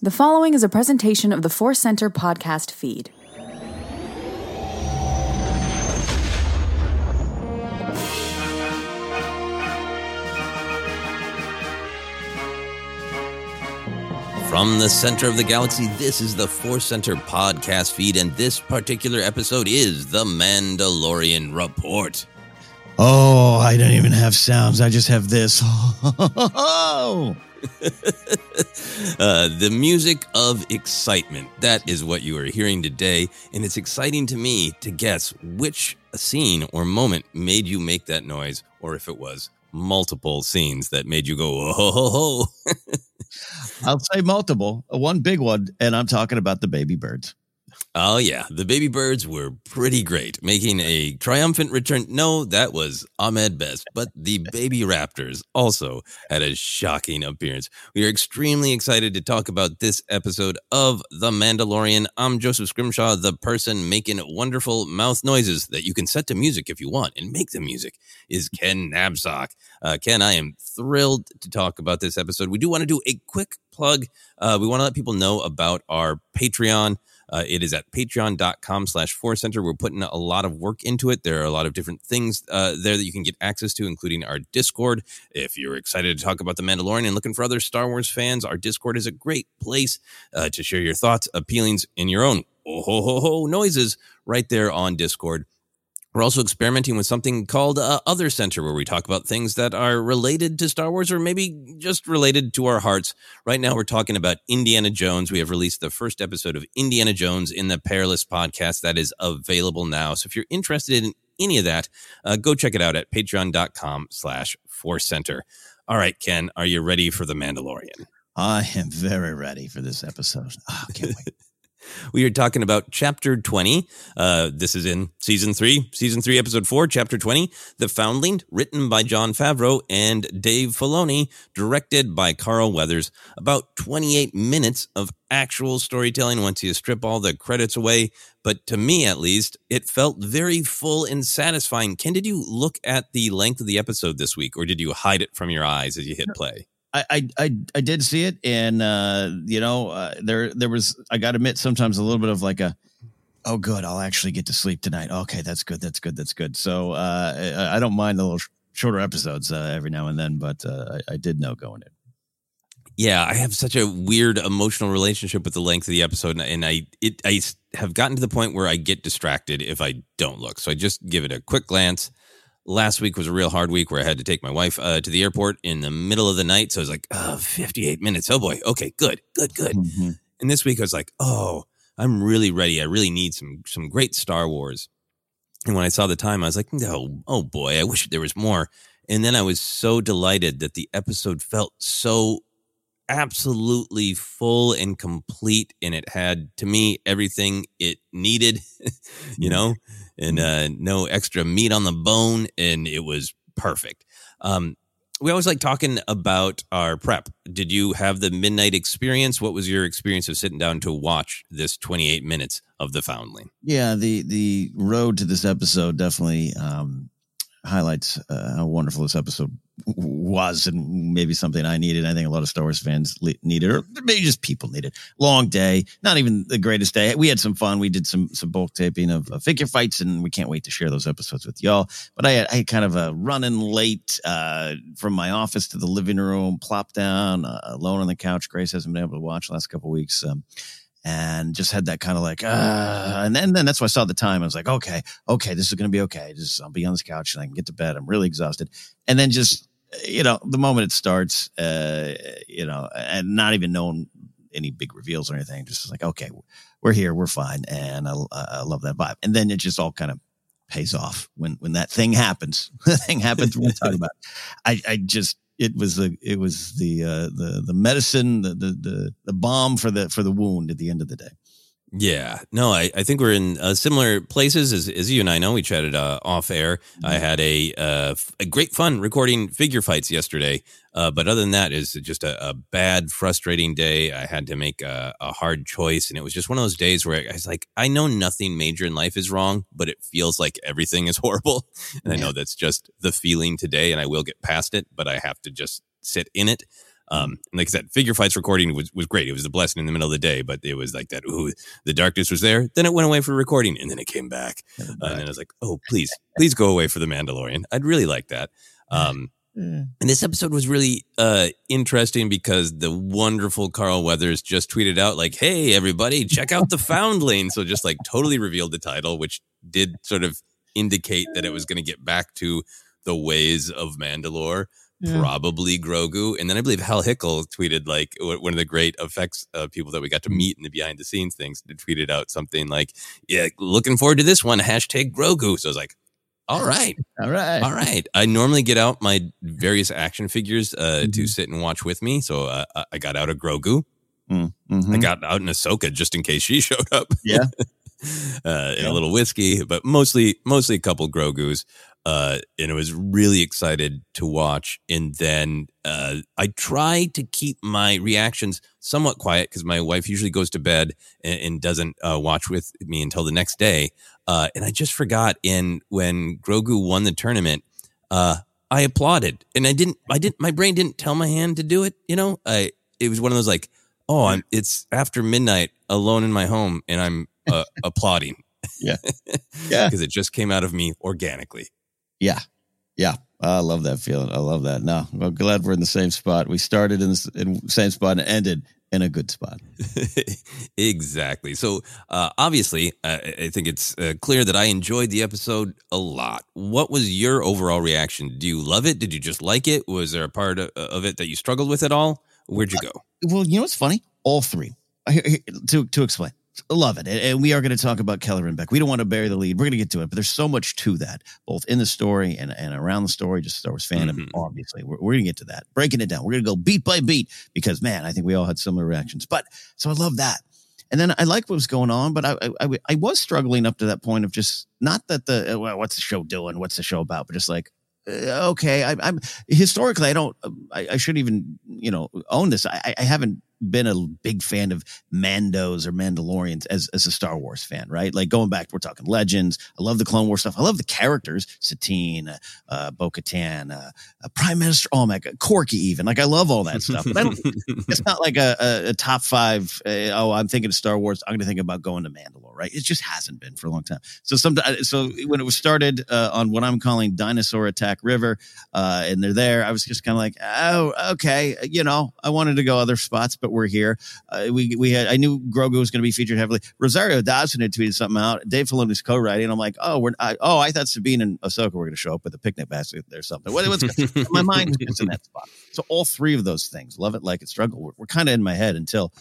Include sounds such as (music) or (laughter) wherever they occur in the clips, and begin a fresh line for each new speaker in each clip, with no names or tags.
The following is a presentation of the Force Center podcast feed.
From the center of the galaxy, this is the Force Center podcast feed, and this particular episode is The Mandalorian Report.
Oh, I don't even have sounds. I just have this. (laughs) Oh. (laughs)
Uh, the music of excitement. That is what you are hearing today. And it's exciting to me to guess which scene or moment made you make that noise, or if it was multiple scenes that made you go, oh, ho, ho, ho.
I'll say multiple. One big one, and I'm talking about the baby birds.
Oh, yeah. The baby birds were pretty great, making a triumphant return. No, that was Ahmed Best, but the baby raptors also had a shocking appearance. We are extremely excited to talk about this episode of The Mandalorian. I'm Joseph Scrimshaw, the person making wonderful mouth noises that you can set to music if you want and make the music is Ken Napzok. Uh, Ken, I am thrilled to talk about this episode. We do want to do a quick plug. Uh, we want to let people know about our Patreon. Uh, it is at patreon.com slash force center. We're putting a lot of work into it. There are a lot of different things uh, there that you can get access to, including our Discord. If you're excited to talk about The Mandalorian and looking for other Star Wars fans, our Discord is a great place uh, to share your thoughts, appealings, in your own oh ho ho ho noises right there on Discord. We're also experimenting with something called uh, Other Center, where we talk about things that are related to Star Wars or maybe just related to our hearts. Right now, we're talking about Indiana Jones. We have released the first episode of Indiana Jones in the Perilous podcast that is available now. So if you're interested in any of that, uh, go check it out at patreon.com slash force center. All right, Ken, are you ready for The Mandalorian?
I am very ready for this episode. Oh, can't wait. (laughs)
We are talking about chapter 20. Uh, this is in season three, season three, episode four, chapter 20. The Foundling, written by Jon Favreau and Dave Filoni, directed by Carl Weathers. About 28 minutes of actual storytelling once you strip all the credits away. But to me, at least, it felt very full and satisfying. Ken, did you look at the length of the episode this week or did you hide it from your eyes as you hit play?
I, I I did see it, and uh, you know, uh, there there was I got to admit sometimes a little bit of like a, oh, good, I'll actually get to sleep tonight. Okay, that's good, that's good, that's good. So uh, I, I don't mind the little sh- shorter episodes uh, every now and then, but uh, I, I did know going in.
Yeah, I have such a weird emotional relationship with the length of the episode, and- and I it I have gotten to the point where I get distracted if I don't look. So I just give it a quick glance. Last week was a real hard week where I had to take my wife uh, to the airport in the middle of the night. So I was like, oh, 58 minutes. Oh boy. Okay, good, good, good. And this week I was like, oh, I'm really ready. I really need some some great Star Wars. And when I saw the time, I was like, no, oh boy, I wish there was more. And then I was so delighted that the episode felt so absolutely full and complete. And it had, to me, everything it needed, (laughs) you know, and uh, no extra meat on the bone. And it was perfect. Um, we always like talking about our prep. Did you have the midnight experience? What was your experience of sitting down to watch this 28 minutes of the Foundling?
Yeah, the the road to this episode definitely um, highlights uh, how wonderful this episode was, and maybe something I needed. I think a lot of Star Wars fans needed, or maybe just people needed. Long day, not even the greatest day. We had some fun. We did some some bulk taping of, of figure fights, and we can't wait to share those episodes with y'all. But I had, I had kind of a running late uh, from my office to the living room, plop down uh, alone on the couch. Grace hasn't been able to watch the last couple weeks. Um, and just had that kind of like, uh, and then, then that's why I saw the time. I was like, okay, okay, this is going to be okay. Just I'll be on this couch and I can get to bed. I'm really exhausted. And then just, you know, the moment it starts, uh, you know, and not even knowing any big reveals or anything, just like, okay, we're here, we're fine. And I, I love that vibe. And then it just all kind of pays off when, when that thing happens, (laughs) the thing happens we're talking about. I, I just, it was the it was the uh, the the medicine the, the the the balm for the for the wound at the end of the day.
Yeah, no, I, I think we're in uh, similar places as, as you and I know. We chatted uh, off air. I had a uh, f- a great fun recording figure fights yesterday, uh, but other than that, is just a, a bad, frustrating day. I had to make a, a hard choice, and it was just one of those days where I was like, I know nothing major in life is wrong, but it feels like everything is (laughs) horrible, and I know that's just the feeling today, and I will get past it, but I have to just sit in it. Um, and like I said, figure fights recording was, was great. It was a blessing in the middle of the day, but it was like that. Ooh, the darkness was there. Then it went away for recording, and then it came back. Uh, and then I was like, oh, please, please go away for the Mandalorian. I'd really like that. Um, and this episode was really uh, interesting because the wonderful Carl Weathers just tweeted out like, "Hey, everybody, check out the (laughs) Foundling!" So just like totally revealed the title, which did sort of indicate that it was going to get back to the ways of Mandalore
Yeah.
probably Grogu. And then I believe Hal Hickel tweeted like one of the great effects uh, people that we got to meet in the behind the scenes things. Tweeted out something like, "Yeah, looking forward to this one." Hashtag Grogu. So I was like, "All right,
all right,
all right." I normally get out my various action figures uh,
Mm-hmm.
to sit and watch with me. So uh, I- I got out a Grogu.
Mm,
I
mhm.
got out an Ahsoka just in case she (laughs) showed up.
Yeah. (laughs)
uh, and a little whiskey, but mostly mostly a couple Grogu's. Uh, and I was really excited to watch. And then uh, I try to keep my reactions somewhat quiet because my wife usually goes to bed and, and doesn't uh, watch with me until the next day. Uh, and I just forgot in when Grogu won the tournament, uh, I applauded, and I didn't. I didn't. My brain didn't tell my hand to do it. You know, I. It was one of those like, oh, I'm. It's after midnight, alone in my home, and I'm uh, (laughs) applauding.
Yeah. (laughs) Yeah.
because it just came out of me organically.
Yeah. Yeah. I love that feeling. I love that. No, I'm glad we're in the same spot. We started in the in same spot and ended in a good spot. (laughs)
exactly. So uh, obviously, uh, I think it's uh, clear that I enjoyed the episode a lot. What was your overall reaction? Do you love it? Did you just like it? Was there a part of, of it that you struggled with at all? Where'd you go?
Well, you know what's funny? All three. Here- here- To to explain. Love it. And- we are going to talk about Kelleran Beq. We don't want to bury the lead. We're going to get to it, but there's so much to that, both in the story and, and around the story, just Star Wars fandom,
Mhm.
obviously. We're, we're going to get to that. Breaking it down. We're going to go beat by beat because, man, I think we all had similar reactions. But so I love that. And then I like what was going on, but I, I, I, was struggling up to that point of just not that the, uh, well, what's the show doing? What's the show about? But just like, uh, okay, I, I'm historically, I don't, I, I shouldn't even, you know, own this. I, I haven't been a big fan of Mandos or Mandalorians as, as a Star Wars fan, right? Like going back, we're talking Legends. I love the Clone Wars stuff. I love the characters, Satine, uh, uh, Bo Katan, uh, uh, Prime Minister Almec, uh, Korkie, even. Like I love all that stuff. But I don't, (laughs) it's not like a, a, a top five. Uh, oh, I'm thinking of Star Wars. I'm going to think about going to Mandalore, right? It just hasn't been for a long time. So sometimes, so when it was started uh, on what I'm calling Dinosaur Attack River, uh, and they're there, I was just kind of like, oh, okay, you know, I wanted to go other spots, but we're here. Uh, we we had I knew Grogu was going to be featured heavily. Rosario Dawson had tweeted something out. Dave Filoni's co-writing. I'm like, oh, we're I, oh, I thought Sabine and Ahsoka were going to show up with a picnic basket or something. What, what's (laughs) my mind was in that spot. So all three of those things, love it, like it, struggle, were, were kind of in my head until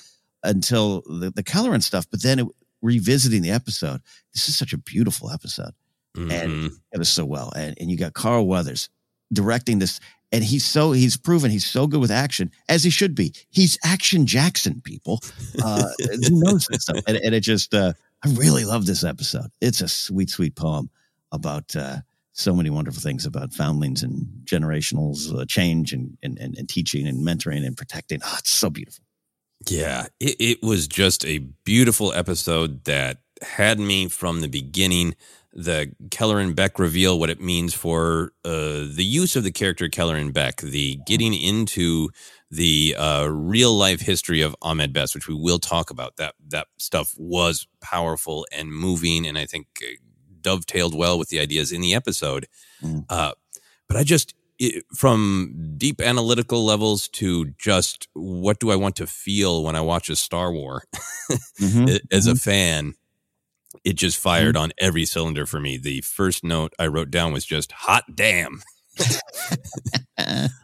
until the the color and stuff. But then it, revisiting the episode, this is such a beautiful episode,
Mm-hmm.
and it was so well. And and you got Carl Weathers directing this and he's so he's proven he's so good with action as he should be. He's action Jackson, people. Uh, (laughs) he knows this stuff, and, and it just uh, I really love this episode. It's a sweet, sweet poem about uh, so many wonderful things about foundlings and generationals uh, change and, and and and teaching and mentoring and protecting. Oh, it's so beautiful.
Yeah, it, it was just a beautiful episode that had me from the beginning. The Kelleran Beq reveal, what it means for uh, the use of the character Kelleran Beq, the getting into the uh, real life history of Ahmed Best, which we will talk about. That that stuff was powerful and moving, and I think uh, dovetailed well with the ideas in the episode.
Mm.
Uh, but I just it, from deep analytical levels to just what do I want to feel when I watch a Star War (laughs)
Mhm,
as a
mhm.
fan, it just fired on every cylinder for me. The first note I wrote down was just hot damn. (laughs)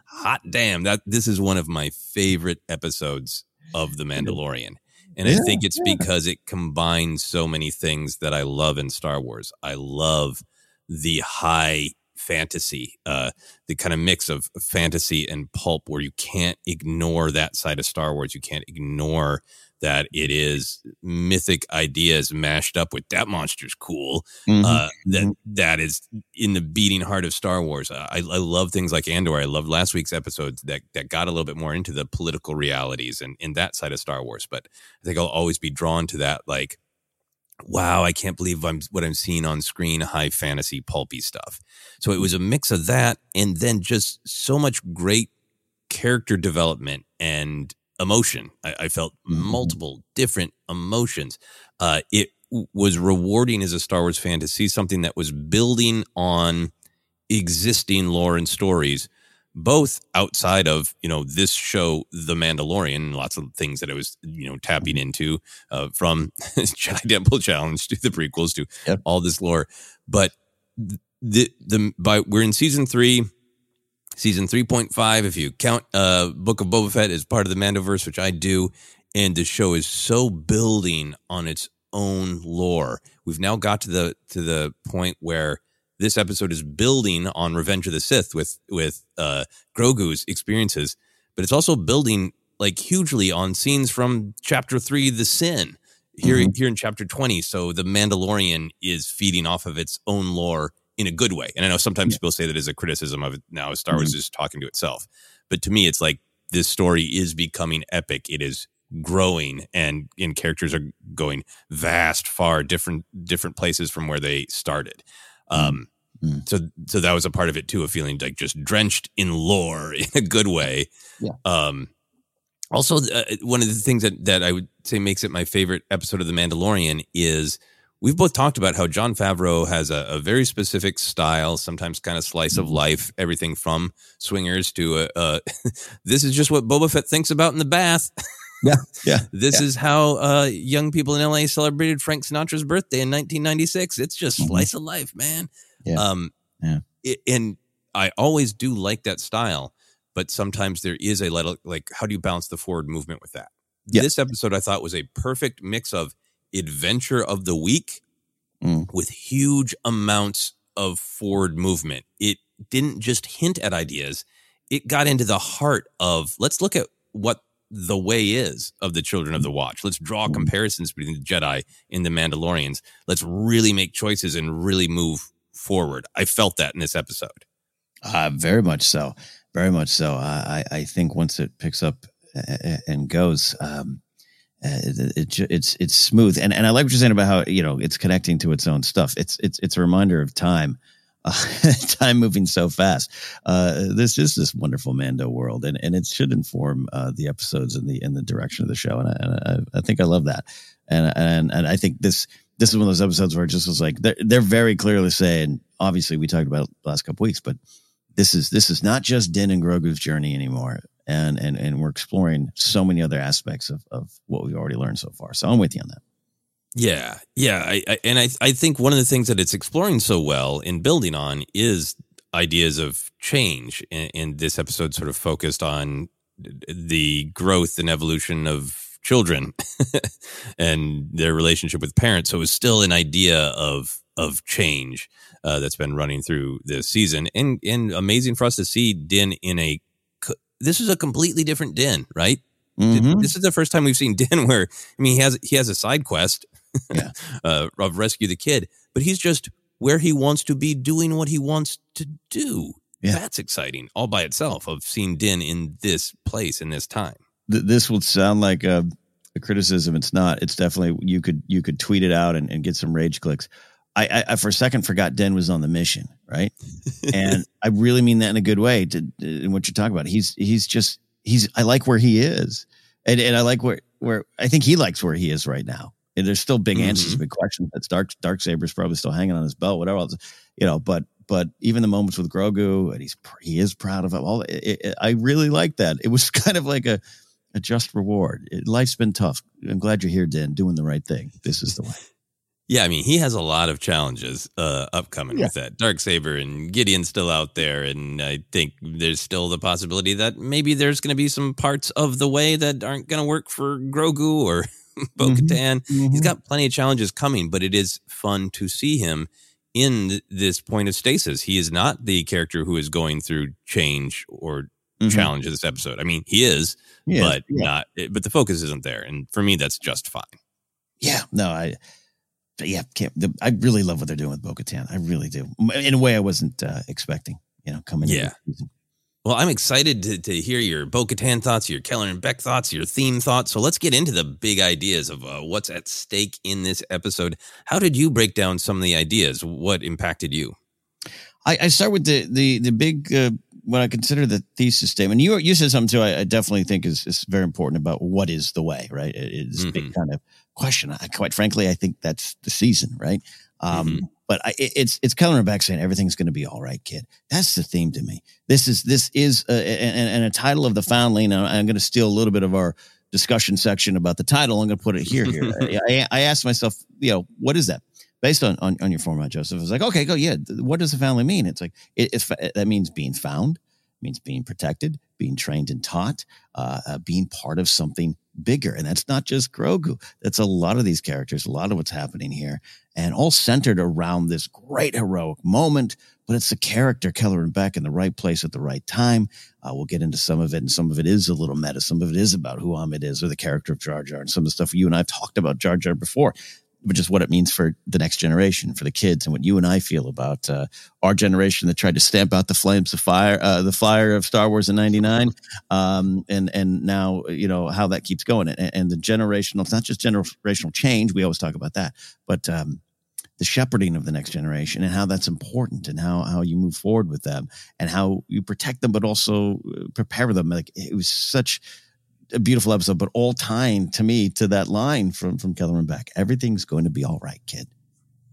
hot damn. That this is one of my favorite episodes of The Mandalorian. And I think it's
yeah.
because it combines so many things that I love in Star Wars. I love the high fantasy, uh, the kind of mix of fantasy and pulp where you can't ignore that side of Star Wars. You can't ignore that it is mythic ideas mashed up with that monster's cool.
Mhm.
Uh, that that is in the beating heart of Star Wars. I, I love things like Andor. I loved last week's episodes that that got a little bit more into the political realities and in that side of Star Wars. But I think I'll always be drawn to that. Like, wow, I can't believe I'm what I'm seeing on screen. High fantasy, pulpy stuff. So it was a mix of that, and then just so much great character development and emotion. I, I felt multiple different emotions. Uh, it was rewarding as a Star Wars fan to see something that was building on existing lore and stories, both outside of you know this show, The Mandalorian, and lots of things that I was you know tapping into uh, from (laughs) Jedi Temple Challenge to the prequels to all this lore, but the the by we're in season three season 3.5 if you count uh book of boba fett as part of the mandoverse which i do and the show is so building on its own lore. We've now got to the to the point where this episode is building on revenge of the sith with with uh grogu's experiences but it's also building like hugely on scenes from chapter 3 the sin here here in chapter 20 so the mandalorian is feeding off of its own lore in a good way. And i know sometimes people say that as a criticism of it now star wars is talking to itself. But to me it's like this story is becoming epic. It is growing and and characters are going vast far different different places from where they started. Um so so that was a part of it too of feeling like just drenched in lore (laughs) in a good way.
Yeah.
um also uh, one of the things that that i would say makes it my favorite episode of the mandalorian is we've both talked about how jon favreau has a, a very specific style sometimes kind of slice of life everything from swingers to uh, uh (laughs) this is just what boba fett thinks about in the bath
Yeah, yeah. (laughs)
this is how uh, young people in LA celebrated Frank Sinatra's birthday in 1996. It's just slice of life, man.
Yeah.
Um,
Yeah.
it- and I always do like that style, but sometimes there is a little like, how do you balance the forward movement with that?
Yeah.
This episode I thought was a perfect mix of adventure of the week
Mm.
with huge amounts of forward movement. It didn't just hint at ideas, it got into the heart of let's look at what the way is of the children of the watch. Let's draw comparisons between the Jedi and the Mandalorians. Let's really make choices and really move forward. I felt that in this episode.
Uh, very much so. Very much so. I, I think once it picks up and goes. Um, it, it, it's it's smooth, and and I like what you're saying about how you know it's connecting to its own stuff. It's it's it's a reminder of time, uh, (laughs) time moving so fast. Uh, this is this wonderful Mando world, and, and it should inform uh, the episodes and the and the direction of the show. And I, and I, I think I love that, and and and I think this this is one of those episodes where it just was like they're they're very clearly saying. Obviously, we talked about last couple weeks, but this is this is not just Din and Grogu's journey anymore and and and we're exploring so many other aspects of of what we've already learned so far. So I'm with you on that.
Yeah, yeah, I, I, and I I think one of the things that it's exploring so well in building on is ideas of change. And, and this episode sort of focused on the growth and evolution of children (laughs) and their relationship with parents. So it was still an idea of of change uh, that's been running through this season, and and amazing for us to see Din in a this is a completely different Din, right? Mm-hmm. This is the first time we've seen (laughs) Din where I mean he has he has a side quest (laughs) yeah. uh, of rescue the kid, but he's just where he wants to be doing what he wants to do. Yeah. That's exciting all by itself of seeing Din in this place in this time.
Th- this would sound like a, a, criticism. It's not. It's definitely you could you could tweet it out and, and get some rage clicks. I, I, for a second forgot Din was on the mission, right? and I really mean that in a good way. To, in what you're talking about, he's he's just he's. I like where he is, and and I like where where I think he likes where he is right now. And there's still big mm-hmm. answers, big questions. That's dark dark saber's probably still hanging on his belt, whatever else, you know. But but even the moments with Grogu, and he's he is proud of it. All it, it, I really like that. It was (laughs) kind of like a a just reward. life's been tough. I'm glad you're here, Din, doing the right thing. This is the way.
Yeah, I mean, he has a lot of challenges uh, upcoming yeah. with that. Dark Saber and Gideon's still out there, and I think there's still the possibility that maybe there's going to be some parts of the way that aren't going to work for Grogu or Bo (laughs) Katan. Mm-hmm. Mm-hmm. He's got plenty of challenges coming, but it is fun to see him in this point of stasis. He is not the character who is going through change or mm-hmm. challenge in this episode. I mean, he is, he but is, yeah. not. But the focus isn't there, and for me, that's just fine.
Yeah, no, I yeah, the, I really love what they're doing with Bo Katan. I really do. In a way I wasn't uh, expecting, you know, coming
yeah. Well, I'm excited to, to hear your Bo Katan thoughts, your Kelleran Beq thoughts, your theme thoughts. So let's get into the big ideas of uh, what's at stake in this episode. How did you break down some of the ideas? What impacted you?
I, I start with the the the big uh, what I consider the thesis statement. You you said something too. I, I definitely think is is very important about what is the way, right? It is mm-hmm. big kind of question. I, quite frankly, I think that's the season, right? Um, mm-hmm. But I, it's it's Kelleran Beq saying everything's going to be all right, kid. That's the theme to me. This is this is a, and, and a title of the foundling. I'm going to steal a little bit of our discussion section about the title. I'm going to put it here. Here, (laughs) I, I asked myself, you know, what is that? Based on, on, on your format, Joseph, I was like, okay, go, yeah. What does the family mean? It's like it, it's that means being found, means being protected, being trained and taught, uh, uh, being part of something bigger. And that's not just Grogu. That's a lot of these characters, a lot of what's happening here, and all centered around this great heroic moment. But it's the character Kelleran Beq in the right place at the right time. Uh, we'll get into some of it, and some of it is a little meta. Some of it is about who Ahmed is or the character of Jar Jar, and some of the stuff you and I have talked about Jar Jar before which is what it means for the next generation, for the kids, and what you and I feel about uh, our generation that tried to stamp out the flames of fire, uh, the fire of Star Wars in '99, um, and and now you know how that keeps going, and, and, the generational. It's not just generational change. We always talk about that, but um, the shepherding of the next generation and how that's important, and how how you move forward with them, and how you protect them, but also uh, prepare them. Like it was such a beautiful episode, but all tying to me to that line from from Kelleran Beq. Everything's going to be all right, kid.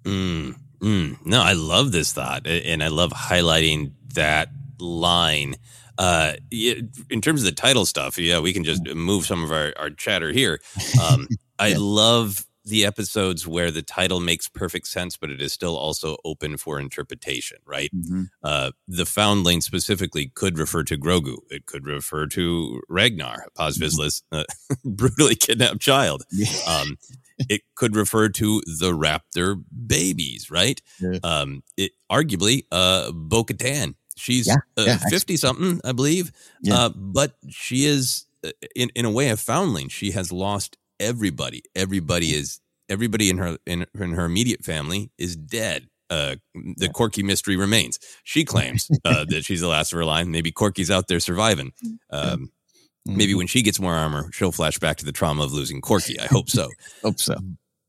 Mm, mm. No, I love this thought, and I love highlighting that line. Uh, in terms of the title stuff, yeah, we can just move some of our, our chatter here. Um, (laughs) I love the episodes where the title makes perfect sense, but it is still also open for interpretation, right? Mm-hmm. Uh, the foundling specifically could refer to Grogu. It could refer to Ragnar, Paz Vizsla's mm-hmm. uh, (laughs) brutally kidnapped child. Um, (laughs) it could refer to the raptor babies, right? Yeah. Um, it arguably uh, Bo Katan. She's yeah, yeah, 50 something, I believe. Uh, but she is, uh, in, in a way, a foundling. She has lost everybody. Everybody is everybody in her in, in her immediate family is dead. Uh, the Korkie mystery remains. She claims (laughs) uh, that she's the last of her line. Maybe Korkie's out there surviving. Um, Maybe when she gets more armor, she'll flash back to the trauma of losing Corky. I hope so. (laughs)
Hope so.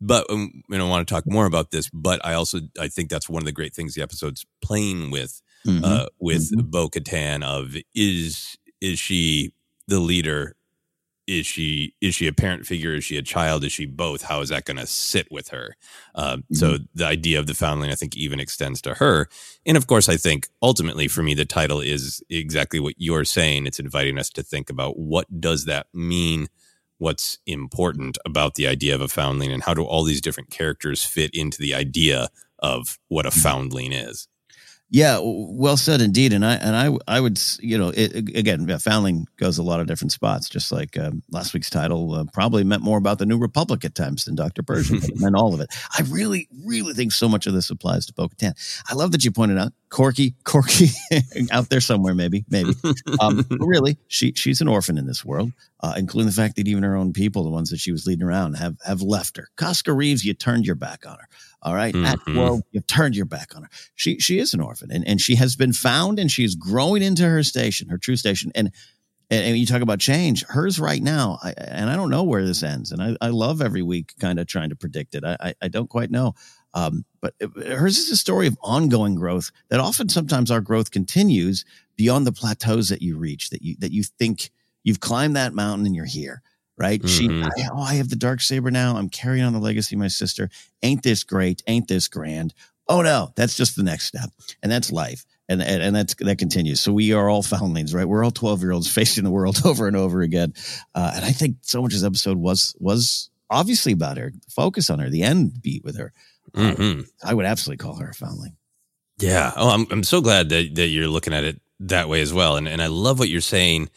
but um, know, I want to talk more about this. But I also I think that's one of the great things the episode's playing with
Mhm.
uh, with Bo Katan of is is she the leader? Is she is she a parent figure? Is she a child? Is she both? How is that going to sit with her? Um, So the idea of the foundling, I think, even extends to her. And of course, I think ultimately for me, the title is exactly what you're saying. It's inviting us to think about what does that mean what's important about the idea of a foundling and how do all these different characters fit into the idea of what a foundling is
Yeah, well said indeed. And I and I I would you know it, again yeah, foundling goes a lot of different spots. Just like um, last week's title uh, probably meant more about the New Republic at times than Doctor Pershing, but it meant all of it. I really really think so much of this applies to Bo-Katan. I love that you pointed out Korkie, Korkie (laughs) out there somewhere, maybe maybe. Um, really, she she's an orphan in this world, uh, including the fact that even her own people, the ones that she was leading around, have have left her. Koska Reeves, you turned your back on her. All right,
Mhm.
Atwell, you turned your back on her. She she is an orphan, and, and she has been found, and she's growing into her station, her true station. And and, and you talk about change, hers right now, I, and I don't know where this ends. And I, I love every week kind of trying to predict it. I I, I don't quite know. Um, but hers is a story of ongoing growth that often sometimes our growth continues beyond the plateaus that you reach that you that you think you've climbed that mountain and you're here right? She
Mhm.
I, oh i have the dark saber now. I'm carrying on the legacy of my sister. Ain't this great? Ain't this grand? Oh no that's just the next step and that's life and and, and that's that continues. So we are all foundlings right? We're all 12 year olds (laughs) facing the world (laughs) over and over again uh, and i think so much of this episode was was obviously about her focus on her the end beat with her.
Mhm.
i would absolutely call her a foundling.
Yeah. Oh i'm, I'm so glad that, that you're looking at it that way as well and, and i love what you're saying.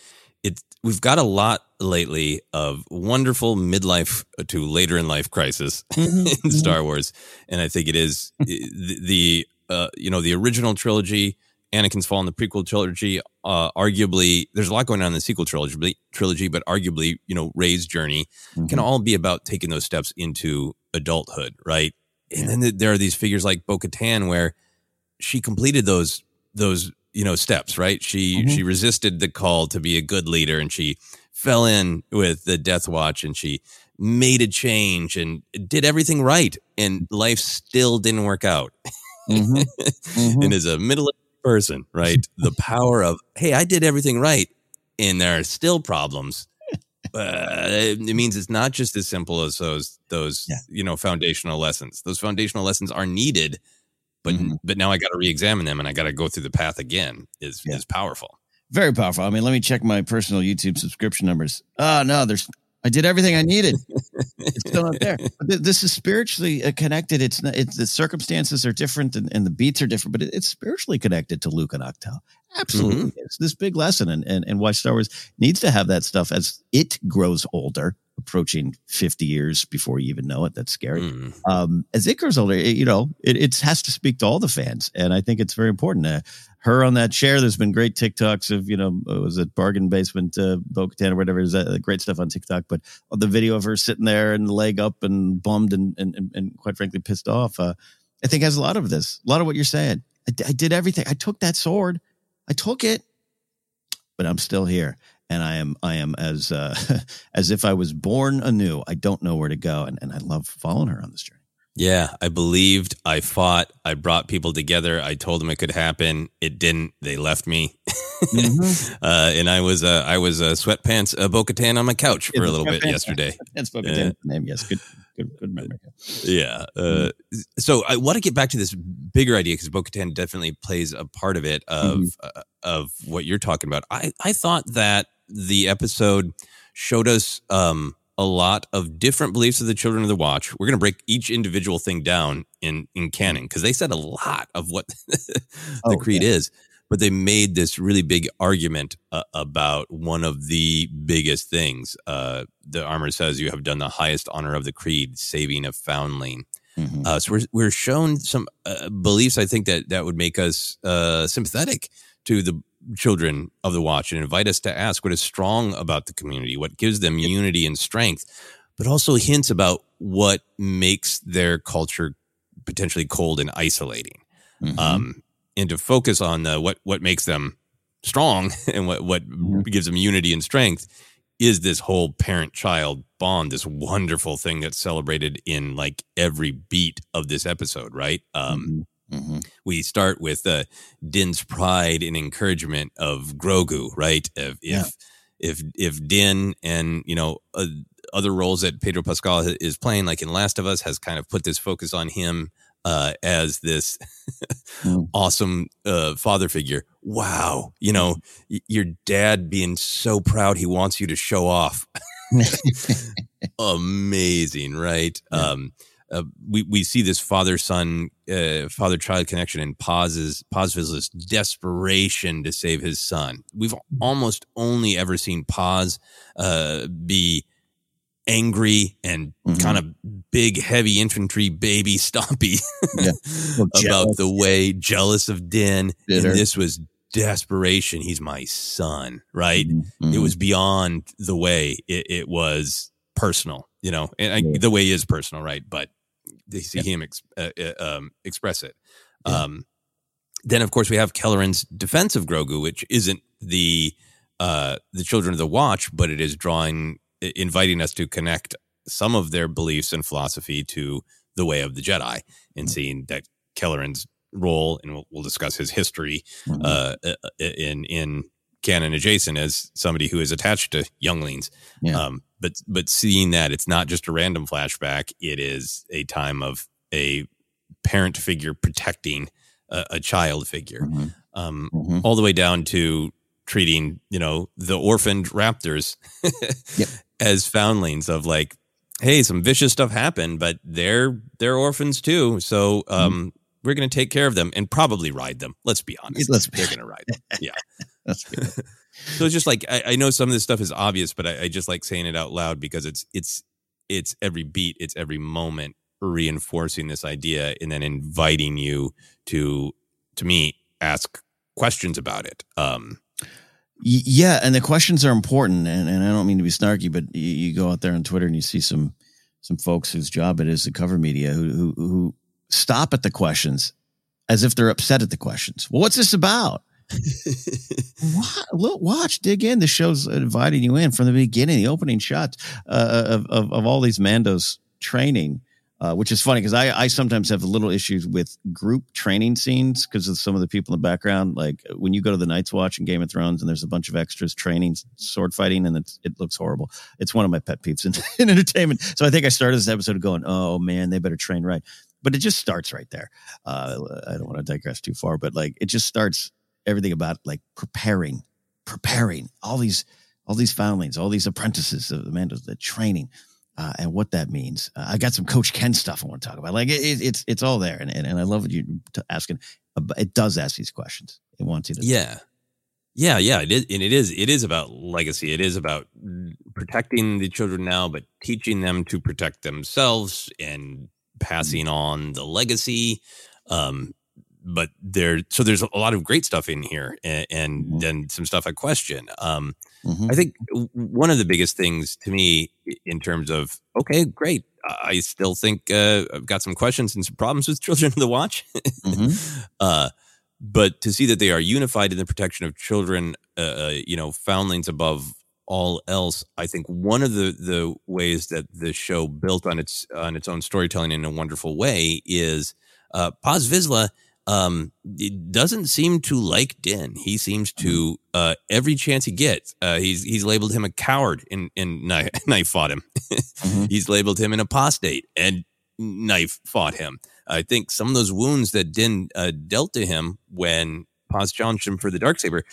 It we've got a lot lately of wonderful midlife to later in life crisis (laughs) in Star Wars, and I think it is the, the uh, you know the original trilogy, Anakin's Fall, and the prequel trilogy. Uh, arguably, there's a lot going on in the sequel trilogy, trilogy, but arguably, you know, Rey's journey can all be about taking those steps into adulthood, right? And then th- there are these figures like Bo-Katan where she completed those those you know steps, right? She
Mhm.
she resisted the call to be a good leader, and she fell in with the Death Watch, and she made a change and did everything right, and life still didn't work out.
Mm-hmm. (laughs)
and as a middle person, right, the (laughs) power of hey, I did everything right, and there are still problems. Uh, it means it's not just as simple as those those you know foundational lessons. Those foundational lessons are needed, but
Mm-hmm.
but now I got to re-examine them and I got to go through the path again. Is is powerful.
Very powerful. I mean, let me check my personal YouTube subscription numbers. Oh no, there's. I did everything I needed. it's still not there. Th- this is spiritually uh, connected. It's not. It's the circumstances are different and, and the beats are different, but it, it's spiritually connected to Luke and Octal. Absolutely, it's this big lesson, and, and and why Star Wars needs to have that stuff as it grows older, approaching fifty years before you even know it. That's scary.
Mm-hmm.
Um, as it grows older, it, you know, it, it has to speak to all the fans, and I think it's very important. Uh, her on that chair. There's been great TikToks of you know was it bargain basement uh, Bo-Katan or whatever. Is that uh, great stuff on TikTok? But the video of her sitting there and leg up and bummed and and, and, quite frankly pissed off. Uh, I think has a lot of this, a lot of what you're saying. I did everything. I took that sword. I took it, but I'm still here, and I am I am as uh, (laughs) as if I was born anew. I don't know where to go, and, and I love following her on this journey.
Yeah, I believed. I fought. I brought people together. I told them it could happen. It didn't. They left me, (laughs) uh, and I was uh, I was uh, sweatpants uh, Bo-Katan on my couch for a little bit yesterday. (laughs)
That's. Bo-Katan's name. Yes, good good good memory.
Yeah. Uh, so I want to get back to this bigger idea because Bo-Katan definitely plays a part of it of uh, of what you're talking about. I I thought that the episode showed us um, a lot of different beliefs of the Children of the Watch. We're going to break each individual thing down in in canon because they said a lot of what (laughs) the
Oh,
creed is. But they made this really big argument uh, about one of the biggest things. Uh, the armor says you have done the highest honor of the creed, saving a foundling.
Mm-hmm.
Uh, so we're we're shown some uh, beliefs. I think that that would make us uh, sympathetic to the children of the watch and invite us to ask what is strong about the community, what gives them unity and strength, but also hints about what makes their culture potentially cold and isolating.
Mm-hmm.
Um, and to focus on the, what what makes them strong (laughs) and what what
Mm-hmm.
gives them unity and strength is this whole parent child bond this wonderful thing that's celebrated in like every beat of this episode right um
Mm-hmm.
We start with uh, Din's pride and encouragement of Grogu, right? If
Yeah.
if if, if Din and you know uh, other roles that Pedro Pascal is playing, like in Last of Us, has kind of put this focus on him uh, as this
Mm. (laughs)
awesome uh, father figure. Wow, you know y- your dad being so proud he wants you to show off. (laughs) (laughs) Amazing, right? Um, uh, we we see this father son uh, father child connection in Paz's Paz Vizsla's desperation to save his son. We've almost only ever seen Paz uh, be angry and
Mhm.
kind of big heavy infantry baby (laughs) stompy
Yeah. Well, (laughs)
about the way jealous of Din
Bitter.
and this was desperation he's my son right
Mhm.
it was beyond the way it, it was personal you know and I,
Yeah.
the way is personal right but they see him ex, uh, uh, um, express it
Yeah.
um, then of course we have Kelleran's defense of Grogu which isn't the uh, the children of the watch but it is drawing inviting us to connect some of their beliefs and philosophy to the way of the Jedi and seeing that Kelleran's role and we'll, we'll discuss his history
Mhm.
uh, uh, in in canon adjacent as somebody who is attached to younglings.
Yeah.
Um, but but seeing that it's not just a random flashback; it is a time of a parent figure protecting a, a child figure,
Mhm.
um,
Mhm.
all the way down to treating you know the orphaned raptors (laughs)
Yep.
as foundlings of like. Hey, some vicious stuff happened, but they're they're orphans too. So
Mm-hmm.
um, we're going to take care of them and probably ride them. Let's be honest.
Let's-
they're going to ride them. (laughs) Yeah.
That's good. (laughs)
So it's just like I, I know some of this stuff is obvious, but I, I just like saying it out loud because it's it's it's every beat, it's every moment reinforcing this idea and then inviting you to to me ask questions about it. Um
Yeah, and the questions are important, and, and I don't mean to be snarky, but you, you go out there on Twitter and you see some some folks whose job it is to cover media who who, who stop at the questions as if they're upset at the questions. Well, what's this about? (laughs) Wa- look, watch, dig in. The show's inviting you in from the beginning. The opening shots uh, of, of of all these Mandos training, uh, which is funny because I I sometimes have little issues with group training scenes because of some of the people in the background. Like when you go to the Night's Watch in Game of Thrones and there's a bunch of extras training sword fighting and it looks horrible. It's one of my pet peeves in, (laughs) in entertainment. So I think I started this episode going, oh man, they better train right. But it just starts right there. Uh, I don't want to digress too far, but like it just starts everything about like preparing, preparing all these, all these foundlings, all these apprentices of the Mandos, the training, uh, and what that means. Uh, I got some Coach Ken stuff I want to talk about. Like it, it, it's it's all there, and, and and I love what you t- asking. It does ask these questions. It wants you to.
yeah. Yeah, yeah, it is and it is it is about legacy. It is about protecting the children now, but teaching them to protect themselves and passing on the legacy. Um but there so there's a lot of great stuff in here and, and
Mhm.
then some stuff I question. Um
Mhm.
I think one of the biggest things to me in terms of okay, great. I still think uh, I've got some questions and some problems with (laughs) Children of the Watch.
Mhm. (laughs)
uh, but to see that they are unified in the protection of children, uh, uh, you know, foundlings above all else, I think one of the the ways that the show built on its on its own storytelling in a wonderful way is uh, Paz Vizsla um it doesn't seem to like Din. He seems to uh every chance he gets, uh he's he's labeled him a coward and and knife, knife fought him.
Mhm. (laughs)
He's labeled him an apostate and knife fought him. I think some of those wounds that Din uh, dealt to him when Paz challenged him for the dark saber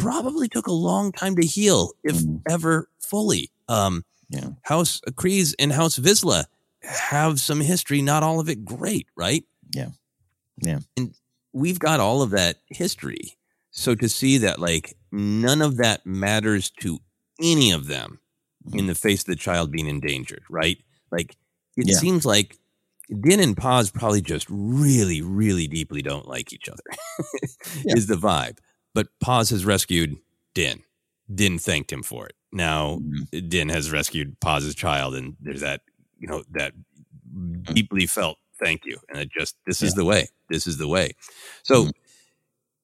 probably took a long time to heal, if
Mhm.
ever fully. Um
Yeah.
House Kryze and House Vizsla have some history, not all of it great, right?
Yeah. Yeah.
And we've got all of that history. So to see that like none of that matters to any of them in the face of the child being endangered, right? Like it
Yeah.
seems like Din and Paz probably just really, really deeply don't like each other. (laughs)
Yeah.
Is the vibe. But Paz has rescued Din. Din thanked him for it. Now
Mhm.
Din has rescued Paz's child, and there's that, you know, that deeply felt thank you. And it just this is the way. This is the way. So
Mhm.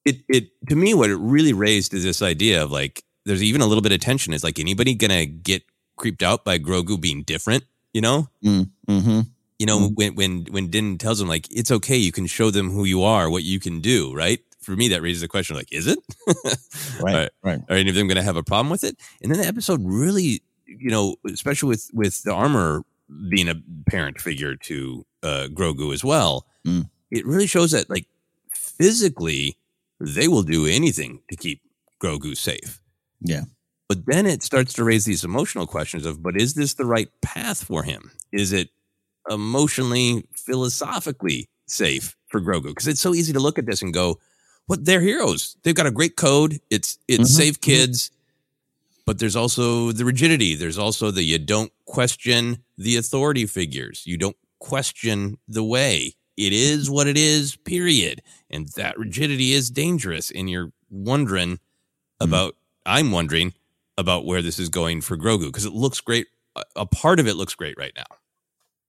it it to me what it really raised is this idea of like there's even a little bit of tension. Is like anybody gonna get creeped out by Grogu being different? You know,
Mm, mm-hmm.
you know when when when Din tells him like it's okay, you can show them who you are, what you can do, right? For me, that raises the question like, is it? (laughs)
Right,
Are,
right.
are any of them going to have a problem with it? And then the episode really, you know, especially with with the armor being a parent figure to uh, Grogu as well,
Mm.
it really shows that like physically they will do anything to keep Grogu safe.
Yeah.
But then it starts to raise these emotional questions of, but is this the right path for him? Is it emotionally, philosophically safe for Grogu? Because it's so easy to look at this and go, "What? They're heroes. They've got a great code. It's it's
Mhm,
save kids." But there's also the rigidity. There's also the you don't question the authority figures. You don't question the way. It is what it is, period. And that rigidity is dangerous. And you're wondering about, I'm wondering about where this is going for Grogu because it looks great. A- part of it looks great right now.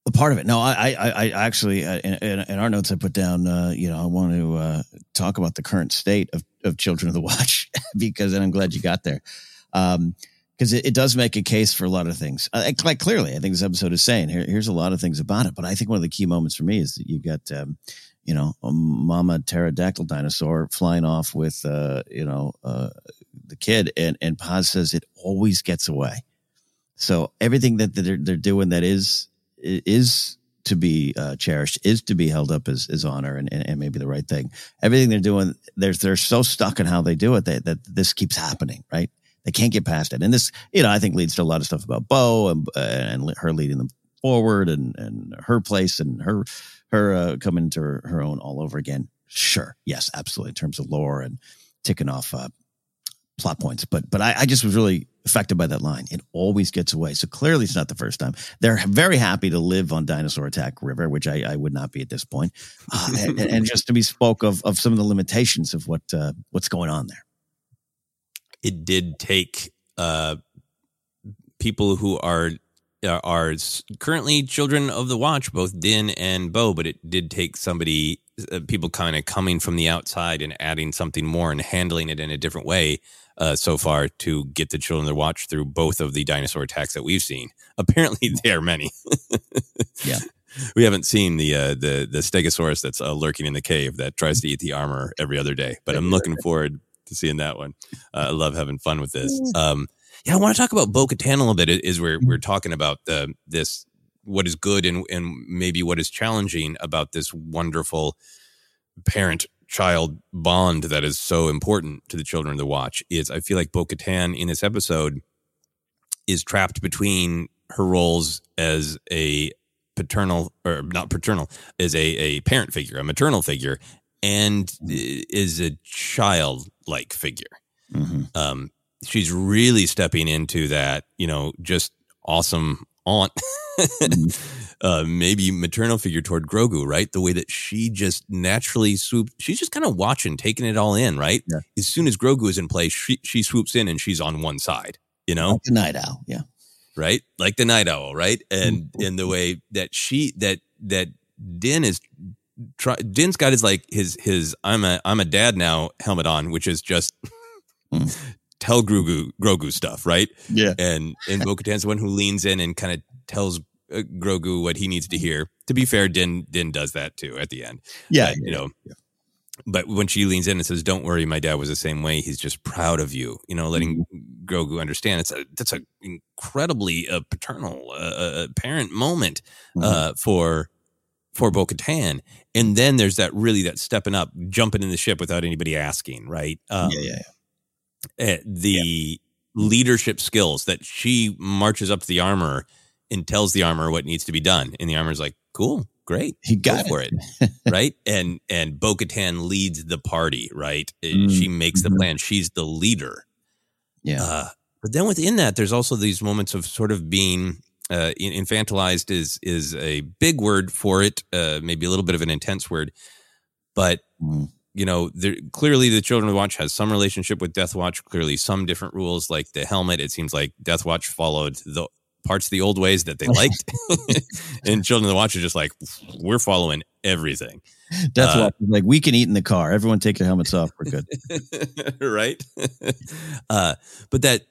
a part of it. No, I, I, I actually, uh, in, in, in our notes, I put down, uh, you know, I want to uh, talk about the current state of, of Children of the Watch (laughs) because, and I'm glad you got there, um, because it, it does make a case for a lot of things. Uh, like clearly, I think this episode is saying here, here's a lot of things about it, but I think one of the key moments for me is that you've got, um, you know, a mama pterodactyl dinosaur flying off with, uh, you know, uh, the kid, and and Paz says it always gets away. So everything that they're they're doing that is is to be uh, cherished, is to be held up as, as honor and, and, and maybe the right thing. Everything they're doing, they're they're so stuck in how they do it that, that this keeps happening, right? They can't get past it, and this, you know, I think leads to a lot of stuff about Bo and uh, and her leading them forward and and her place and her her uh, coming to her, her own all over again. Sure, yes, absolutely. In terms of lore and ticking off uh, plot points. But but I, I just was really affected by that line. It always gets away. So clearly it's not the first time. They're very happy to live on Dinosaur Attack River, which I, I would not be at this point. Uh, and, and (laughs) just to be spoke of of some of the limitations of what uh, what's going on there.
It did take uh, people who are are- are currently children of the watch, both Din and Bo, but it did take somebody, uh, people kind of coming from the outside and adding something more and handling it in a different way uh, so far to get the children of the watch through both of the dinosaur attacks that we've seen. Apparently, there are many.
Yeah. (laughs)
We haven't seen the uh, the the Stegosaurus that's uh, lurking in the cave that tries to eat the armor every other day, but I'm looking forward to seeing that one. Uh, I love having fun with this. Um, yeah, I want to talk about Bo Katan a little bit. Is where we're talking about the this what is good and and maybe what is challenging about this wonderful parent child bond that is so important to the children to watch. Is I feel like Bo Katan in this episode is trapped between her roles as a paternal or not paternal as a, a parent figure, a maternal figure, and is a childlike figure
Mm-hmm.
um, she's really stepping into that, you know, just awesome aunt, (laughs) uh, maybe maternal figure toward Grogu, right? The way that she just naturally swoops, she's just kind of watching, taking it all in, right?
Yeah.
As soon as Grogu is in place, she, she swoops in and she's on one side, you know?
Like the night owl, yeah.
right? Like the night owl, right? And in the way that she that that Din is try, Din's got his like his his I'm a I'm a dad now helmet on, which is just tell Grogu Grogu stuff, right?
Yeah.
And and Bo Katan's the one who leans in and kind of tells uh, Grogu what he needs to hear. To be fair, Din Din does that too at the end.
Yeah,
But, you know. But when she leans in and says, "Don't worry, my dad was the same way. He's just proud of you." You know, letting Grogu understand it's a that's a incredibly uh, paternal uh, uh, parent moment uh, for for Bo Katan. And then there's that really that stepping up, jumping in the ship without anybody asking, right? Um,
yeah, yeah,
uh, the leadership skills that she marches up to the armor and tells the armor what needs to be done, and the armor's like, "Cool, great,
He
go
got
for it." (laughs) right? And and Bo Katan leads the party, right?
Mm,
She makes the plan. She's the leader.
Yeah.
Uh, but then within that, there's also these moments of sort of being uh, infantilized is is a big word for it, uh, maybe a little bit of an intense word, but
Mm.
you know, there, clearly the Children of the Watch has some relationship with Death Watch. Clearly, some different rules, like the helmet. It seems like Death Watch followed the parts of the old ways that they (laughs) liked, (laughs) and Children of the Watch are just like we're following everything.
That's
Uh,
why like we can eat in the car. Everyone take your helmets off. We're good. (laughs)
right? uh, but that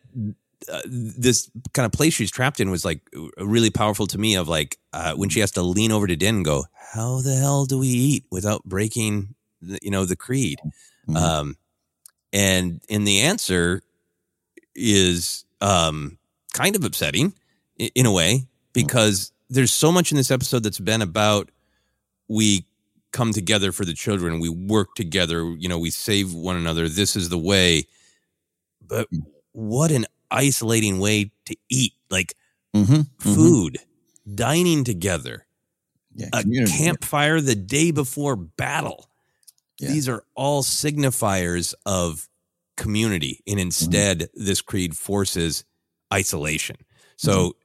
uh, this kind of place she's trapped in was like really powerful to me. Of like uh, when she has to lean over to Din and go, "How the hell do we eat without breaking, the, you know, the creed?"
Mhm.
Um, and and the answer is um, kind of upsetting i- in a way because there's so much in this episode that's been about we come together for the children we work together you know we save one another this is the way but what an isolating way to eat like
Mhm, mhm.
food dining together
Yeah,
a campfire the day before battle.
Yeah.
these are all signifiers of community and instead this creed forces isolation. So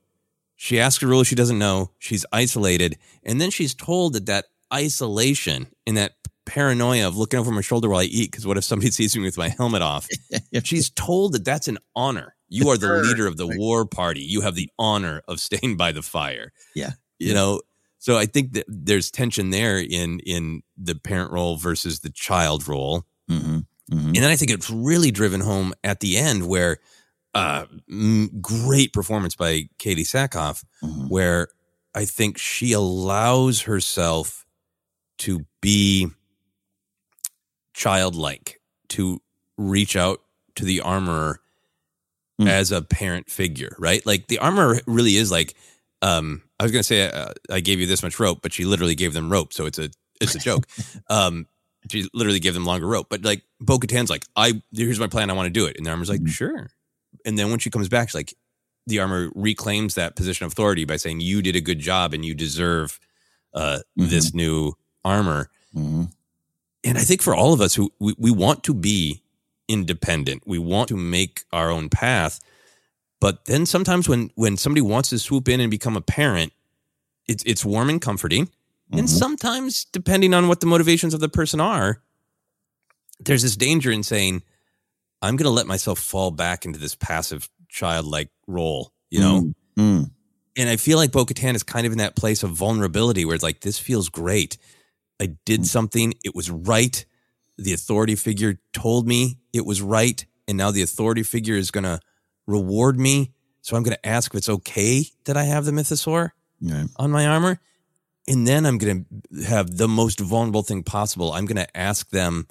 she asks a rule she doesn't know she's isolated and then she's told that that isolation and that paranoia of looking over my shoulder while i eat because what if somebody (laughs) sees me with my helmet off? (laughs) She's told that that's an honor you are the leader of the war party. You have the honor of staying by the fire.
Yeah.
you know? So i think that there's tension there in in the parent role versus the child role.
Mm-hmm.
and then i think it's really driven home at the end where uh great performance by katee sackhoff
Mm-hmm.
where i think she allows herself to be childlike to reach out to the armorer
Mm.
as a parent figure right? Like the armor really is like um i was gonna say uh, i gave you this much rope but she literally gave them rope so it's a it's a (laughs) joke. Um she literally gave them longer rope but like bo-katan's like i here's my plan i want to do it. And the armor's like sure. And then when she comes back she's like the armor reclaims that position of authority by saying you did a good job and you deserve uh this new armor.
Mhm.
and I think for all of us who we, we want to be independent, we want to make our own path. But then sometimes when when somebody wants to swoop in and become a parent, it's it's warm and comforting. And mm-hmm. sometimes, depending on what the motivations of the person are, there's this danger in saying, I'm gonna let myself fall back into this passive childlike role, you know? Mm-hmm.
Mm.
And I feel like Bo Katan is kind of in that place of vulnerability where it's like, this feels great. I did mm. something, it was right. The authority figure told me it was right. And now the authority figure is going to reward me. So I'm going to ask if it's okay that I have the mythosaur
Right.
on my armor. And then I'm going to have the most vulnerable thing possible. I'm going to ask them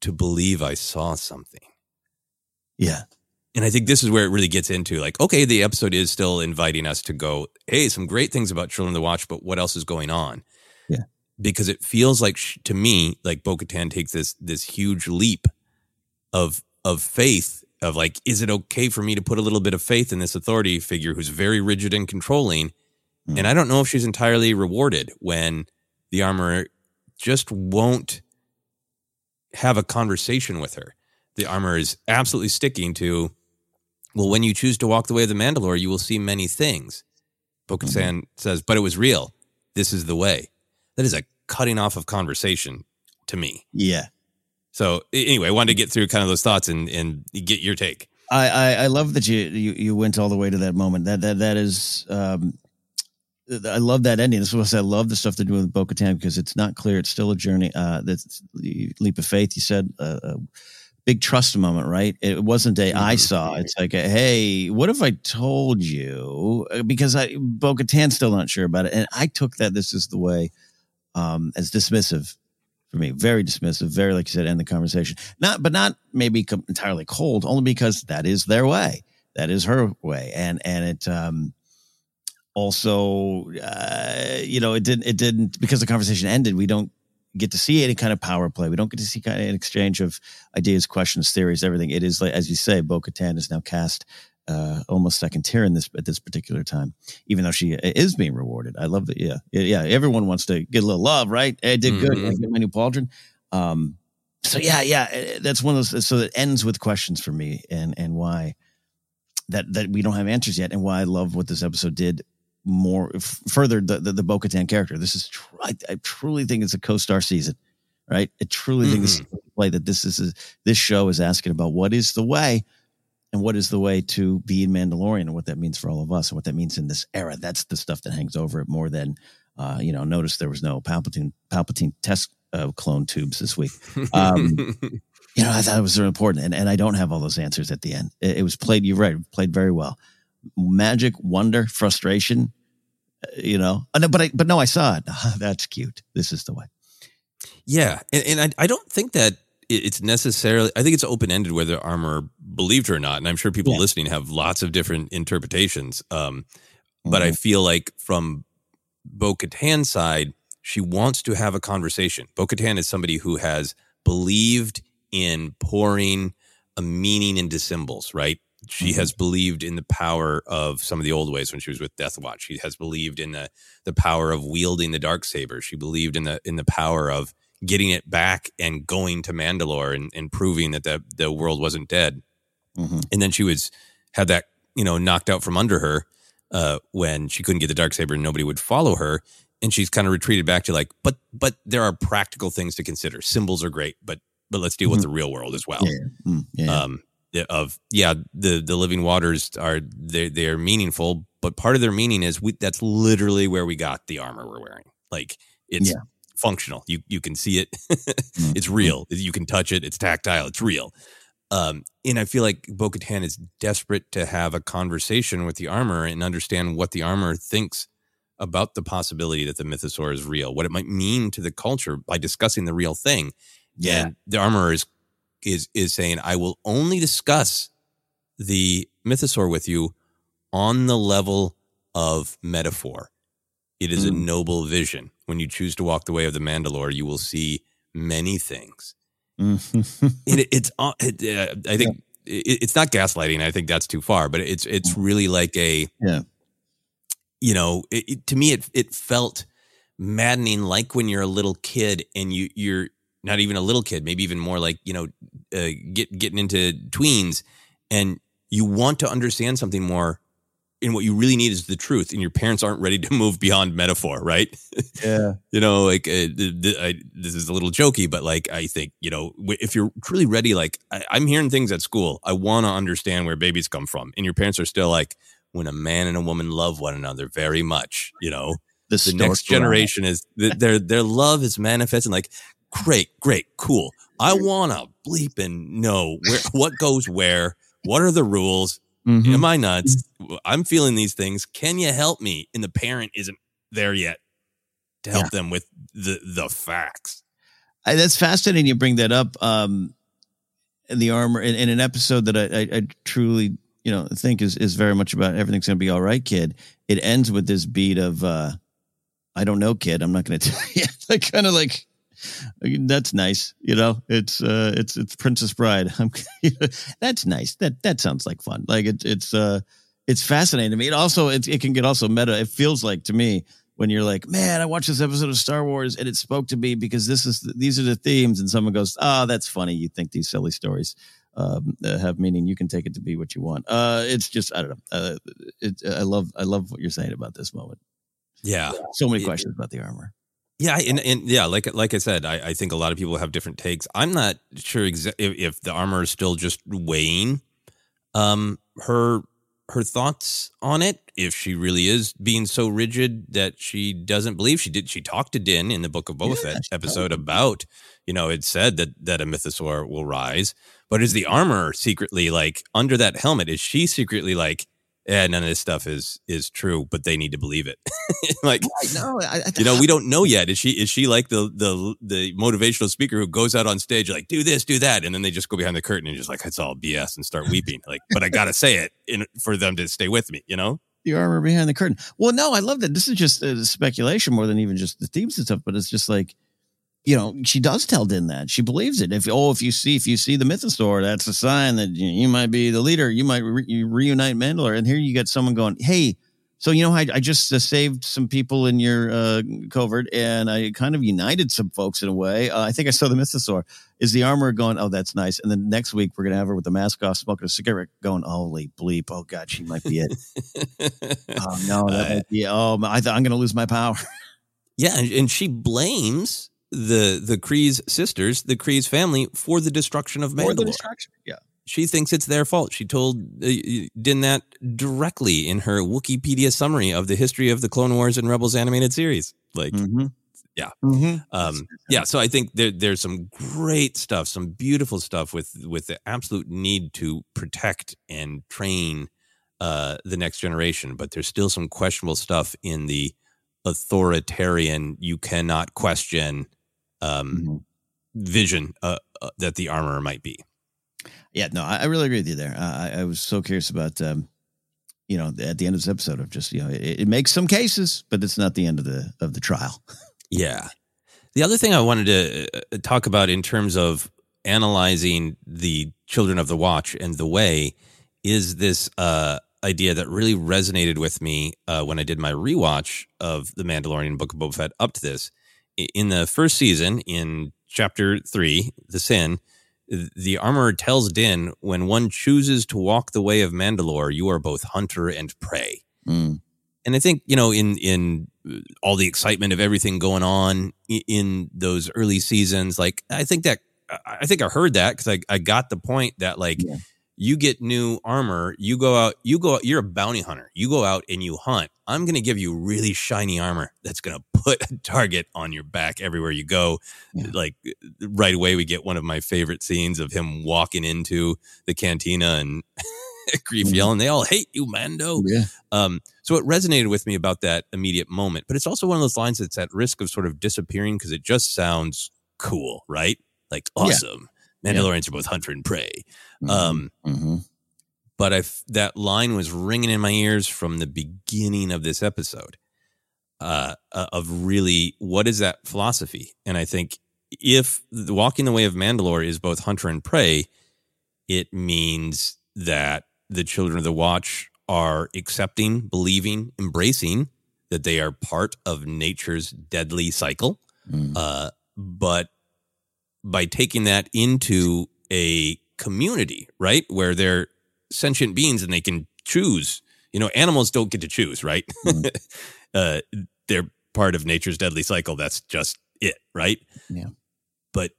to believe I saw something.
Yeah.
And I think this is where it really gets into like, okay, the episode is still inviting us to go, hey, some great things about Children of the Watch, but what else is going on?
Yeah.
Because it feels like sh- to me, like Bo Katan takes this this huge leap of of faith of like, is it okay for me to put a little bit of faith in this authority figure who's very rigid and controlling? Hmm. And I don't know if she's entirely rewarded when the armor just won't have a conversation with her. The armor is absolutely sticking to, well, when you choose to walk the way of the Mandalore, you will see many things. Bo Katan hmm. says, but it was real. This is the way. That is a cutting off of conversation to me.
Yeah.
So anyway, I wanted to get through kind of those thoughts and, and get your take.
I, I, I love that you, you you went all the way to that moment. That that that is um I love that ending. This is what I love the stuff they're doing with Bo Katan because it's not clear. It's still a journey. Uh, that's the leap of faith. You said uh, a big trust moment, right? It wasn't a day i saw. It's like a hey, what if I told you? Uh, Because I Bo Katan's still not sure about it, and I took that this is the way um, as dismissive for me. Very dismissive. Very like you said, end the conversation. Not, but not maybe com- entirely cold. Only because that is their way. That is her way, and and it. um also uh, you know it didn't it didn't because the conversation ended we don't get to see any kind of power play we don't get to see kind of an exchange of ideas questions theories everything it is like as you say bo-katan is now cast uh, almost second tier in this at this particular time even though she is being rewarded i love that yeah yeah everyone wants to get a little love right i did good
Mhm.
I get my new pauldron um so yeah yeah eh, that's one of those so it ends with questions for me and and why that that we don't have answers yet and why i love what this episode did more f- further the the, the Bo-Katan character. This is tr- I, I truly think it's a co-star season, right? I truly think this is play that this is a, this show is asking about what is the way, and what is the way to be in Mandalorian, and what that means for all of us, and what that means in this era. That's the stuff that hangs over it more than Uh, you know, notice there was no Palpatine Palpatine test uh, clone tubes this week. Um, (laughs) you know, I thought it was very important, and, and I don't have all those answers at the end. It, it was played. You're right, played very well. Magic, wonder, frustration. uh, You know, Uh, but I, but no, I saw it. (laughs) That's cute. This is the way.
Yeah, and, and I, I don't think that it's necessarily. I think it's open ended whether Armor believed her or not, and I'm sure people
Yeah.
listening have lots of different interpretations. Um, but I feel like from Bo Katan's side, she wants to have a conversation. Bo Katan is somebody who has believed in pouring a meaning into symbols, right? She has believed in the power of some of the old ways when she was with Death Watch. She has believed in the the power of wielding the dark saber. She believed in the in the power of getting it back and going to Mandalore and, and proving that the the world wasn't dead.
Mhm.
And then she was had that you know knocked out from under her uh, when she couldn't get the dark saber and nobody would follow her. And she's kind of retreated back to like, but but there are practical things to consider. Symbols are great, but but let's deal with the real world as well
Yeah. Mm, yeah, yeah.
um of yeah the the living waters are they they are meaningful but part of their meaning is we that's literally where we got the armor we're wearing like it's
Yeah.
Functional you you can see it (laughs)
Mm-hmm.
it's real you can touch it it's tactile it's real um and i feel like bo-katan is desperate to have a conversation with the armor and understand what the armor thinks about the possibility that the mythosaur is real what it might mean to the culture by discussing the real thing
Yeah.
and the armorer is is is saying, I will only discuss the mythosaur with you on the level of metaphor. It is a
Mm.
noble vision. When you choose to walk the way of the Mandalore, you will see many things.
Mhm.
And it, it's uh, it, uh, I think it, it's not gaslighting. I think that's too far, but it's it's really like a
yeah.
you know, to me, it it felt maddening, like when you're a little kid and you you're not even a little kid, maybe even more like you know, uh, get getting into tweens, and you want to understand something more. And what you really need is the truth, and your parents aren't ready to (laughs) move beyond metaphor, right? (laughs)
Yeah.
you know, like uh, th- th- I, this is a little jokey, but like I think you know, w- if you're truly ready, like I, I'm hearing things at school, I want to understand where babies come from, and your parents are still like, when a man and a woman love one another very much, you know,
The,
the next generation is th- their their love is manifesting. Like, great, great, cool. I want to bleep and know where what goes where. What are the rules?
Mhm.
Am I nuts? I'm feeling these things. Can you help me? And the parent isn't there yet to help them with the the facts.
I, that's fascinating. You bring that up. Um, in the armor in, in an episode that I, I, I truly, you know, think is is very much about everything's going to be all right, kid. It ends with this beat of, uh, I don't know, kid. I'm not going (laughs) to tell you. like kind of like that's nice. You know, it's uh, it's it's Princess Bride. (laughs) That's nice. That that sounds like fun. Like it's it's uh, it's fascinating to me. It also it, it can get also meta. It feels like to me when you're like, man, I watched this episode of Star Wars and it spoke to me because this is these are the themes, and someone goes, oh, that's funny. You think these silly stories um, uh, have meaning? You can take it to be what you want. Uh, it's just I don't know. Uh, it, I love I love what you're saying about this moment.
Yeah.
So many questions about the armor.
Yeah, and, and yeah, like like I said, I, I think a lot of people have different takes. I'm not sure exa- if, if the armor is still just weighing um her her thoughts on it. If she really is being so rigid that she doesn't believe she did, she talked to Din in the Book of Boba
Yeah,
Fett episode about you know it said that that a mythosaur will rise, but is the armor secretly like under that helmet? Is she secretly like? Yeah, none of this stuff is is true, but they need to believe it. (laughs) like,
No, I, I,
you know, we don't know yet. Is she is she like the the the motivational speaker who goes out on stage like do this, do that, and then they just go behind the curtain and just like it's all BS and start weeping. Like, but I gotta say it in, for them to stay with me. You know?
the armor behind the curtain. Well, no, I love that. This is just uh, speculation more than even just the themes and stuff, but it's just like, you know, she does tell Din that she believes it. If oh, if you see if you see the mythosaur, that's a sign that you, you might be the leader. You might re- you reunite Mandalore. And here you get someone going, hey. So you know, I, I just uh, saved some people in your uh, covert, and I kind of united some folks in a way. Uh, I think I saw the mythosaur. Is the armor going? Oh, that's nice. And then next week we're gonna have her with the mask off, smoking a cigarette, going, "Holy bleep! Oh God, she might be it." (laughs) Oh no, that might be. Oh, I th- I'm going to lose my power.
yeah, and she blames the the Kryze sisters, the Kryze family, for the destruction of
Or the
Mandalore.
destruction. Yeah.
she thinks it's their fault. She told uh, Din that directly in her Wikipedia summary of the history of the Clone Wars and Rebels animated series. Like,
Mm-hmm.
yeah,
Mm-hmm.
um, yeah. So I think there, there's some great stuff, some beautiful stuff with with the absolute need to protect and train uh, the next generation. But there's still some questionable stuff in the authoritarian. You cannot question um,
Mm-hmm.
vision uh, uh, that the armorer might be.
Yeah, no, I, I really agree with you there. Uh, I, I was so curious about, um, you know, at the end of this episode of just, you know, it, it makes some cases, but it's not the end of the of the trial. (laughs)
Yeah. The other thing I wanted to uh, talk about in terms of analyzing the Children of the Watch and the way is this uh, idea that really resonated with me uh, when I did my rewatch of The Mandalorian Book of Boba Fett up to this. In the first season, in chapter three, The Sin, the armorer tells Din when one chooses to walk the way of Mandalore, you are both hunter and prey
Mm.
and I think you know in in uh, all the excitement of everything going on in those early seasons, like I think that I I think I heard that because I I got the point that like
Yeah.
you get new armor, you go out, you go, out, you're a bounty hunter, you go out and you hunt. I'm gonna give you really shiny armor that's gonna put a target on your back everywhere you go.
Yeah.
Like right away, we get one of my favorite scenes of him walking into the cantina and. (laughs) Grief
Mhm.
yelling, they all hate you, Mando.
Yeah.
Um, so it resonated with me about that immediate moment, but it's also one of those lines that's at risk of sort of disappearing because it just sounds cool, right? Like awesome. Yeah. Mandalorians are both hunter and prey. Um,
hmm
but I that line was ringing in my ears from the beginning of this episode uh, uh, of really what is that philosophy? And I think if walking the way of Mandalore is both hunter and prey, it means that the children of the watch are accepting, believing, embracing that they are part of nature's deadly cycle.
Mm.
Uh, but by taking that into a community, right, where they're sentient beings and they can choose, you know, animals don't get to choose, right?
Mm. (laughs)
uh, they're part of nature's deadly cycle. That's just it, right?
Yeah.
But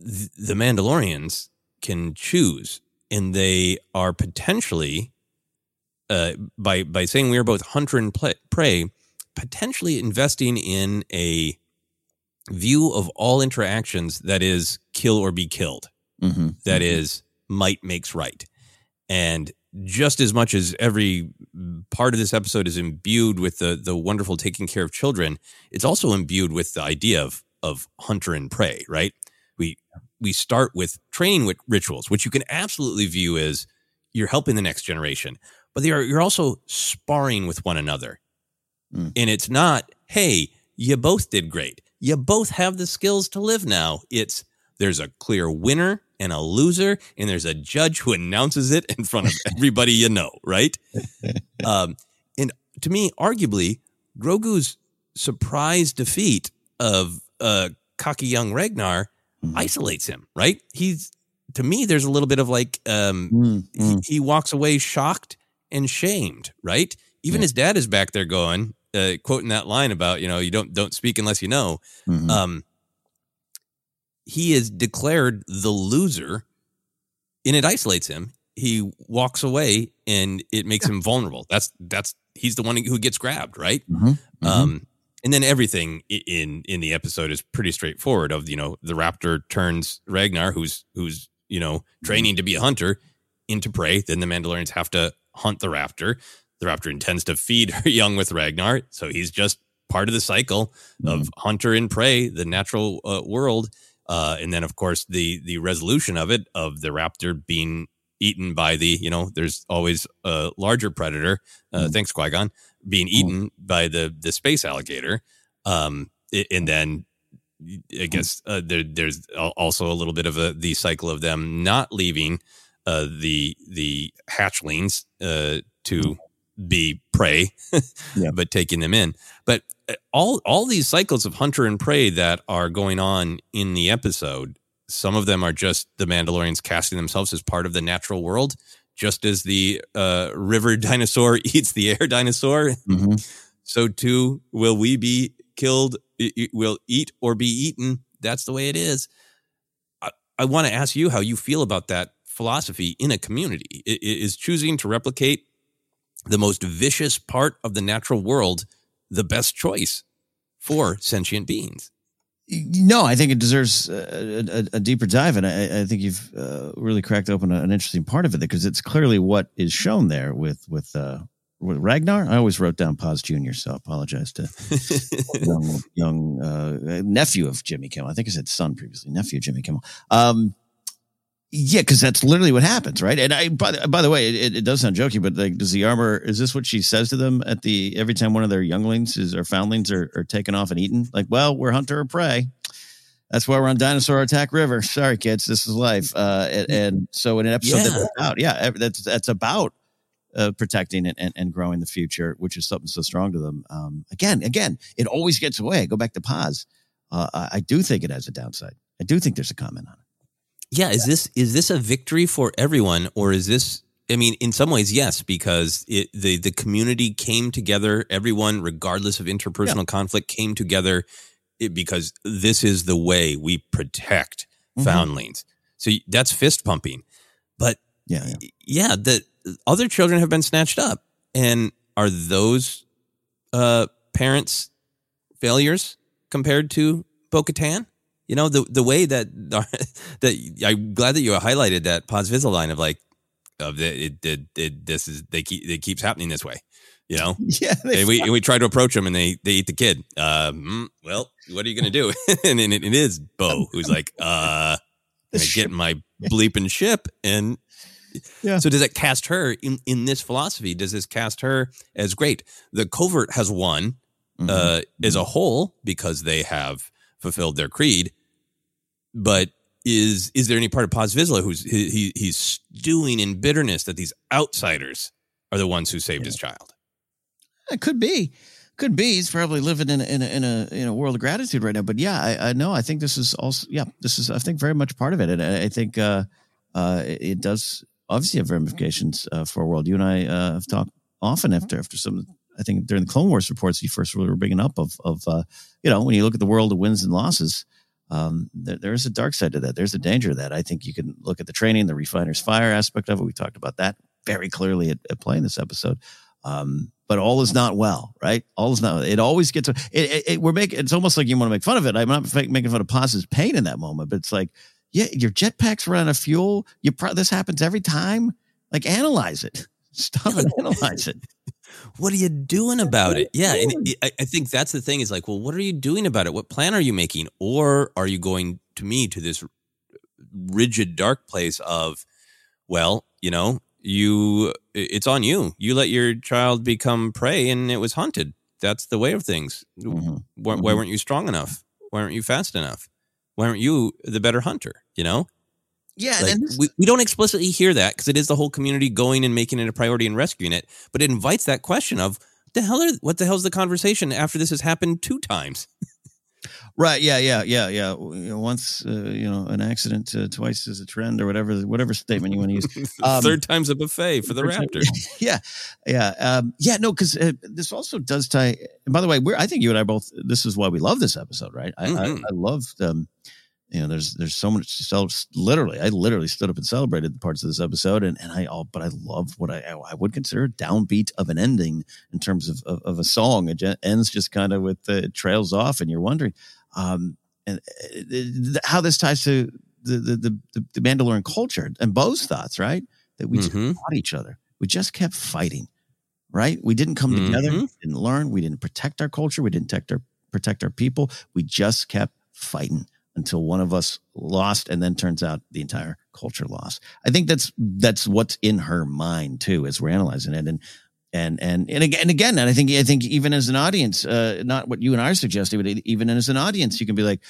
th- the Mandalorians can choose, and they are potentially, uh, by by saying we are both hunter and prey, potentially investing in a view of all interactions that is kill or be killed.
hmm
That is might makes right. And just as much as every part of this episode is imbued with the the wonderful taking care of children, it's also imbued with the idea of of hunter and prey, right? We we start with training with rituals, which you can absolutely view as you're helping the next generation, but they are you're also sparring with one another.
Mm.
And it's not, hey, you both did great. You both have the skills to live now. It's there's a clear winner and a loser, and there's a judge who announces it in front of (laughs) everybody you know, right? (laughs) Um, and to me, arguably, Grogu's surprise defeat of uh, cocky young Ragnar
Mhm.
isolates him, right? He's to me, there's a little bit of like um,
Mm,
he,
mm.
he walks away shocked and shamed, right? Even
Yeah.
his dad is back there going, uh, quoting that line about you know you don't don't speak unless you know.
Mhm.
Um, he is declared the loser, and it isolates him. He walks away, and it makes him vulnerable. That's that's he's the one who gets grabbed, right?
Mhm. Mhm.
Um, and then everything in in the episode is pretty straightforward. Of you know, the raptor turns Ragnar, who's who's you know training to be a hunter, into prey. Then the Mandalorians have to hunt the raptor. The raptor intends to feed her (laughs) young with Ragnar, so he's just part of the cycle of hunter and prey, the natural uh, world. Uh, and then, of course, the the resolution of it of the raptor being eaten by the you know there's always a larger predator. Uh,
Mm.
Thanks, Qui Gon, being eaten by the the space alligator. Um, and then I guess uh, there, there's also a little bit of a the cycle of them not leaving uh, the the hatchlings uh, to be prey, (laughs)
Yeah.
but taking them in. But uh, all all these cycles of hunter and prey that are going on in the episode, some of them are just the Mandalorians casting themselves as part of the natural world, just as the uh, river (laughs) dinosaur (laughs) eats the air dinosaur.
Mhm.
So too will we be killed. Will eat or be eaten. That's the way it is. I, I want to ask you how you feel about that philosophy in a community. It, it is choosing to replicate the most vicious part of the natural world the best choice for sentient beings.
No, I think it deserves a, a, a deeper dive, and I, I think you've uh, really cracked open an interesting part of it because it's clearly what is shown there with with uh, with Ragnar. I always wrote down Paz Junior, so I apologize to (laughs) young, young uh, nephew of Jimmy Kimmel. I think I said son previously, nephew of Jimmy Kimmel. Um, yeah, because that's literally what happens, right? And I, by, by the way, it, it, does sound jokey, but like, does the armor? Is this what she says to them at the every time one of their younglings is or foundlings are, are taken off and eaten? Like, well, we're hunter or prey. That's why we're on Dinosaur Attack River. (laughs) Sorry, kids, this is life. Uh, and, and so in an episode yeah. that's about, yeah, that's that's about uh, protecting and, and, and, growing the future, which is something so strong to them. Um, again, again, it always gets away. Go back to Paz. Uh, I, I do think it has a downside. I do think there's a comment on it
yeah is this is this a victory for everyone or is this I mean, in some ways, yes, because it, the the community came together. Everyone, regardless of interpersonal yeah. conflict, came together it, because this is the way we protect mm-hmm. foundlings. So that's fist pumping. But
yeah, yeah,
yeah, the other children have been snatched up, and are those uh, parents failures compared to Bo-Katan? You know, the the way that that I'm glad that you highlighted that Paz line of like of the, it, it, it, this is they keep it keeps happening this way. You know, (laughs)
yeah.
And we and we try to approach them, and they they eat the kid. Um, well, what are you going to do? (laughs) and it, it is Bo who's like, (laughs) uh, I get my bleeping ship, and yeah. So does it cast her in in this philosophy? Does this cast her as great? The covert has won mm-hmm. uh, as a whole because they have fulfilled their creed but is is there any part of Paz Vizsla who's he, he's stewing in bitterness that these outsiders are the ones who saved yeah. his child?
It could be, could be. He's probably living in a, in a in a in a world of gratitude right now. But yeah, I, I know. I think this is also yeah. This is I think very much part of it, and I, I think uh, uh, it does obviously have ramifications uh, for a world. You and I uh, have talked often after after some. I think during the Clone Wars reports you first really were bringing up of of uh, you know when you look at the world of wins and losses um, there, there's a dark side to that. There's a danger that. I think you can look at the training, the refiner's fire aspect of it. We talked about that very clearly at, at play in this episode. Um, but all is not well, right? All is not. It always gets. It, it, it, we're making. It's almost like you want to make fun of it. I'm not making fun of Paz's pain in that moment, but it's like, yeah, your jetpacks run out of fuel. You pro- this happens every time. Like analyze it. (laughs) Stop and analyze it
what are you doing about it? Yeah. And I think that's the thing is like, well, what are you doing about it? What plan are you making? Or are you going to me to this rigid, dark place of, well, you know, you, it's on you. You let your child become prey and it was hunted. That's the way of things. Mm-hmm. Why, why mm-hmm. weren't you strong enough? Why weren't you fast enough? Why aren't you the better hunter? You know?
Yeah,
like, we, we don't explicitly hear that because it is the whole community going and making it a priority and rescuing it, but it invites that question of the hell are what the hell's the conversation after this has happened two times?
right. Yeah. Yeah. Yeah. Yeah. Once uh, you know an accident, uh, twice is a trend, or whatever whatever statement you want to use. (laughs)
Um, third time's a buffet for the Raptors. (laughs)
yeah. Yeah. Um, yeah. No, because uh, this also does tie. And by the way, we're I think you and I both. This is why we love this episode, right? I mm-hmm. I, I love um, you know, there's there's so much to celebrate. Literally, I literally stood up and celebrated the parts of this episode, and, and I all, but I love what I I would consider a downbeat of an ending in terms of of, of a song. It ends just kind of with uh, it trails off, and you're wondering, um, and uh, how this ties to the the the, the Mandalorian culture and Bo's thoughts, right? That we mm-hmm. just fought each other. We just kept fighting, right? We didn't come mm-hmm. together, we didn't learn, we didn't protect our culture, we didn't protect our protect our people. We just kept fighting until one of us lost and then turns out the entire culture lost. I think that's that's what's in her mind too as we're analyzing it and and and and again and again and I think I think even as an audience uh not what you and I are suggesting but even as an audience you can be like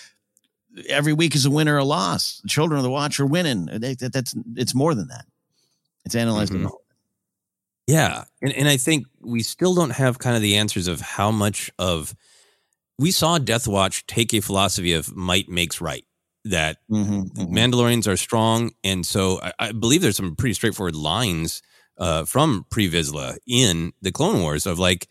every week is a winner or a loss. The children of the watch are winning. That, that's it's more than that. It's analyzing mm-hmm.
Yeah. And and I think we still don't have kind of the answers of how much of we saw Death Watch take a philosophy of might makes right. That mm-hmm, mm-hmm. Mandalorians are strong, and so I, I, believe there's some pretty straightforward lines uh, from Pre Vizsla in the Clone Wars of like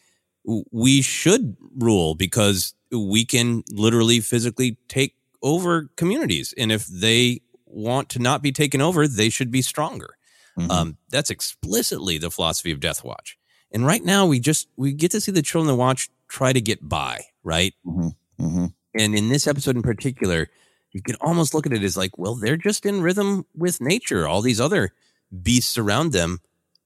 we should rule because we can literally physically take over communities, and if they want to not be taken over, they should be stronger.
Mhm.
Um, that's explicitly the philosophy of Death Watch. And right now, we just we get to see the children of the Watch try to get by, right?
Mhm. Mhm.
And in this episode in particular, you can almost look at it as like, well, they're just in rhythm with nature. All these other beasts around them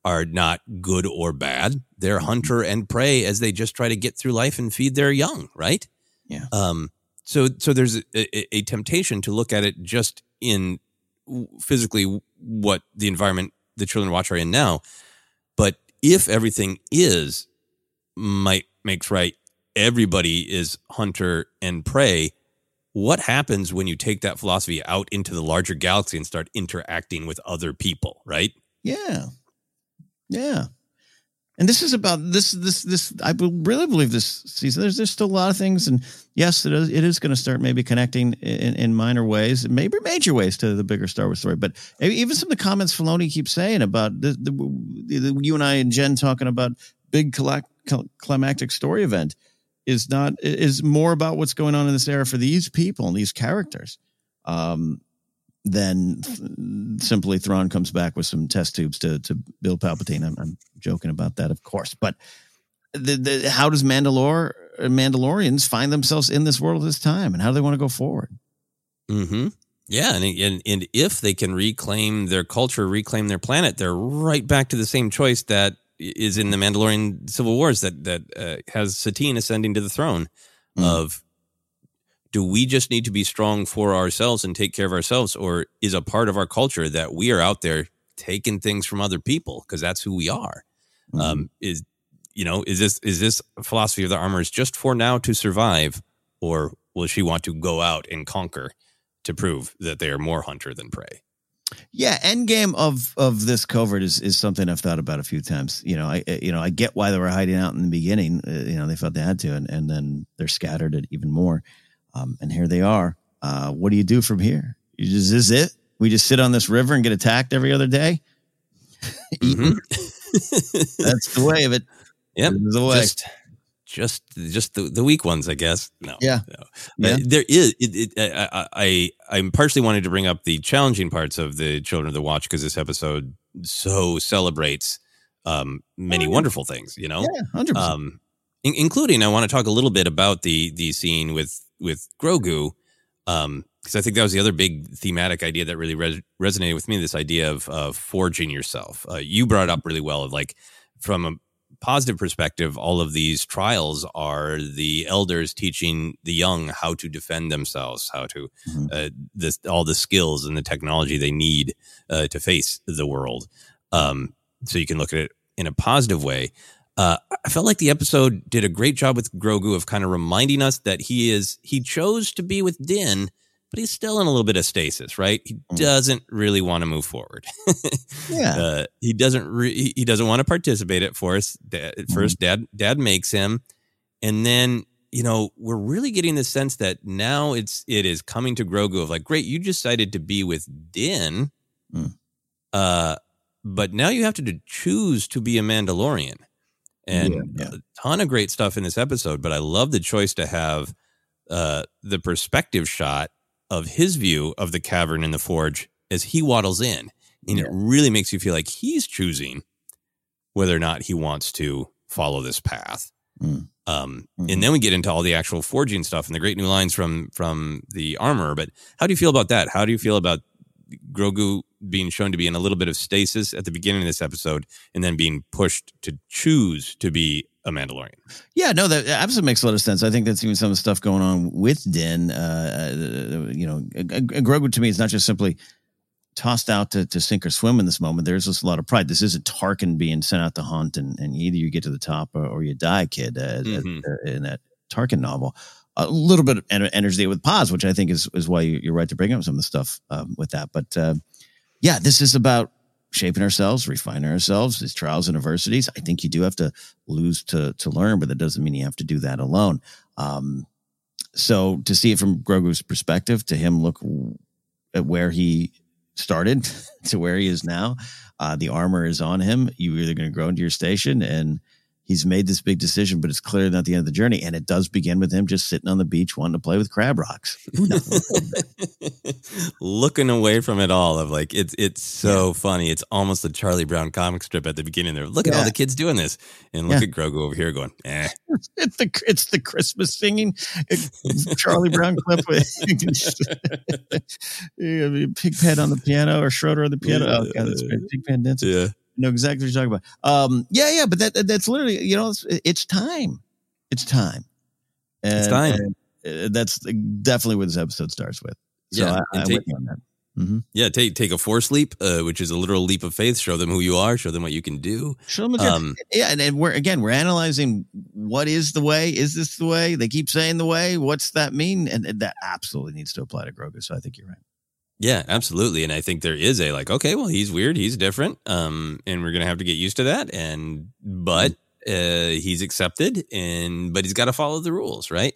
are not good or bad. They're hunter and prey as they just try to get through life and feed their young, right?
Yeah.
Um, so so there's a, a, a temptation to look at it just in physically what the environment the children watch are in now. But if everything is might makes right, everybody is hunter and prey. What happens when you take that philosophy out into the larger galaxy and start interacting with other people, right?
Yeah. Yeah. And this is about this this this I really believe this season. There's still a lot of things, and yes, it is it is going to start maybe connecting in, in minor ways, maybe major ways to the bigger Star Wars story. But even some of the comments Filoni keeps saying about the, the, the you and I and Jen talking about big collect, climactic story event is not is more about what's going on in this era for these people and these characters. Um, then simply Thrawn comes back with some test tubes to to Bill Palpatine. I'm, I'm joking about that, of course. But the, the, how does Mandalore Mandalorians find themselves in this world at this time, and how do they want to go forward?
Mm-hmm. Yeah, and, and and if they can reclaim their culture, reclaim their planet, they're right back to the same choice that is in the Mandalorian Civil Wars that that uh, has Satine ascending to the throne. Of do we just need to be strong for ourselves and take care of ourselves, or is a part of our culture that we are out there taking things from other people because that's who we are? Um, is you know is this is this philosophy of the armor is just for now to survive, or will she want to go out and conquer? to prove that they are more hunter than prey.
Yeah, end game of of this covert is is something I've thought about a few times. You know, I you know I get why they were hiding out in the beginning. Uh, you know, they felt they had to, and and then they're scattered it even more. Um, and here they are. Uh, what do you do from here? You just, is this it? We just sit on this river and get attacked every other day. (laughs) That's the way of it.
Yep,
This is the way.
Just, just, just the, the weak ones, I guess. No,
Yeah.
no.
Yeah.
Uh, there is. It, it, I, I, I, I'm partially wanted to bring up the challenging parts of the Children of the Watch because this episode so celebrates um, many wonderful things. You know,
Oh, Yeah, 100%.
Um, in, including I want to talk a little bit about the the scene with with Grogu. Um, because I think that was the other big thematic idea that really res- resonated with me. This idea of of forging yourself. Uh, you brought it up really well. Of like from a positive perspective, all of these trials are the elders teaching the young how to defend themselves, how to uh, this all the skills and the technology they need uh, to face the world. Um, so you can look at it in a positive way. Uh, I felt like the episode did a great job with Grogu of kind of reminding us that he is he chose to be with Din, but he's still in a little bit of stasis, right? He doesn't really want to move forward.
Yeah. (laughs)
uh, he doesn't. Re- he- doesn't want to participate at first. Dad, at first, dad dad makes him, and then you know we're really getting the sense that now it's it is coming to Grogu of like, great, you decided to be with Din, uh, but now you have to choose to be a Mandalorian, and a ton of great stuff in this episode. But I love the choice to have uh, the perspective shot of his view of the cavern in the forge as he waddles in, and it really makes you feel like he's choosing whether or not he wants to follow this path. Um, And then we get into all the actual forging stuff and the great new lines from from the armor. But how do you feel about that? How do you feel about Grogu being shown to be in a little bit of stasis at the beginning of this episode, and then being pushed to choose to be a Mandalorian?
Yeah, no, that absolutely makes a lot of sense. I think that's even some of the stuff going on with Din. Uh, uh, you know, uh, uh, Grogu to me is not just simply tossed out to, to sink or swim in this moment. There's just a lot of pride. This isn't Tarkin being sent out to hunt, and, and either you get to the top or, or you die, kid. Uh,
Mhm.
uh, in that Tarkin novel, a little bit of energy with Paz, which I think is is why you- you're right to bring up some of the stuff um, with that. But uh, yeah, this is about shaping ourselves, refining ourselves, these trials and adversities. I think you do have to lose to to learn, but that doesn't mean you have to do that alone. Um, so to see it from Grogu's perspective, to him look at where he started (laughs) to where he is now, uh, the armor is on him. You're either going to grow into your station and he's made this big decision, but it's clearly not the end of the journey. And it does begin with him just sitting on the beach wanting to play with crab rocks. (laughs)
Looking away from it all of like it's it's so yeah. funny. It's almost a Charlie Brown comic strip at the beginning there. Look yeah. at all the kids doing this. And look yeah. at Grogu over here going, eh. (laughs)
It's the it's the Christmas singing Charlie Brown clip with (laughs) Pigpen on the piano or Schroeder on the piano. Oh god, that's great. Pigpen dancing. Yeah know exactly what you're talking about. Um, yeah, yeah, but that that's literally, you know, it's, it's time. It's time.
And, it's time.
And uh, that's definitely what this episode starts with. So yeah, I, I take, on that.
Mm-hmm. Yeah, take take a force leap, uh, which is a literal leap of faith. Show them who you are. Show them what you can do.
Show them. Um, yeah, and, and we're again we're analyzing what is the way. Is this the way? They keep saying the way. What's that mean? And, and that absolutely needs to apply to Grogu. So I think you're right.
Yeah, absolutely. And I think there is a like, okay, well, he's weird, he's different, um, and we're gonna have to get used to that. And but uh, he's accepted, and but he's got to follow the rules, right?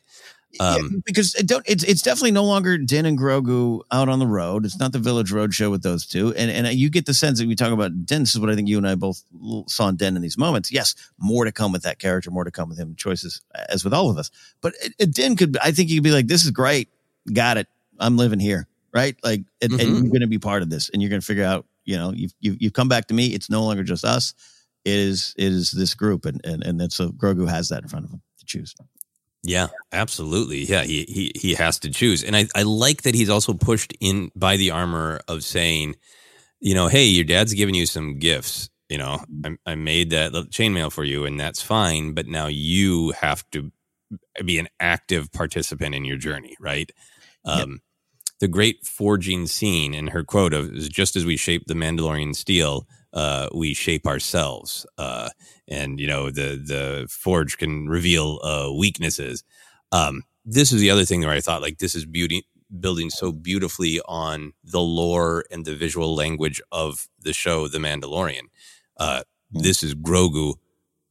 Um, yeah, because it don't, it's it's definitely no longer Din and Grogu out on the road. It's not the Village Road show with those two, and and you get the sense that we talk about Din. This is what I think you and I both saw in Din in these moments. Yes, more to come with that character, more to come with him. Choices as with all of us, but it, it, Din could. I think he could be like, "This is great, got it. I'm living here." Right? Like, and, mm-hmm. and you're going to be part of this, and you're going to figure out, you know, you've, you've you've come back to me. It's no longer just us. It is it is this group, and and and that's so Grogu has that in front of him to choose.
Yeah, absolutely. Yeah, he he he has to choose, and I I like that he's also pushed in by the armor of saying, you know, hey, your dad's giving you some gifts. You know, I, I made that chainmail for you, and that's fine. But now you have to be an active participant in your journey, right? Um, the great forging scene and her quote of just as we shape the Mandalorian steel, uh, we shape ourselves. Uh, and you know, the the forge can reveal uh, weaknesses. Um, this is the other thing where I thought like this is beauty building so beautifully on the lore and the visual language of the show, The Mandalorian. Uh, hmm. this is Grogu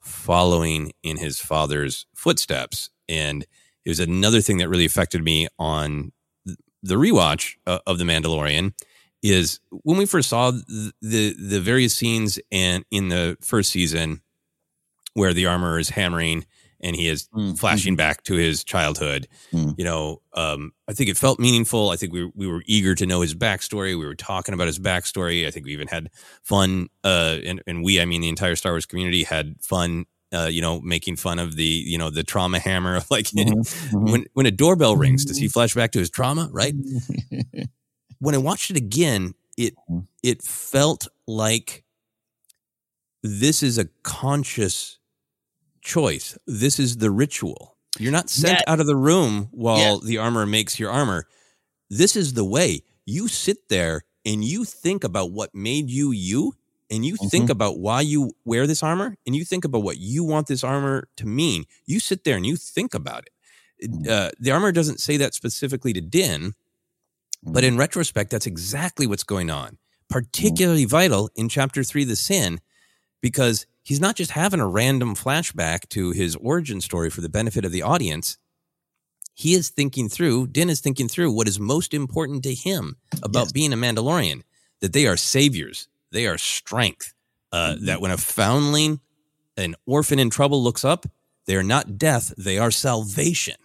following in his father's footsteps. And it was another thing that really affected me on the rewatch uh, of The Mandalorian is when we first saw the, the, the various scenes and in the first season where the armor is hammering and he is mm-hmm. flashing back to his childhood. Mm. You know, um, I think it felt meaningful. I think we we were eager to know his backstory. We were talking about his backstory. I think we even had fun. Uh, and, and we, I mean, the entire Star Wars community had fun uh, you know, making fun of the, you know, the trauma hammer. Like mm-hmm, (laughs) mm-hmm. when when a doorbell rings, does he mm-hmm. flash back to his trauma? Right. (laughs) when I watched it again, it mm-hmm. it felt like this is a conscious choice. This is the ritual. You're not sent out of the room while the armor makes your armor. This is the way. You sit there and you think about what made you you and you mm-hmm. think about why you wear this armor and you think about what you want this armor to mean, you sit there and you think about it. Mm. Uh, the armor doesn't say that specifically to Din, but in mm-hmm. retrospect, that's exactly what's going on. Mm-hmm. Particularly vital in chapter three, The Sin, because he's not just having a random flashback to his origin story for the benefit of the audience. He is thinking through, Din is thinking through what is most important to him about yes. being a Mandalorian that they are saviors, they are strength. Uh, mm-hmm. That when a foundling, an orphan in trouble looks up, they are not death, they are salvation.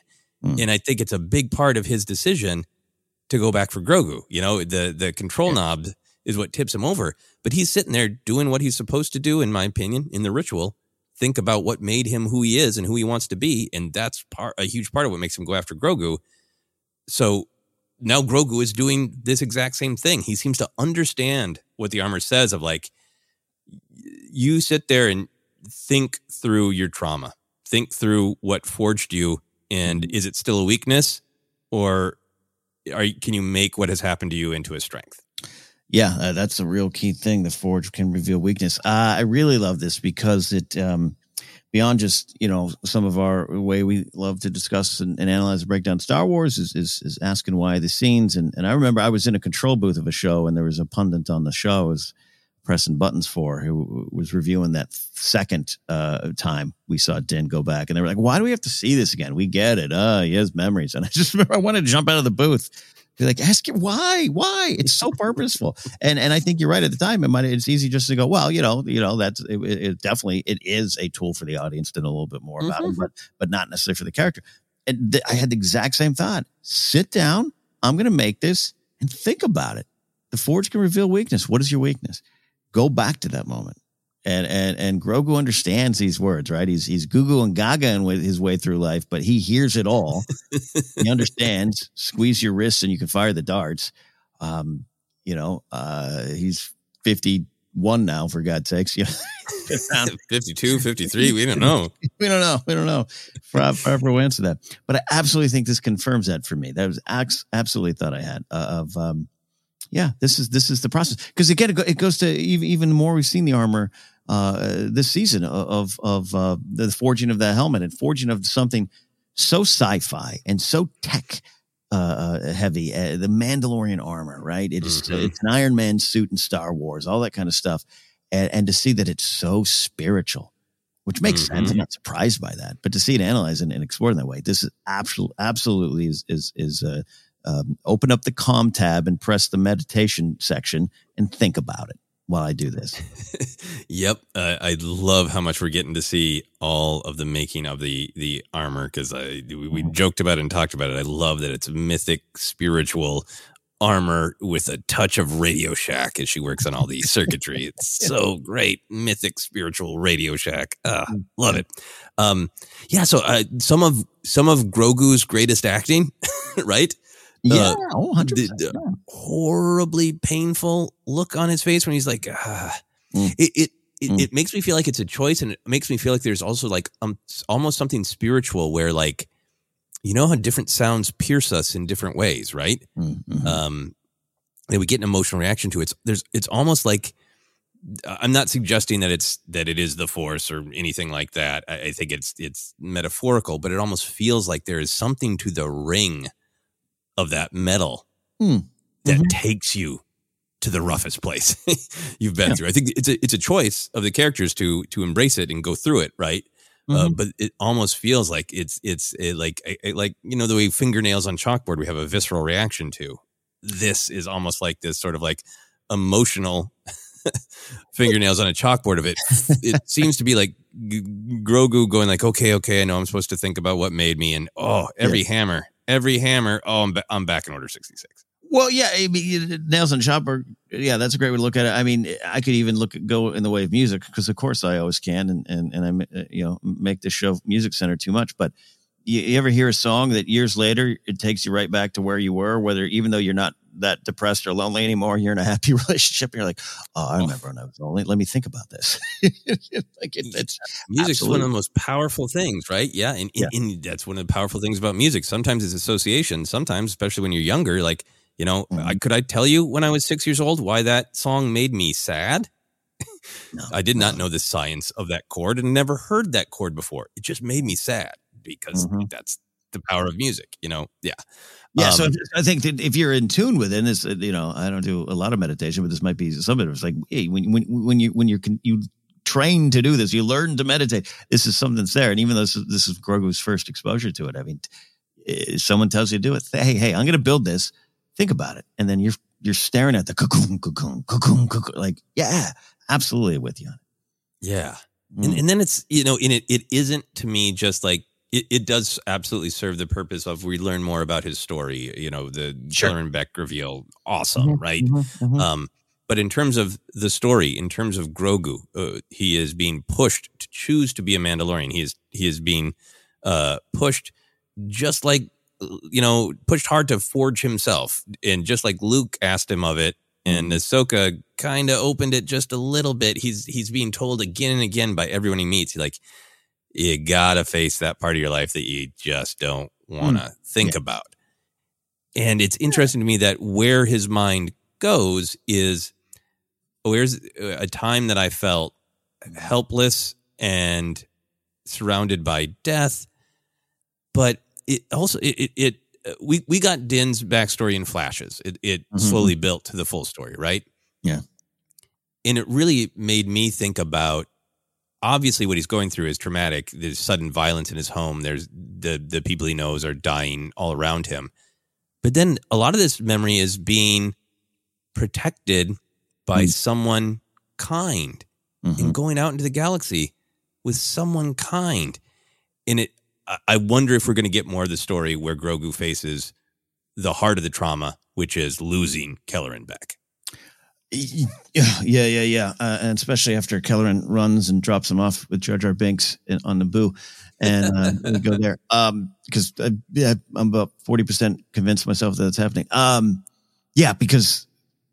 Mm. And I think it's a big part of his decision to go back for Grogu. You know, the the control yeah. knob is what tips him over. But he's sitting there doing what he's supposed to do, in my opinion, in the ritual. Think about what made him who he is and who he wants to be, and that's part a huge part of what makes him go after Grogu. So now Grogu is doing this exact same thing. He seems to understand what the armor says of like you sit there and think through your trauma. Think through what forged you and mm-hmm. is it still a weakness or are can you make what has happened to you into a strength?
Yeah, uh, that's a real key thing. The forge can reveal weakness. Uh, I really love this because it um, beyond just you know some of our way we love to discuss and, and analyze and break down Star Wars is, is, is asking why the scenes. And and I remember I was in a control booth of a show and there was a pundit on the show was pressing buttons for who was reviewing that second uh, time we saw Din go back. And they were like why do we have to see this again? We get it. Uh he has memories. And I just remember I wanted to jump out of the booth You're like, ask it why, why? It's so purposeful. And and I think you're right. At the time, it might it's easy just to go, well, you know, you know, that's it, it definitely it is a tool for the audience to know a little bit more about
Mhm.
it, but but not necessarily for the character. And th- I had the exact same thought. Sit down. I'm going to make this and think about it. The forge can reveal weakness. What is your weakness? Go back to that moment. And and and Grogu understands these words, right? He's he's Goo and Gaga with his way through life, but he hears it all. (laughs) he understands. Squeeze your wrists and you can fire the darts. Um, you know, uh, he's fifty one now, for God's sakes. (laughs) You know, (laughs)
52, 53, we don't know.
we don't know. We don't know. Proper answer that. But I absolutely think this confirms that for me. That was ax- absolutely thought I had uh, of, um, yeah, this is this is the process because again it, go, it goes to even even more we've seen the armor uh, this season of of uh, the forging of the helmet and forging of something so sci-fi and so tech uh, uh, heavy. Uh, the Mandalorian armor, right? It is-
Mhm.
it's an Iron Man suit in Star Wars, all that kind of stuff, and, and to see that it's so spiritual, which makes sense. I'm not surprised by that, but to see it analyzed and, and explored in that way, this is absolutely absolutely is is is uh, um, open up the com tab and press the meditation section and think about it while I do this. (laughs)
Yep, uh, I love how much we're getting to see all of the making of the the armor because I we, we joked about it and talked about it. I love that it's mythic, spiritual armor with a touch of Radio Shack as she works on all the circuitry. (laughs) It's so great, mythic, spiritual Radio Shack. Ah, love it. Um, yeah, so uh, some of some of Grogu's greatest acting, (laughs) right?
Yeah,
Uh,
oh, 100%,
the- the horribly painful look on his face when he's like, ah.
Mm.
it it it, it makes me feel like it's a choice, and it makes me feel like there's also like um almost something spiritual where like you know how different sounds pierce us in different ways, right?
Mm-hmm.
Um, and we get an emotional reaction to it. It's, there's it's almost like I'm not suggesting that it's that it is the force or anything like that. I, I think it's it's metaphorical, but it almost feels like there is something to the ring of that metal
Hmm.
that takes you to the roughest place (laughs) you've been through. I think it's a it's a choice of the characters to to embrace it and go through it, right? Uh,
Mhm.
but it almost feels like it's it's it like it- it- like you know the way fingernails on chalkboard we have a visceral reaction to. This is almost like this sort of like emotional (laughs) fingernails on a chalkboard of it. It (laughs) seems to be like Grogu going like, okay, okay, I know I'm supposed to think about what made me, and oh, every hammer, every hammer. Oh, I'm ba- I'm back in order sixty six.
Well, yeah, I mean, nails on chopper. Yeah, that's a great way to look at it. I mean, I could even look go in the way of music because, of course, I always can, and and and I uh, you know make the show music center too much. But you, you ever hear a song that years later it takes you right back to where you were, whether even though you're not that depressed or lonely anymore, you're in a happy (laughs) relationship, and you're like, oh, I remember when I was lonely. Let me think about this. (laughs) like it, it's
Music's one of the most powerful things, right? Yeah, and, and that's one of the powerful things about music. Sometimes it's association. Sometimes, especially when you're younger, like you know,
Mm-hmm.
I, could I tell you when I was six years old why that song made me sad? (laughs) I did not know the science of that chord and never heard that chord before. It just made me sad because
Mhm.
that's the power of music. You know, yeah,
Yeah, so
Um,
if- I think that if you're in tune with it, and this, uh, you know, I don't do a lot of meditation, but this might be some of it. It's like, hey, when when when you when you can you train to do this, you learn to meditate. This is something that's there, and even though this is, this is Grogu's first exposure to it, I mean, eh, someone tells you to do it. Hey, hey, I'm going to build this. Think about it, and then you're you're staring at the cocoon, cocoon, cocoon, cocoon. Like, yeah, absolutely with you. on it.
Yeah.
Mm.
And, and then it's, you know, in it, it isn't to me just like, it, it does absolutely serve the purpose of we learn more about his story, you know, the
Sure.
Beq reveal. Awesome.
Mhm,
Right.
mhm, mhm.
Um, but in terms of the story, in terms of Grogu, uh, he is being pushed to choose to be a Mandalorian. He is, he is being, uh, pushed just like, you know, pushed hard to forge himself. And just like Luke asked him of it, and Ahsoka kind of opened it just a little bit. He's he's being told again and again by everyone he meets. He's like, you gotta face that part of your life that you just don't want to think about. And it's interesting to me that where his mind goes is where's a time that I felt helpless and surrounded by death, but it also it it, it uh, we we got Din's backstory in flashes. It it
Mhm.
slowly built to the full story, right?
Yeah.
And it really made me think about obviously what he's going through is traumatic. There's sudden violence in his home. There's the the people he knows are dying all around him. But then a lot of this memory is being protected by
Mm.
someone kind
Mhm.
and going out into the galaxy with someone kind. And it, I- I wonder if we're going to get more of the story where Grogu faces the heart of the trauma, which is losing Kelleran Beq.
Yeah, yeah, yeah, yeah. Uh, and especially after Kelleran runs and drops him off with Jar Jar Binks in, on Naboo, and uh, (laughs) we go there. Um, because uh, yeah, I'm about forty percent convinced myself that it's happening. Um, yeah, because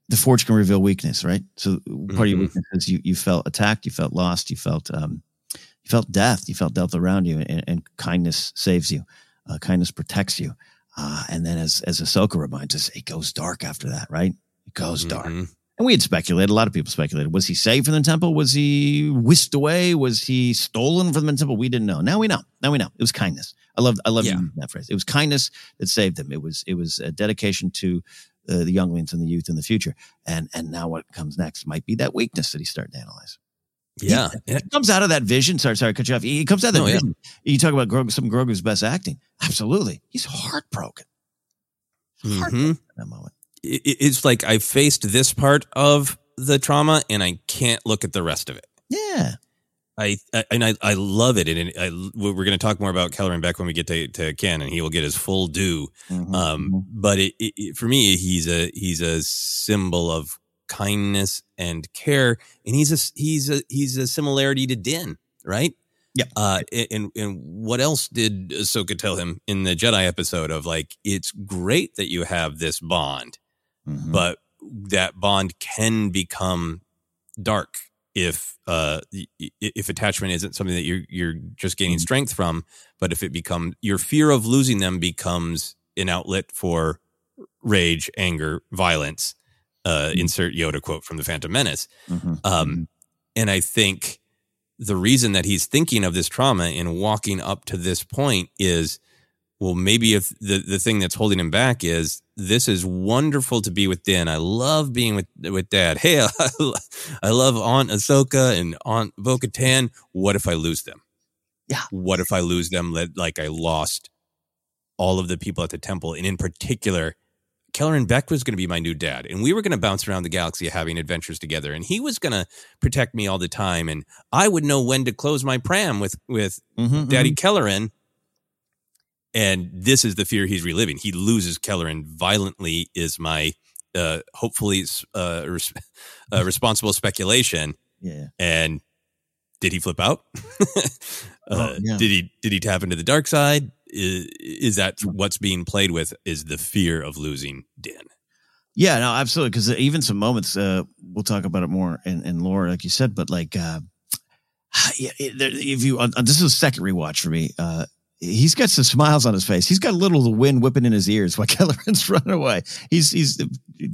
the Forge can reveal weakness, right? So part of your
Mhm.
weakness is you you felt attacked, you felt lost, you felt um, you felt death, you felt death around you, and, and kindness saves you. Uh, kindness protects you. Uh, and then as as Ahsoka reminds us, it goes dark after that, right? It goes dark. And we had speculated, a lot of people speculated. Was he saved from the temple? Was he whisked away? Was he stolen from the temple? We didn't know. Now we know. Now we know. It was kindness. I love I love
Yeah.
that phrase. It was kindness that saved him. It was it was a dedication to uh, the younglings and the youth in the future. And and now what comes next might be that weakness that he's starting to analyze.
Yeah.
He, he comes out of that vision. Sorry, sorry, cut you off. He comes out of that
yeah.
vision. You talk about Grogu, some Grogu's best acting. Absolutely. He's heartbroken. Heartbroken
Mhm.
in that moment.
It- it- It's like I faced this part of the trauma and I can't look at the rest of it.
Yeah.
I, I and I, I love it, and I, we're going to talk more about Kelleran Beq when we get to, to Ken, and he will get his full due.
Mhm,
Um,
mhm.
but it, it, it- for me, he's a he's a symbol of kindness and care, and he's a he's a he's a similarity to Din, right?
Yeah.
Uh, and and what else did Ahsoka tell him in the Jedi episode of like, it's great that you have this bond,
Mhm.
but that bond can become dark if uh if attachment isn't something that you're you're just gaining
Mhm.
strength from but if it becomes your fear of losing them becomes an outlet for rage anger violence uh insert yoda quote from the phantom menace
Mhm.
um and i think the reason that he's thinking of this trauma and walking up to this point is well maybe if the the thing that's holding him back is this is wonderful to be with Dan. I love being with with Dad. Hey, (laughs) I, I love Aunt Ahsoka and Aunt Bo-Katan. What if I lose them?
Yeah.
What if I lose them? Like- Like I lost all of the people at the temple, and in particular, Kelleran Beq was going to be my new dad, and we were going to bounce around the galaxy having adventures together, and he was going to protect me all the time, and I would know when to close my pram with with
Mhm,
Daddy Kelleran. And this is the fear he's reliving. He loses Kelleran violently, is my uh, hopefully uh, res- (laughs) uh, responsible speculation.
Yeah.
And did he flip out? (laughs) uh,
Oh, yeah.
Did he did he tap into the dark side? Is, is that what's being played with? Is the fear of losing Din?
Yeah, no, absolutely. Because even some moments, uh, we'll talk about it more in, in lore, like you said. But like, uh, (sighs) yeah, if you, uh, this is a second rewatch for me. Uh, he's got some smiles on his face. He's got a little of the wind whipping in his ears while (laughs) Kelleran's running away. He's, he's,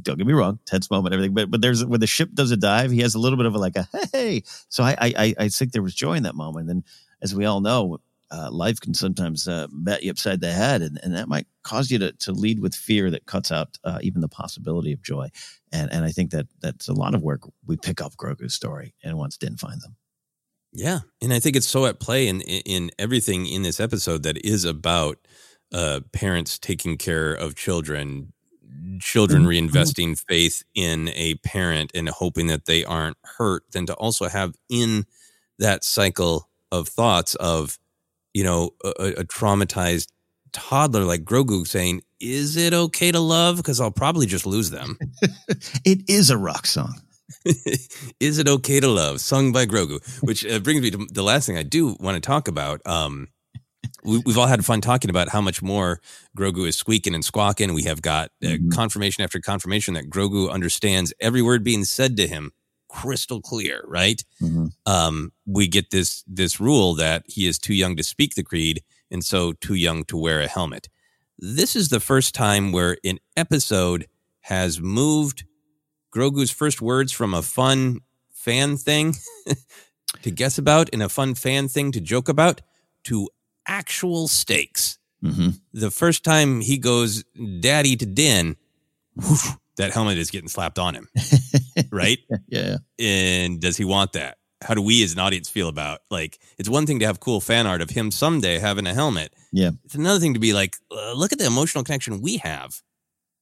don't get me wrong, tense moment, everything. But, but there's when the ship does a dive, he has a little bit of a like a hey. So I, I, I- I think there was joy in that moment. And as we all know, uh, life can sometimes uh, bat you upside the head, and, and that might cause you to, to lead with fear that cuts out uh, even the possibility of joy. And and I think that that's a lot of work we pick up Grogu's story and once didn't find them.
Yeah, and I think it's so at play in in everything in this episode that is about uh, parents taking care of children, children
Mhm.
reinvesting faith in a parent and hoping that they aren't hurt. Then to also have in that cycle of thoughts of you know a, a- a traumatized toddler like Grogu saying, "Is it okay to love? Because I'll probably just lose them." (laughs)
It is a rock song.
Is it okay to love? Sung by Grogu, which uh, brings me to the last thing I do want to talk about. Um, we, we've all had fun talking about how much more Grogu is squeaking and squawking. We have got uh,
Mhm.
confirmation after confirmation that Grogu understands every word being said to him crystal clear. Right?
Mhm.
Um, we get this this rule that he is too young to speak the creed and so too young to wear a helmet. This is the first time where an episode has moved Grogu's first words from a fun fan thing (laughs) to guess about and a fun fan thing to joke about to actual stakes.
hmm
The first time he goes daddy to Din, whoosh, that helmet is getting slapped on him, (laughs) right?
Yeah.
And does he want that? How do we as an audience feel about like it's one thing to have cool fan art of him someday having a helmet.
Yeah.
It's another thing to be like, uh, look at the emotional connection we have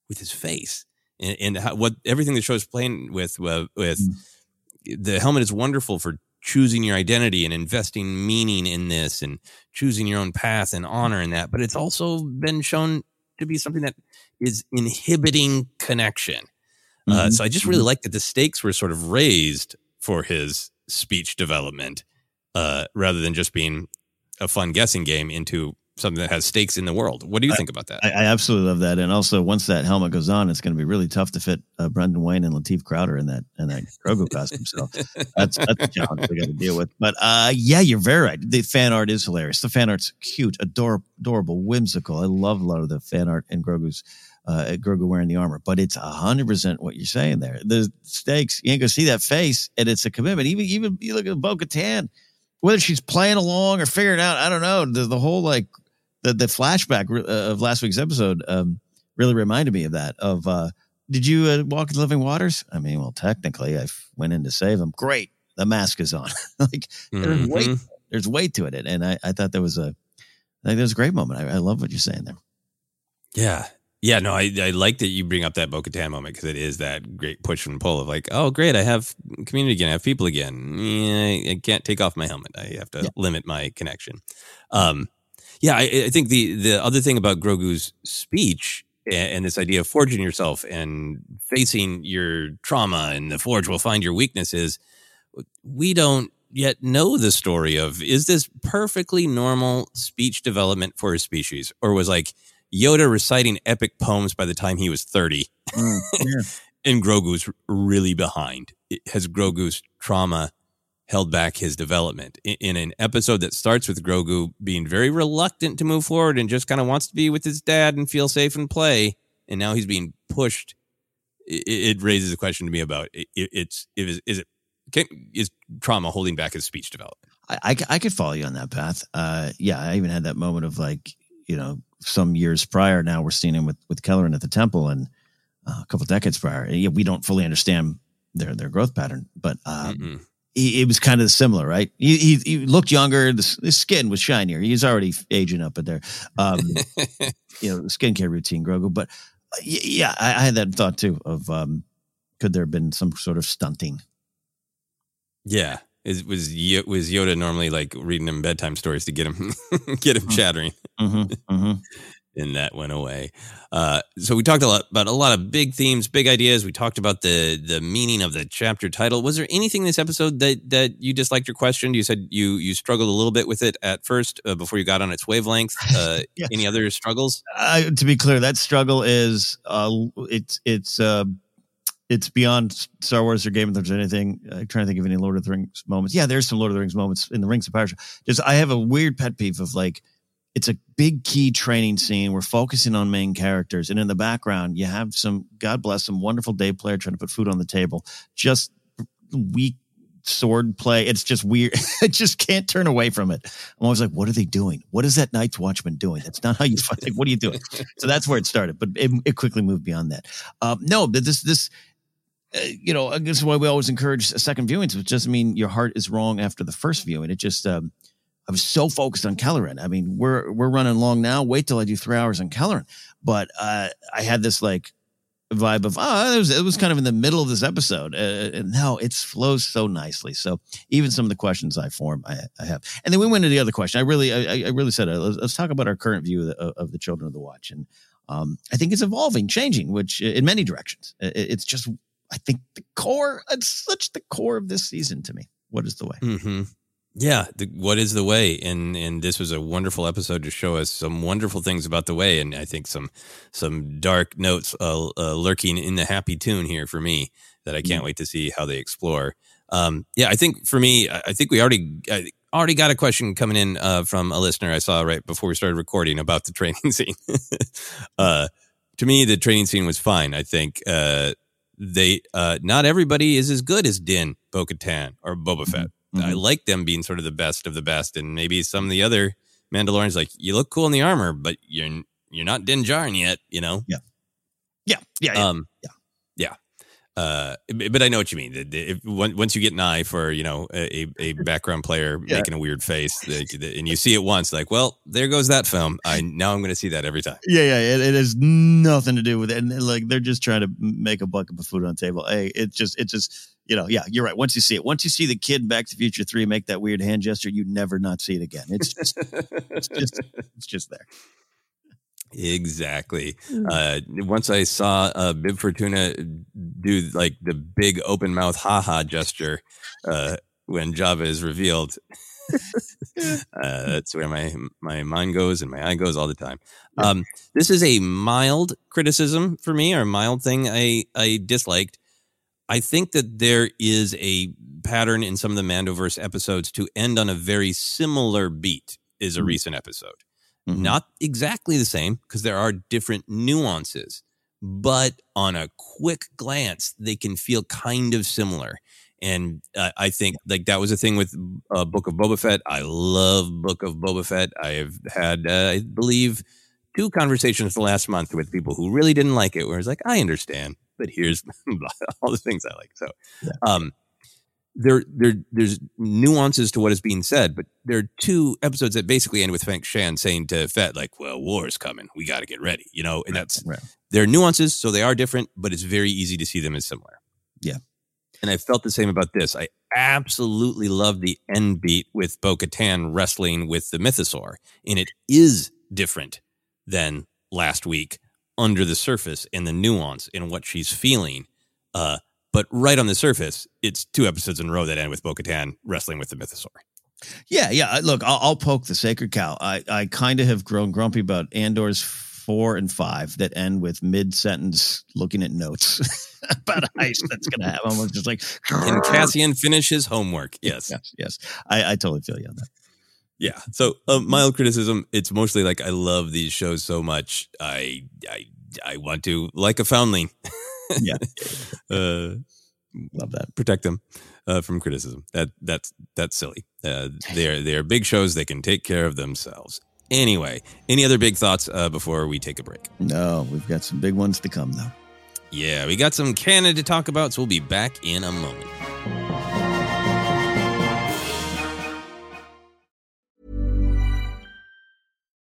with his face and, and how, what everything the show is playing with uh, with mm. the helmet is wonderful for choosing your identity and investing meaning in this and choosing your own path and honor in that. But it's also been shown to be something that is inhibiting connection. Uh, mm-hmm. Uh, so I just really mm-hmm. like that the stakes were sort of raised for his speech development uh, rather than just being a fun guessing game into something that has stakes in the world. What do you
I,
think about that?
I, I, absolutely love that. And also, once that helmet goes on, it's going to be really tough to fit uh, Brendan Wayne and Lateef Crowder in that in that Grogu costume. So that's that's a challenge we got to deal with. But uh, yeah, you're very right. The fan art is hilarious. The fan art's cute, adorable, adorable, whimsical. I love a lot of the fan art in Grogu's. Uh, Grogu wearing the armor, but it's a hundred percent what you're saying there. The stakes, you ain't gonna see that face, and it's a commitment. Even even you look at Bo Katan, whether she's playing along or figuring out, I don't know. The, the whole like the the flashback uh, of last week's episode um, really reminded me of that. Of uh, did you uh, walk in living waters? I mean, well, technically, I went in to save him. Great, the mask is on. (laughs) like mm-hmm. there's weight, there's weight to it, and I, I thought that was a, I think that was a great moment. I, I love what you're saying there.
Yeah, yeah, no, I, I like that you bring up that Bo Katan moment because it is that great push and pull of like, oh, great, I have community again, I have people again. Yeah, I can't take off my helmet. I have to yeah. limit my connection. Um, yeah, I, I, think the the other thing about Grogu's speech and, and, this idea of forging yourself and facing your trauma and the forge will find your weaknesses, we don't yet know the story of is this perfectly normal speech development for a species or was like Yoda reciting epic poems by the time he was 30. Mm, yeah. (laughs) and Grogu's really behind. has Grogu's trauma held back his development in, in, an episode that starts with Grogu being very reluctant to move forward and just kind of wants to be with his dad and feel safe and play. And now he's being pushed. It, it raises a question to me about it, it's is, is it can, is trauma holding back his speech development?
I, I, I could follow you on that path. Uh, yeah, I even had that moment of like, you know, some years prior. Now we're seeing him with with Kelleran at the temple, and uh, a couple decades prior. Yeah, we don't fully understand their their growth pattern, but um, he, it was kind of similar, right? He, he, he looked younger. The, the, skin was shinier. He's already aging up in there. Um, (laughs) you know, skincare routine, Grogu. But uh, yeah, I, I, had that thought too of um, could there have been some sort of stunting?
Yeah, is was was Yoda normally like reading him bedtime stories to get him (laughs) get him mm-hmm. chattering, mm-hmm, mm-hmm. And that went away. Uh, so we talked a lot about a lot of big themes, big ideas. We talked about the the meaning of the chapter title. Was there anything in this episode that that you disliked or questioned? You said you you struggled a little bit with it at first uh, before you got on its wavelength. (laughs) Uh, yeah. Any other struggles?
Uh, to be clear, that struggle is uh, it's it's uh, it's beyond Star Wars or Game of Thrones or anything. I'm trying to think of any Lord of the Rings moments. Yeah, there's some Lord of the Rings moments in the Rings of Power. Just I have a weird pet peeve of like it's a big key training scene. We're focusing on main characters, and in the background you have some God bless some wonderful day player trying to put food on the table. Just weak sword play. It's just weird. (laughs) I just can't turn away from it. I'm always like, what are they doing? What is that Night's Watchman doing? That's not how you fight. Like, what are you doing? (laughs) so that's where it started, but it, it quickly moved beyond that. Um, no, but this this uh, you know, this is why we always encourage second viewings, which doesn't mean your heart is wrong after the first viewing. It just, um, I was so focused on Kelleran. I mean, we're we're running long now. Wait till I do three hours on Kelleran. But uh, I had this like vibe of oh, it was it was kind of in the middle of this episode, uh, and now it flows so nicely. So even some of the questions I form, I, I have, and then we went to the other question. I really, I, I really said, uh, let's, let's, talk about our current view of the, of the Children of the Watch, and um, I think it's evolving, changing, which in many directions. It's just I think the core, it's such the core of this season to me. What is the way?
Mm-hmm. Yeah, the, what is the way? And and this was a wonderful episode to show us some wonderful things about the way, and I think some some dark notes uh, uh, lurking in the happy tune here for me that I can't mm-hmm. wait to see how they explore. Um, yeah, I think for me, I think we already I already got a question coming in uh, from a listener I saw right before we started recording about the (laughs) training scene. (laughs) uh, to me, the training scene was fine. I think uh, they uh, not everybody is as good as Din, Bo Katan, or Boba Fett. Mm-hmm. I like them being sort of the best of the best, and maybe some of the other Mandalorians like you look cool in the armor, but you're you're not Din Djarin yet, you know.
Yeah, yeah, yeah, yeah.
Um, yeah. yeah. Uh, but I know what you mean. If, once you get an eye for you know a, a (laughs) background player yeah. making a weird face, and you see it once, like, well, there goes that film. I now I'm going to see that every time.
Yeah, yeah. It, it, has nothing to do with it, and like they're just trying to make a bucket of food on the table. Hey, it just it just you know, yeah, you're right. Once you see it, once you see the kid Back to Future Three make that weird hand gesture, you never not see it again. It's just it's just (laughs) it's just there.
Exactly. Mm. Uh, once I saw uh, Bib Fortuna do like the big open mouth ha ha gesture uh, when Jabba is revealed. (laughs) uh, that's where my my mind goes and my eye goes all the time. Um, this is a mild criticism for me, or a mild thing I I disliked. I think that there is a pattern in some of the Mandoverse episodes to end on a very similar beat. Is a mm. recent episode. Mm-hmm. Not exactly the same because there are different nuances, but on a quick glance, they can feel kind of similar. And uh, I think like that was a thing with uh, Book of Boba Fett. I love Book of Boba Fett. I have had, uh, I believe, two conversations the last month with people who really didn't like it. Where it's like, I understand, but here's (laughs) all the things I like. So, yeah. um, there there there's nuances to what is being said, but there are two episodes that basically end with Fennec Shand saying to Fett, like, well, war is coming. We got to get ready, you know, and that's right. there are nuances, so they are different, but it's very easy to see them as similar.
Yeah.
And I felt the same about this. I absolutely love the end beat with Bo Katan wrestling with the Mythosaur, and it is different than last week under the surface and the nuance in what she's feeling. Uh, but right on the surface, it's two episodes in a row that end with Bo Katan wrestling with the Mythosaur.
Yeah, yeah. Look, I'll, I'll poke the sacred cow. I, I kind of have grown grumpy about Andor's four and five that end with mid sentence looking at notes (laughs) about a heist that's going to happen. I'm just like,
can Cassian finish his homework? Yes,
yes, yes. I, I totally feel you on that.
Yeah. So uh, mild criticism. It's mostly like I love these shows so much. I I I want to like a foundling.
yeah. (laughs)
uh,
Love that.
Protect them uh, from criticism. That that's that's silly. Uh, they're they're big shows. They can take care of themselves. Anyway, any other big thoughts uh, before we take a break?
No, we've got some big ones to come though.
Yeah, we got some canon to talk about, so we'll be back in a moment.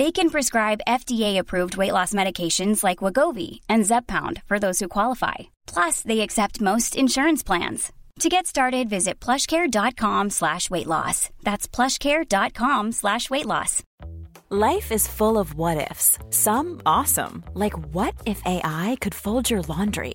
They can prescribe FDA-approved weight loss medications like Wegovy and Zepbound for those who qualify. Plus, they accept most insurance plans. To get started, visit plushcare.com slash weight loss. That's plushcare.com slash weight loss.
Life is full of what ifs. Some awesome, like what if AI could fold your laundry?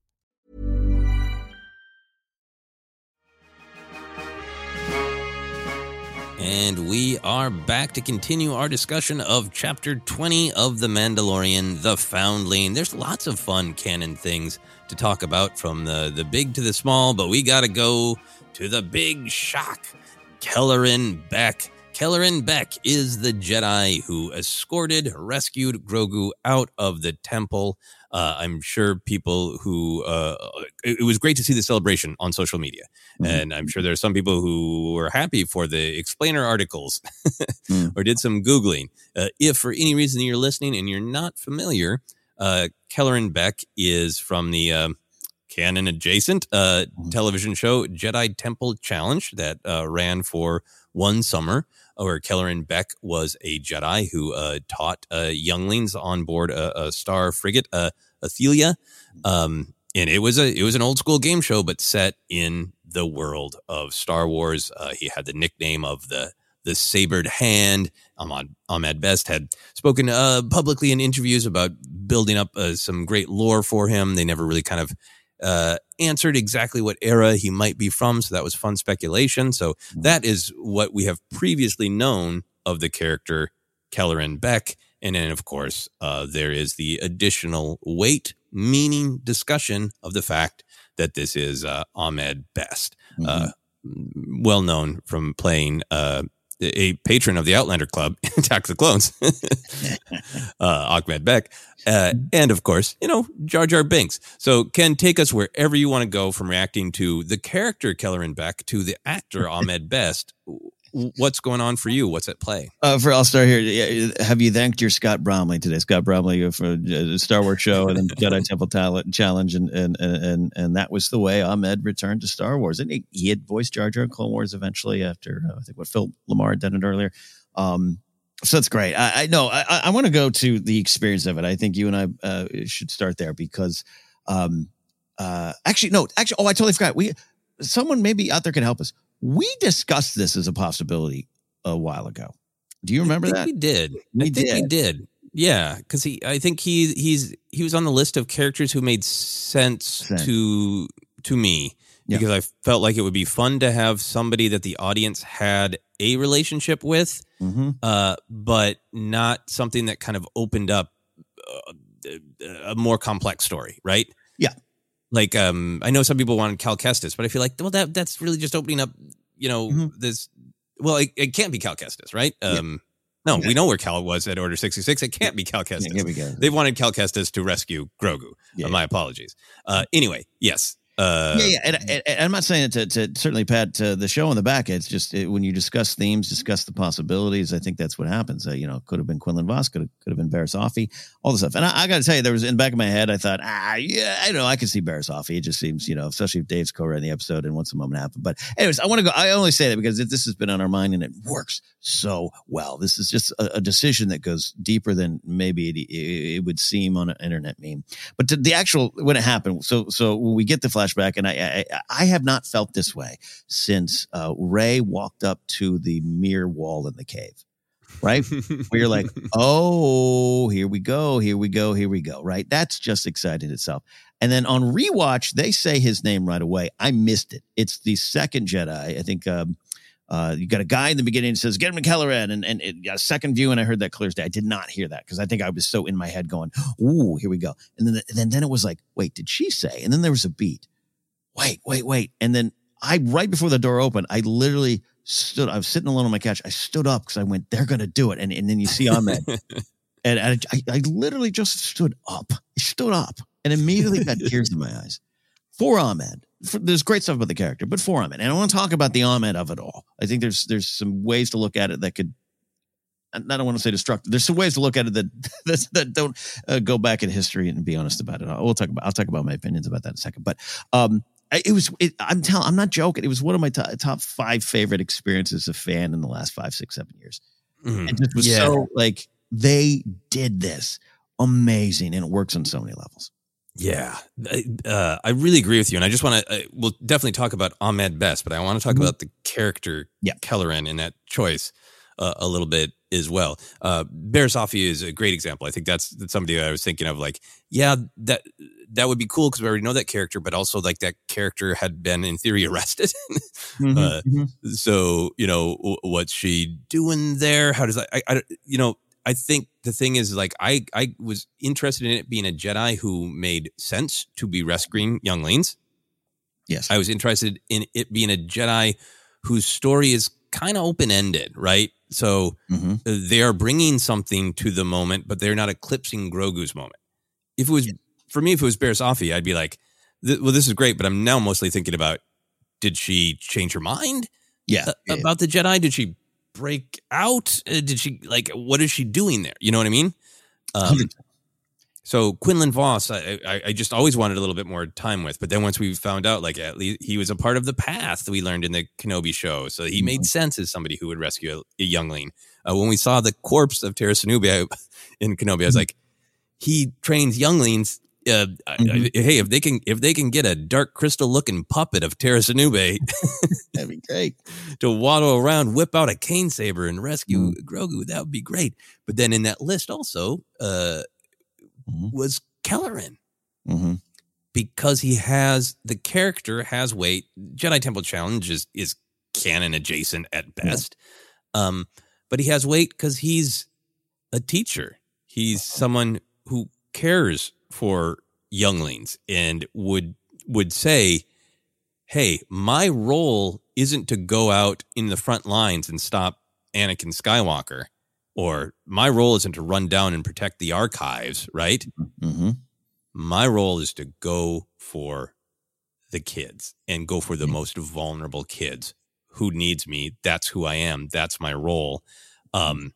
And we are back to continue our discussion of Chapter 20 of The Mandalorian, The Foundling. There's lots of fun canon things to talk about from the, the big to the small, but we got to go to the big shock. Kelleran Beq. Kelleran Beq is the Jedi who escorted, rescued Grogu out of the temple. Uh, I'm sure people who uh, it, it, was great to see the celebration on social media, mm-hmm. and I'm sure there are some people who were happy for the explainer articles mm. (laughs) or did some googling. Uh, if for any reason you're listening and you're not familiar, uh, Kelleran Beq is from the uh, canon adjacent uh, mm-hmm. television show Jedi Temple Challenge that uh, ran for one summer, where Kelleran Beq was a Jedi who uh, taught uh, younglings on board a, a star frigate, uh, Athelia. Um, and it was a it was an old school game show, but set in the world of Star Wars. Uh, he had the nickname of the the sabered hand. Ahmad, Ahmed Best had spoken uh, publicly in interviews about building up uh, some great lore for him. They never really kind of uh, answered exactly what era he might be from, so that was fun speculation. So mm-hmm. that is what we have previously known of the character Kelleran Beq. And then, of course, uh, there is the additional weight, meaning discussion of the fact that this is uh, Ahmed Best, uh, mm-hmm. well known from playing uh, a patron of the Outlander Club, (laughs) Attack the Clones, (laughs) uh, Ahmed Beck, uh, and of course, you know, Jar Jar Binks. So, Ken, take us wherever you want to go from reacting to the character Kelleran Beq to the actor (laughs) Ahmed Best what's going on for you? What's at play?
Uh, for I'll start here. Have you thanked your Scott Bromley today? Scott Bromley for a Star Wars show and Jedi (laughs) Temple Talent Challenge, and, and and and that was the way Ahmed returned to Star Wars, and he, he had voiced Jar Jar in Clone Wars eventually after uh, I think what Phil LaMarr had done it earlier. Um, so that's great. I, I know I, I want to go to the experience of it. I think you and I uh, should start there because, um, uh, actually, no, actually, oh, I totally forgot. We someone maybe out there can help us we discussed this as a possibility a while ago. Do you remember that?
We did.
We
I think
did.
we did. Yeah, because he, I think he, he's, he was on the list of characters who made sense, sense. to to me yeah. because I felt like it would be fun to have somebody that the audience had a relationship with, mm-hmm. uh, but not something that kind of opened up uh, a more complex story, right?
Yeah
like um I know some people wanted Cal Kestis, but I feel like well that that's really just opening up, you know, mm-hmm. this well it, it, can't be Cal Kestis, right? Um no, we know where Cal was at Order 66. It can't be Cal Kestis. Yeah, they wanted Cal Kestis to rescue Grogu. Yeah. Uh, my apologies. Uh, anyway, yes,
uh, yeah, yeah, and, and, I'm not saying it to, to certainly pat to the show on the back. It's just it, when you discuss themes, discuss the possibilities. I think that's what happens. Uh, you know, could have been Quinlan Vos, could have, could have been Barriss Offee, all the stuff. And I, I got to tell you, there was in the back of my head, I thought, ah, yeah, I know, I can see Barriss Offee. It just seems, you know, especially if Dave's co-writing the episode and once a moment happen. But anyways, I want to go. I only say that because this has been on our mind and it works so well. This is just a, a decision that goes deeper than maybe it, it, it, would seem on an internet meme. But the actual when it happened, so so when we get the flashback, and I I, I have not felt this way since uh, Rey walked up to the mirror wall in the cave. Right, where you're like, (laughs) oh, here we go, here we go, here we go. Right, that's just exciting itself. And then on rewatch, they say his name right away. I missed it. It's the second Jedi. I think um, uh, you got a guy in the beginning that says, get him to Kelleran. And, and it a second view, and I heard that clear as day. I did not hear that because I think I was so in my head going, ooh, here we go. And then, then, then it was like, wait, did she say? And then there was a beat. Wait, wait, wait. And then I, right before the door opened, I literally stood, I was sitting alone on my couch. I stood up because I went, they're going to do it. And, and then you see Ahmed. (laughs) and I, I, I literally just stood up, I stood up and immediately got (laughs) tears in my eyes for Ahmed for, there's great stuff about the character, but for Ahmed, and I want to talk about the Ahmed of it all. I think there's there's some ways to look at it that could. I don't want to say destructive. There's some ways to look at it that (laughs) that, that don't uh, go back in history and be honest about it. We'll talk about. I'll talk about my opinions about that in a second. But um, it was. It, I'm telling. I'm not joking. It was one of my t- top five favorite experiences as a fan in the last five, six, seven years. Mm-hmm. And it was yeah. so like they did this amazing, and it works on so many levels.
Yeah, uh, I really agree with you, and I just want to. Uh, we'll definitely talk about Ahmed Best, but I want to talk mm-hmm. about the character yeah. Kelleran in that choice uh, a little bit as well. Uh, Barriss Offee is a great example. I think that's, that's somebody that I was thinking of. Like, yeah, that that would be cool because we already know that character, but also like that character had been in theory (laughs) arrested. mm-hmm, uh, mm-hmm. So you know, what's she doing there? How does that? I, I you know I think the thing is like I I was interested in it being a Jedi who made sense to be rescuing younglings.
Yes.
I was interested in it being a Jedi whose story is kind of open ended, right? So mm-hmm. they are bringing something to the moment, but they're not eclipsing Grogu's moment. If it was. For me, if it was Barriss Offee, I'd be like, well, this is great, but I'm now mostly thinking about did she change her mind?
Yeah.
about the Jedi? Did she break out? Uh, did she like what is she doing there? You know what I mean? Um, so Quinlan Vos, I, I, I just always wanted a little bit more time with, but then once we found out, like at least he was a part of the path we learned in the Kenobi show, so he mm-hmm. made sense as somebody who would rescue a, a youngling. Uh, when we saw the corpse of Tera Sinube (laughs) in Kenobi, I was mm-hmm. like, he trains younglings uh, mm-hmm. hey, if they can if they can get a dark crystal looking puppet of Tera Sinube, (laughs)
that'd be great. (laughs)
to waddle around, whip out a cane saber, and rescue mm-hmm. Grogu, that would be great. But then in that list also uh, mm-hmm. was Kelleran.
Mm-hmm.
Because he has the character has weight. Jedi Temple Challenge is is canon adjacent at best. Yeah. Um, but he has weight because he's a teacher. He's someone who cares for younglings and would would say, "Hey, my role isn't to go out in the front lines and stop Anakin Skywalker, or my role isn't to run down and protect the archives, right?
Mm-hmm.
My role is to go for the kids and go for the mm-hmm. most vulnerable kids. Who needs me? That's who I am. That's my role." Um,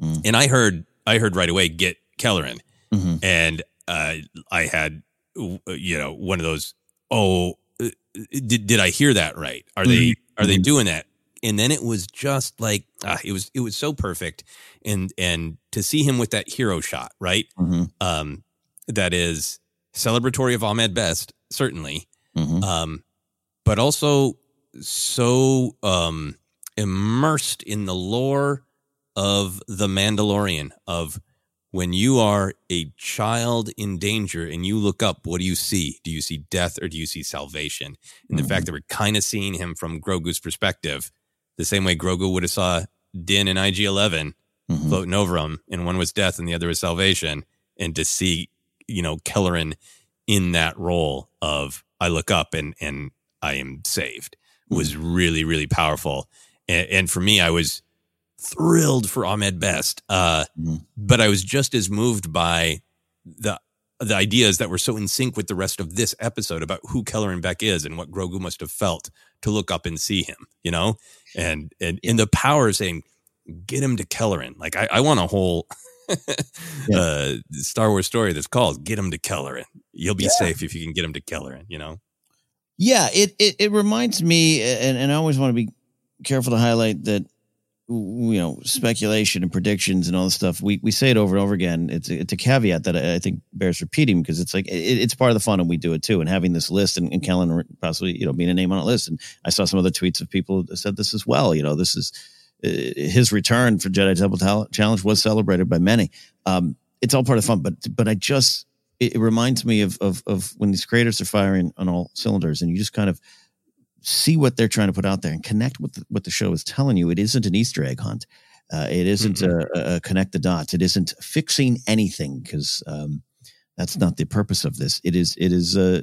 mm-hmm. and I heard, I heard right away, get Kelleran,
mm-hmm.
and uh, I had you know one of those oh uh, did did I hear that right? Are they mm-hmm. are they mm-hmm. doing that? And then it was just like uh, it was it was so perfect, and and to see him with that hero shot, right?
Mm-hmm.
Um, that is celebratory of Ahmed Best, certainly,
mm-hmm.
um, but also so um, immersed in the lore of the Mandalorian of when you are a child in danger and you look up, what do you see? Do you see death or do you see salvation? And mm-hmm. the fact that we're kind of seeing him from Grogu's perspective, the same way Grogu would have saw Din and IG 11 mm-hmm. floating over him, and one was death and the other was salvation. And to see, you know, Kelleran in that role of I look up and and I am saved was mm-hmm. really really powerful. And, and for me, I was thrilled for Ahmed Best. Uh, mm-hmm. But I was just as moved by the the ideas that were so in sync with the rest of this episode about who Kelleran Beq is and what Grogu must have felt to look up and see him, you know, and and in the power of saying, "Get him to Kelleran." Like I, I want a whole (laughs) yeah. uh, Star Wars story that's called "Get him to Kelleran." You'll be yeah. safe if you can get him to Kelleran. You know.
Yeah, it it, it reminds me, and, and I always want to be careful to highlight that you know speculation and predictions and all this stuff we we say it over and over again. It's a, it's a caveat that I, I think bears repeating because it's like it, it's part of the fun and we do it too. And having this list and, and Kellen possibly you know being a name on a list. And I saw some other tweets of people that said this as well. You know this is uh, his return for Jedi Temple Challenge was celebrated by many. Um, it's all part of the fun but but I just it, it reminds me of, of of when these creators are firing on all cylinders and you just kind of see what they're trying to put out there and connect with what the show is telling you. It isn't an Easter egg hunt. Uh, it isn't mm-hmm. a, a, connect the dots. It isn't fixing anything because um, that's not the purpose of this. It is. It is. Uh,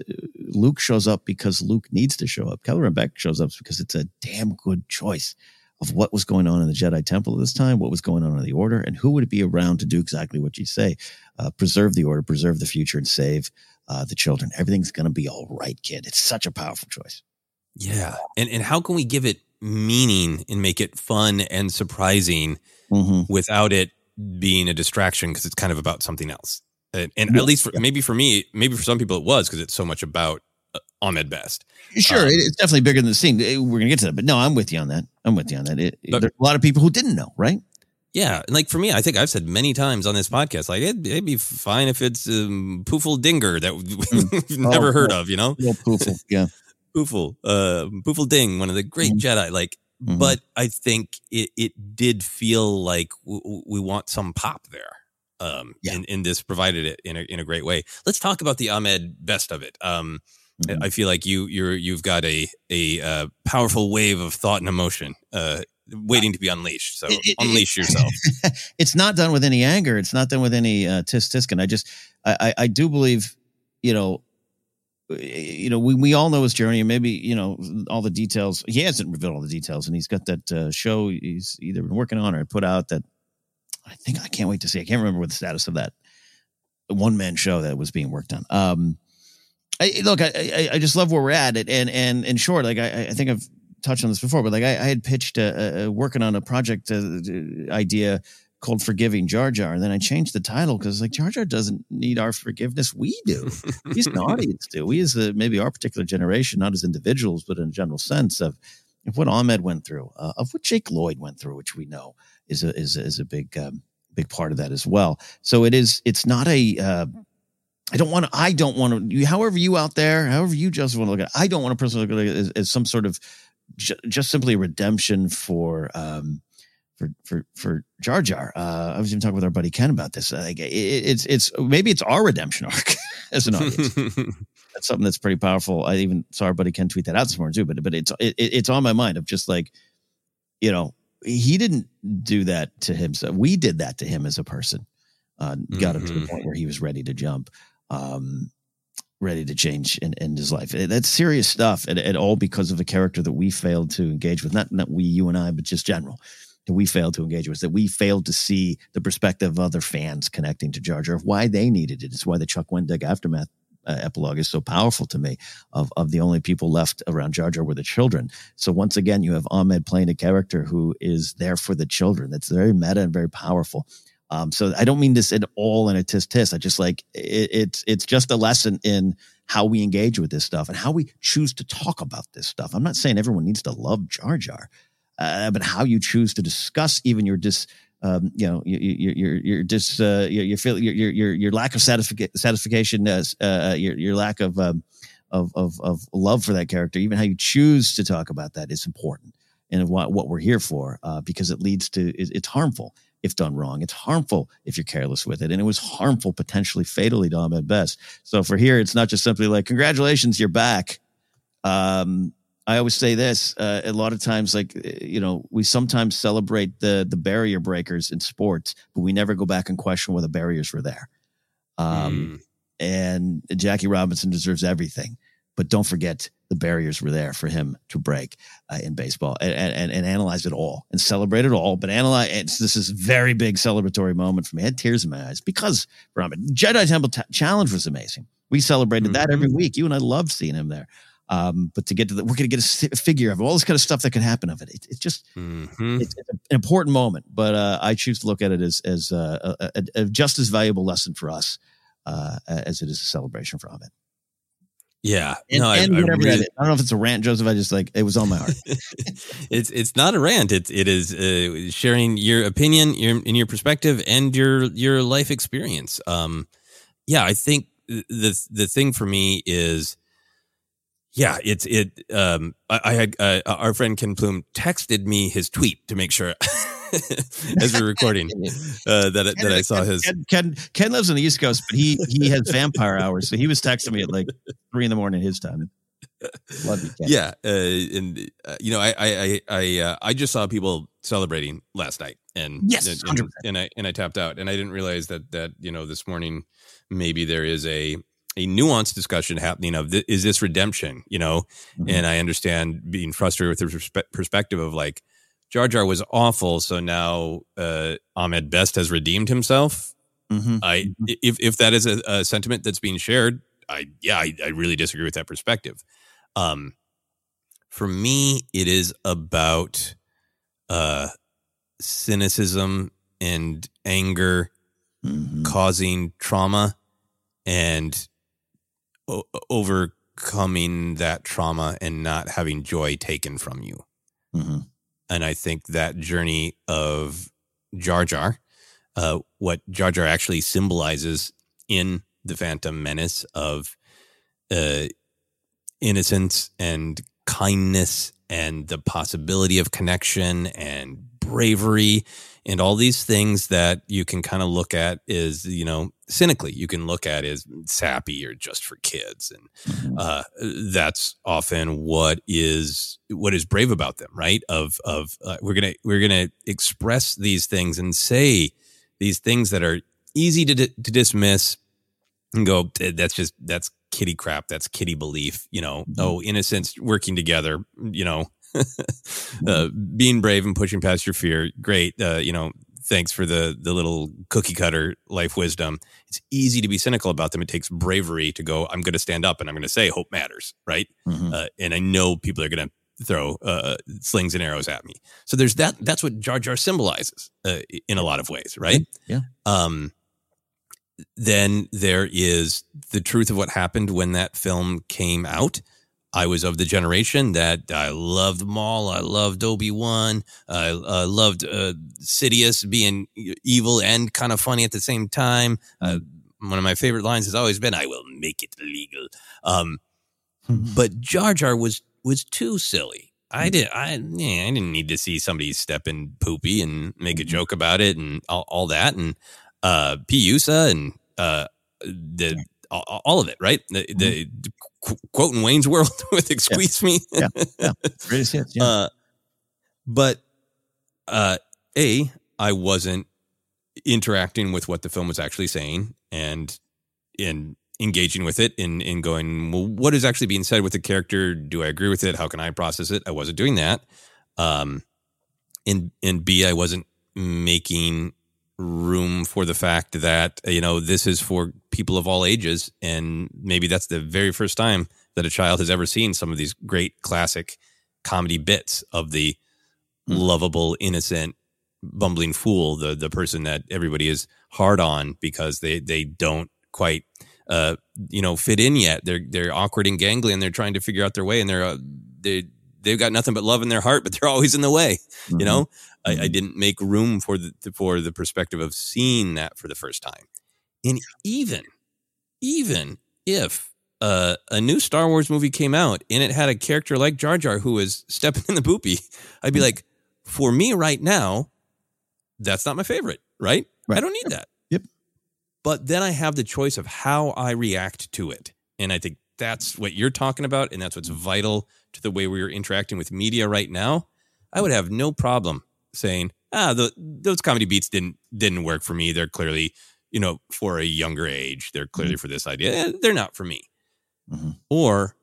Luke shows up because Luke needs to show up. Kelleran Beq shows up because it's a damn good choice of what was going on in the Jedi Temple at this time, what was going on in the Order, and who would be around to do exactly what you say, uh, preserve the Order, preserve the future, and save uh, the children. Everything's going to be all right, kid. It's such a powerful choice.
Yeah, and and how can we give it meaning and make it fun and surprising
mm-hmm.
without it being a distraction because it's kind of about something else? And, and yeah, at least for, yeah. maybe for me, maybe for some people it was because it's so much about uh, Ahmed Best.
Sure, um, it's definitely bigger than the scene. We're gonna get to that, but no, I'm with you on that. I'm with you on that. It, but, there's a lot of people who didn't know, right?
Yeah, and like for me, I think I've said many times on this podcast, like it, would be fine if it's um, Poofle Dinger that (laughs) we've mm. never oh, heard of, you know?
Poofle, yeah.
Poofle, uh, Ding, one of the great mm-hmm. Jedi. Like, mm-hmm. but I think it it did feel like w- we want some pop there. Um, yeah. in, in this provided it in a in a great way. Let's talk about the Ahmed Best of it. Um, mm-hmm. I feel like you you're you've got a a uh, powerful wave of thought and emotion uh, waiting to be unleashed. So it, it, unleash yourself. (laughs)
it's not done with any anger. It's not done with any uh, tisk tiskin. I just I, I I do believe you know you know, we, we all know his journey and maybe, you know, all the details. He hasn't revealed all the details and he's got that uh, show he's either been working on or put out that I think I can't wait to see. I can't remember what the status of that one man show that was being worked on. Um, I, look, I, I, I just love where we're at. And, and in short, like I, I think I've touched on this before, but like I, I had pitched a, a, working on a project uh, idea called Forgiving Jar Jar. And then I changed the title because like Jar Jar doesn't need our forgiveness. We do. He's an (laughs) audience do. We as maybe our particular generation, not as individuals, but in a general sense of, of what Ahmed went through, uh, of what Jake Lloyd went through, which we know is a, is a, is a big, um, big part of that as well. So it is, it's not a, uh, I don't want to, I don't want to, however you out there, however you just want to look at it, I don't want to personally look at it as, as some sort of j- just simply redemption for, um, for for for Jar Jar. Uh, I was even talking with our buddy Ken about this. Like it, it's it's maybe it's our redemption arc (laughs) as an audience. (laughs) that's something that's pretty powerful. I even saw our buddy Ken tweet that out this morning too. But but it's it, it's on my mind of just like you know he didn't do that to himself. We did that to him as a person. Uh, got mm-hmm. him to the mm-hmm. point where he was ready to jump. Um, ready to change in, in his life. That's serious stuff, and, and all because of a character that we failed to engage with. Not not we, you, and I, but just general we failed to engage with, that we failed to see the perspective of other fans connecting to Jar Jar, of why they needed it. It's why the Chuck Wendig aftermath uh, epilogue is so powerful to me. Of of the only people left around Jar Jar were the children. So once again, you have Ahmed playing a character who is there for the children. That's very meta and very powerful. Um, so I don't mean this at all in a tis tis. I just like it, it's it's just a lesson in how we engage with this stuff and how we choose to talk about this stuff. I'm not saying everyone needs to love Jar Jar uh, but how you choose to discuss even your dis, um, you know, your your your dis, uh, your your, feel, your your your lack of satisfic- satisfaction, uh, uh, your your lack of, um, of of of love for that character, even how you choose to talk about that is important, and what what we're here for, uh, because it leads to it, it's harmful if done wrong. It's harmful if you're careless with it. And it was harmful, potentially fatally to Ahmed Best. So for here, it's not just simply like, congratulations, you're back. Um, I always say this uh, a lot of times, like uh, you know, we sometimes celebrate the the barrier breakers in sports, but we never go back and question whether barriers were there. Um, mm. And Jackie Robinson deserves everything, but don't forget the barriers were there for him to break uh, in baseball and, and, and analyze it all and celebrate it all. But analyze it's, this is very big celebratory moment for me. I had tears in my eyes because Robin Jedi Temple t- Challenge was amazing. We celebrated mm-hmm. that every week. You and I love seeing him there. Um, but to get to the, we're going to get a figure of all this kind of stuff that can happen of it. it it's just, mm-hmm. it's, it's, an important moment, but uh, I choose to look at it as, as uh, a, a, a just as valuable lesson for us uh, as it is a celebration for Ahmed.
Yeah,
and, no, and I, I, really, I, don't know if it's a rant, Joseph. I just like it was on my heart. (laughs)
it's it's not a rant. It's it is uh, sharing your opinion, your in your perspective, and your your life experience. Um, yeah, I think the the thing for me is yeah, it's it. Um, I, I had uh, our friend Ken Plume texted me his tweet to make sure (laughs) as we're recording (laughs) uh, that Ken, that I saw
Ken,
his.
Ken, Ken lives on the East Coast, but he he has (laughs) vampire hours, so he was texting me at like three in the morning his time.
Love you, Ken. Yeah, uh, and uh, you know, I I I uh, I just saw people celebrating last night, and
yes,
and, and, and I and I tapped out, and I didn't realize that that you know this morning maybe there is a a nuanced discussion happening of th- is this redemption, you know? Mm-hmm. And I understand being frustrated with the perspe- perspective of like, Jar Jar was awful, so now uh, Ahmed Best has redeemed himself.
Mm-hmm.
I if if that is a, a sentiment that's being shared, I yeah, I, I really disagree with that perspective. Um, for me, it is about uh, cynicism and anger
Mm-hmm.
causing trauma and o- overcoming that trauma and not having joy taken from you.
Mm-hmm.
And I think that journey of Jar Jar, uh, what Jar Jar actually symbolizes in the Phantom Menace of uh, innocence and kindness and the possibility of connection and bravery and all these things that you can kind of look at is you know cynically you can look at as sappy or just for kids. And uh, that's often what is what is brave about them right? Of of uh, we're gonna we're gonna express these things and say these things that are easy to, to dismiss and go "Eh, that's just that's kitty crap. That's kitty belief you know? Oh innocence working together you know (laughs) uh, being brave and pushing past your fear. Great uh, you know thanks for the the little cookie cutter life wisdom it's easy to be cynical about them it takes bravery to go i'm going to stand up and i'm going to say hope matters right
Mm-hmm.
uh, and i know people are going to throw uh, slings and arrows at me so there's that that's what jar jar symbolizes uh, in a lot of ways right
Yeah.
um then there is the truth of what happened when that film came out. I was of the generation that I loved Maul. I loved Obi Wan. I, I loved uh, Sidious being evil and kind of funny at the same time. Uh, one of my favorite lines has always been, "I will make it legal." Um, but Jar Jar was was too silly. I did. I yeah, I didn't need to see somebody step in poopy and make a joke about it and all, all that and uh Piusa and uh the all, all of it, right? The, the qu- quote in Wayne's World (laughs) with "Excuse me."
Yeah, yeah. Greatest hits. Yeah.
Uh, but uh, a I wasn't interacting with what the film was actually saying and in engaging with it in in going well what is actually being said with the character do i agree with it how can i process it i wasn't doing that um and and b i wasn't making room for the fact that you know this is for people of all ages and maybe that's the very first time that a child has ever seen some of these great classic comedy bits of the lovable innocent bumbling fool the the person that everybody is hard on because they they don't quite uh you know fit in yet. They're they're awkward and gangly and they're trying to figure out their way and they're uh, they they've got nothing but love in their heart but they're (laughs) always in the way you know I, I didn't make room for the for the perspective of seeing that for the first time and even even if uh, a new Star Wars movie came out and it had a character like Jar Jar who was (laughs) stepping in the poopy, I'd be like, for me right now, that's not my favorite, right? I don't need that.
Yep.
But then I have the choice of how I react to it. And I think that's what you're talking about. And that's what's vital to the way we're interacting with media right now. I would have no problem saying, ah, the, those comedy beats didn't didn't work for me. They're clearly, you know, for a younger age. They're clearly for this idea. Eh, They're not for me. Or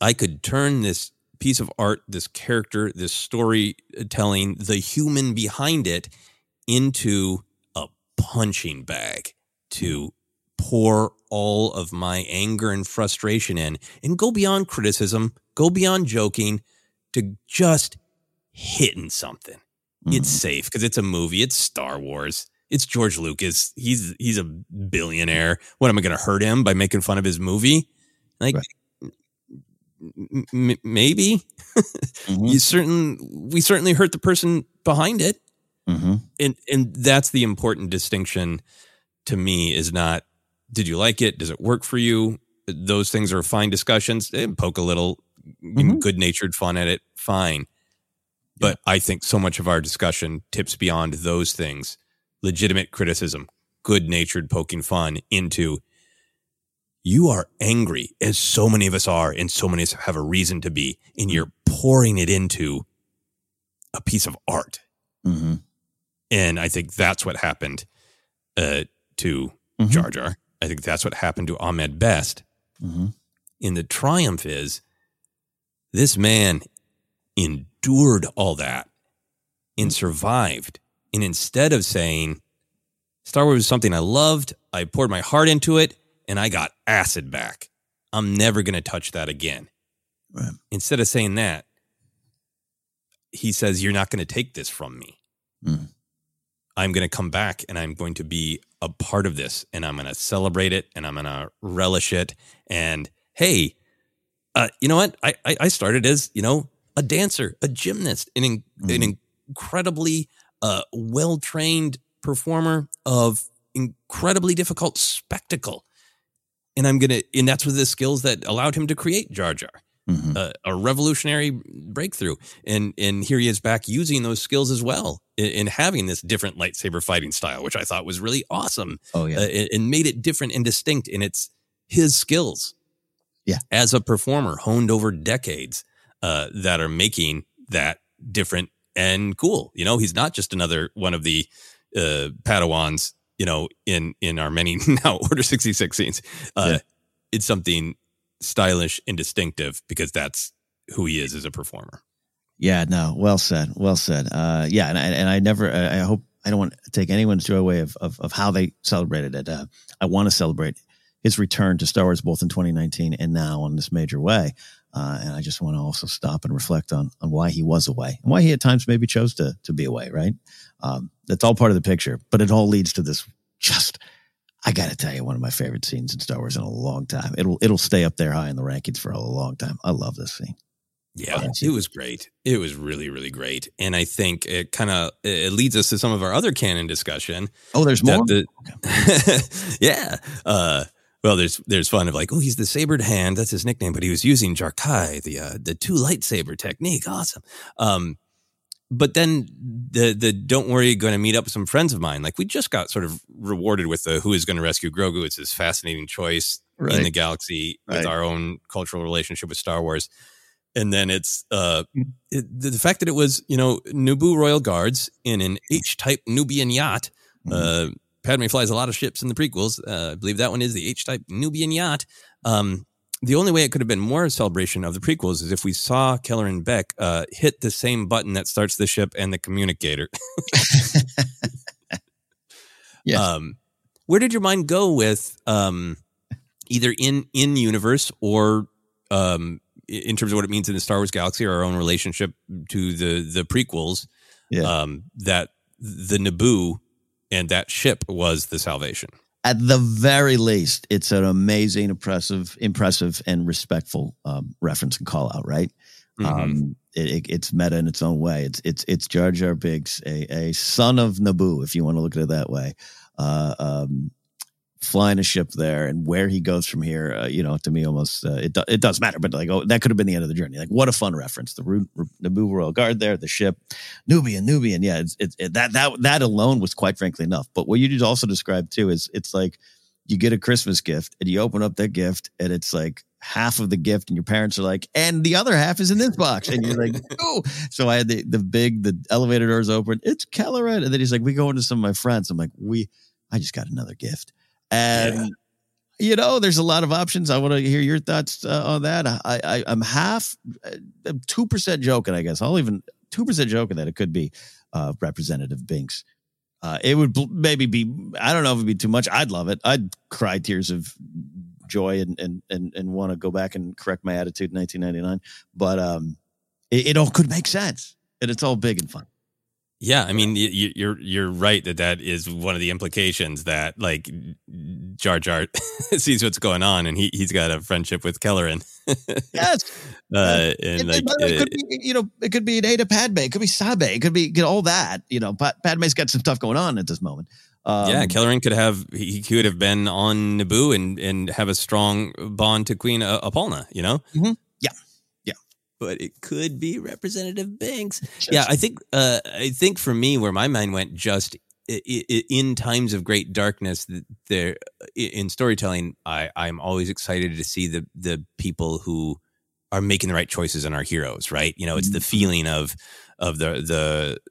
I could turn this piece of art, this character, this storytelling, the human behind it into a punching bag to pour all of my anger and frustration in and go beyond criticism, go beyond joking to just hitting something. It's safe because it's a movie, it's Star Wars. It's George Lucas. He's he's a billionaire. What am I going to hurt him by making fun of his movie? Like m- m- maybe (laughs) you certain we certainly hurt the person behind it
Mm-hmm.
and and that's the important distinction to me is not did you like it does it work for you those things are fine discussions Eh, poke a little good natured fun at it fine but i think so much of our discussion tips beyond those things legitimate criticism good natured poking fun into you are angry as so many of us are and so many of us have a reason to be and you're pouring it into a piece of art
Mm-hmm.
and I think that's what happened uh, to
Mm-hmm.
Jar Jar. I think that's what happened to Ahmed Best.
Mm-hmm.
And the triumph is this man endured all that and survived. And instead of saying, Star Wars was something I loved, I poured my heart into it, and I got acid back. I'm never going to touch that again.
Right.
Instead of saying that, he says, You're not going to take this from me.
Mm.
I'm going to come back and I'm going to be a part of this and I'm going to celebrate it and I'm going to relish it. And hey, uh, you know what? I, I, I started as, you know, a dancer, a gymnast, an, in,
Mm.
an incredibly uh, well trained performer of incredibly difficult spectacle. And I'm going to, and that's with the skills that allowed him to create Jar Jar
Mhm.
a, a revolutionary breakthrough. And and here he is back using those skills as well in, in having this different lightsaber fighting style, which I thought was really awesome.
Oh yeah.
Uh, and, and made it different and distinct. And it's his skills,
Yeah.
as a performer, honed over decades, uh, that are making that different and cool. You know, he's not just another one of the uh, Padawans. You know, in in our many (laughs) now Order sixty six scenes, uh,
Yeah.
it's something stylish and distinctive because that's who he is as a performer.
Yeah, no, well said, well said. Uh, yeah, and I, and I never, I I hope I don't want to take anyone's joy away of, of of how they celebrated it. Uh, I want to celebrate his return to Star Wars both in 2019 and now in this major way. Uh, and I just want to also stop and reflect on on why he was away and why he at times maybe chose to to be away. Right, um, that's all part of the picture, but it all leads to this. Just, I got to tell you, one of my favorite scenes in Star Wars in a long time. It'll it'll stay up there high in the rankings for a long time. I love this scene.
Yeah, it was great. It was really, really great. And I think it kind of it leads us to some of our other canon discussion.
Oh, there's more.
the- (laughs) yeah. Uh, well, there's there's fun of like, oh, he's the sabered hand. That's his nickname, but he was using Jar'Kai, the uh, the two lightsaber technique. Awesome. Um, but then the the don't worry, going to meet up with some friends of mine. Like we just got sort of rewarded with the who is going to rescue Grogu. It's this fascinating choice in the galaxy with our own cultural relationship with Star Wars. And then it's uh,
Mm.
it, the, the fact that it was you know Naboo Royal Guards in an H type Nubian yacht.
Mm-hmm.
Uh, Padme flies a lot of ships in the prequels. Uh, I believe that one is the H type Nubian yacht. Um, the only way it could have been more a celebration of the prequels is if we saw Kelleran Beq uh, hit the same button that starts the ship and the communicator. (laughs)
Yes.
Um, where did your mind go with um, either in in universe or um, in terms of what it means in the Star Wars galaxy or our own relationship to the the prequels?
Yeah.
Um, that the Naboo and that ship was the salvation.
at the very least, it's an amazing, impressive, impressive, and respectful um, reference and call out. Right?
Mhm.
Um, it, it, it's meta in its own way. It's it's it's Jar Jar Binks, a, a son of Naboo, if you want to look at it that way. Uh, um, flying a ship there and where he goes from here, uh, you know, to me almost uh, it do, it does matter, but like oh, that could have been the end of the journey. Like what a fun reference. The Ru- Naboo Royal Guard there, the ship, Nubian, Nubian. Yeah, it's, it, that that that alone was quite frankly enough. But what you also described too is it's like you get a Christmas gift and you open up that gift and it's like half of the gift and your parents are like, and the other half is in this box. And you're like, (laughs) oh. So I had the, the big, the elevator doors open. It's Kelleran. And then he's like, we go into some of my friends. I'm like, we, I just got another gift. And, you know, there's a lot of options. I want to hear your thoughts uh, on that. I, I, I'm half, uh, 2% joking, I guess. I'll even, 2% joking that it could be uh, Representative Binks. Uh, it would bl- maybe be, I don't know if it'd be too much. I'd love it. I'd cry tears of joy and, and, and, and want to go back and correct my attitude in 1999. But um, it, it all could make sense. And it's all big and fun.
Yeah, I mean, y- y- you're you're right that that is one of the implications that like Jar Jar (laughs) sees what's going on, and he he's got a friendship with Kelleran.
Yes. (laughs)
uh, and
It,
like
the way, it could be, you know, it could be an Ada Padme, it could be Sabe, it could be you know, all that. You know, Pad- Padme's got some stuff going on at this moment. Um,
yeah, Kelleran could have he could have been on Naboo and and have a strong bond to Queen uh, Apailana, you know.
Mhm.
But it could be Representative Banks. Yeah, I think uh, I think for me, where my mind went, just in times of great darkness, there in storytelling, I I'm always excited to see the the people who are making the right choices and our heroes. Right, you know, it's the feeling of of the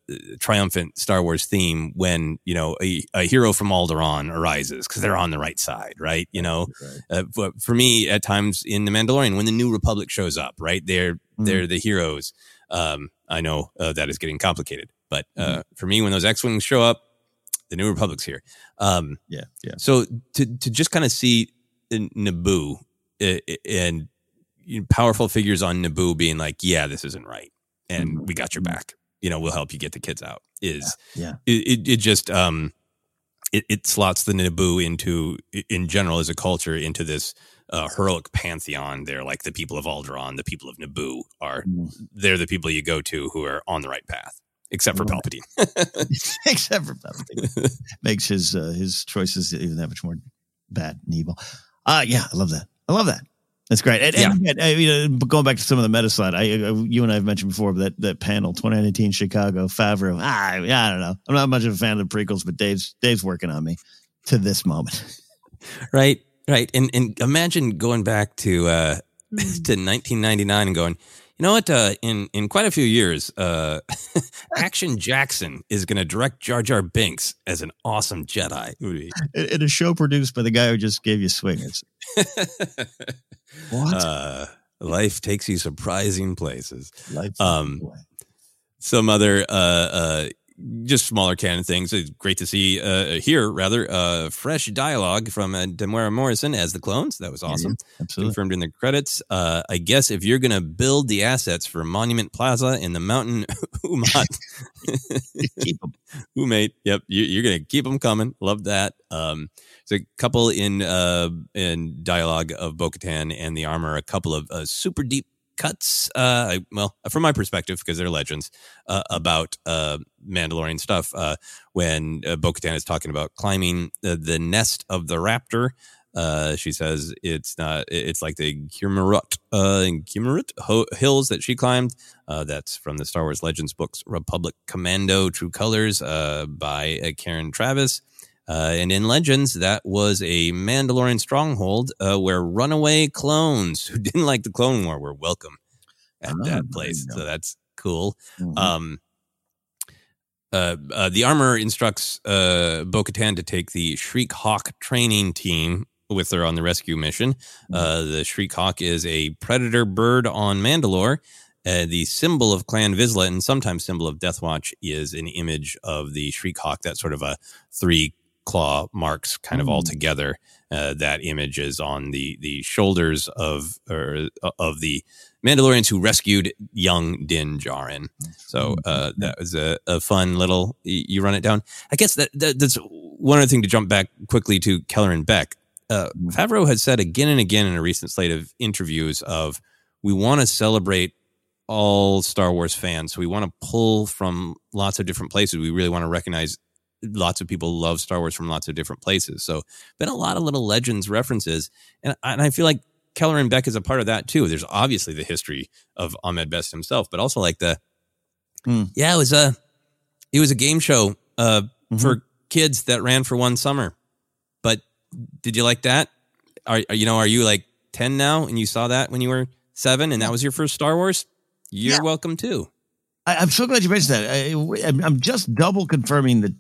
the triumphant Star Wars theme when you know a, a hero from Alderaan arises because they're on the right side, right? You know, uh, but for me, at times in the Mandalorian, when the New Republic shows up, right, they're they're the heroes. Um, I know uh, that is getting complicated, but uh, for me, when those X-wings show up, the New Republic's here. Um,
Yeah, yeah.
so to to just kind of see Naboo and you know, powerful figures on Naboo being like, yeah, this isn't right, and we got your back. You know, we'll help you get the kids out. Is
Yeah.
it, it, it just um it, it slots the Naboo into in general as a culture into this uh, heroic pantheon. They're like the people of Alderaan, the people of Naboo are they're the people you go to who are on the right path, except for
Right.
Palpatine. (laughs) (laughs)
Except for Palpatine. Makes his uh, his choices even that much more bad and evil. Uh yeah, I love that. I love that. That's great. And, and again, I mean, going back to some of the meta side, I, I you and I have mentioned before that that panel 2019 Chicago Favreau. Ah, yeah, I don't know. I'm not much of a fan of the prequels, but Dave's Dave's working on me to this moment. (laughs)
right, right. And and imagine going back to uh to 1999 and going, you know what? Uh, in in quite a few years, uh, (laughs) Action Jackson is going to direct Jar Jar Binks as an awesome Jedi.
in, in a show produced by the guy who just gave you swingers. (laughs) What?
Uh, life takes you surprising places.
Life
um, some other uh, uh, just smaller canon things. It's great to see uh, here rather uh, fresh dialogue from uh, Temuera Morrison as the clones. That was awesome.
absolutely.
Confirmed in the credits. Uh, I guess if you're going to build the assets for Monument Plaza in the Mountain (laughs) Umat, (laughs)
keep them.
Umate. Yep, you, you're going to keep them coming. Love that. Um, there's a couple in uh, in dialogue of Bo-Katan and the armor. A couple of uh, super deep cuts. Uh, well, from my perspective, because they're legends uh, about uh, Mandalorian stuff. Uh, when uh, Bo-Katan is talking about climbing the, the nest of the raptor. Uh, she says it's not. It's like the Kyrimorut, uh, ho- hills that she climbed. Uh, that's from the Star Wars Legends books, Republic Commando: True Colors, uh, by uh, Karen Traviss. Uh, and in Legends, that was a Mandalorian stronghold uh, where runaway clones who (laughs) didn't like the Clone War were welcome at
Oh,
that place. So that's cool.
Mhm.
Um, uh, uh, the armor instructs uh, Bo Katan to take the Shriek Hawk training team with her on the rescue mission. Uh, the Shriek Hawk is a predator bird on Mandalore. Uh, the symbol of Clan Vizsla and sometimes symbol of Death Watch is an image of the Shriek Hawk. That's sort of a three claw marks kind of all together. Uh, that image is on the the shoulders of or of the Mandalorians who rescued young Din Djarin. So uh, that was a, a fun little. You run it down. I guess that, that that's one other thing to jump back quickly to Kelleran Beq. Uh, Favreau had said again and again in a recent slate of interviews of we want to celebrate all Star Wars fans. So we want to pull from lots of different places. We really want to recognize lots of people love Star Wars from lots of different places. So been a lot of little legends references, and and I feel like Kelleran Beq is a part of that too. There's obviously the history of Ahmed Best himself, but also like the
Hmm.
yeah, it was a it was a game show uh, for kids that ran for one summer. But did you like that? Are, are you know are you like ten now and you saw that when you were seven and that was your first Star Wars? You're
Yeah.
welcome too.
I, I'm so glad you mentioned that. I, I'm- I'm just double confirming that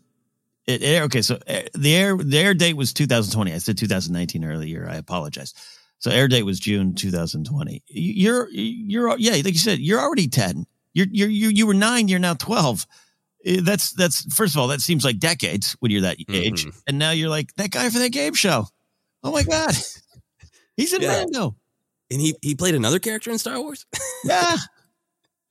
it air. Okay, so uh, the air the air date was 2020. I said 2019 earlier. I apologize. So air date was June 2020. You're you're yeah, like you said, you're already 10. You're you're you you were nine. You're now 12. Eh, That's that's first of all, that seems like decades when you're that age, and now you're like that guy for that game show. Oh my god, (laughs) he's in
Yeah.
Mando.
And he he played another character in Star Wars. (laughs)
Yeah,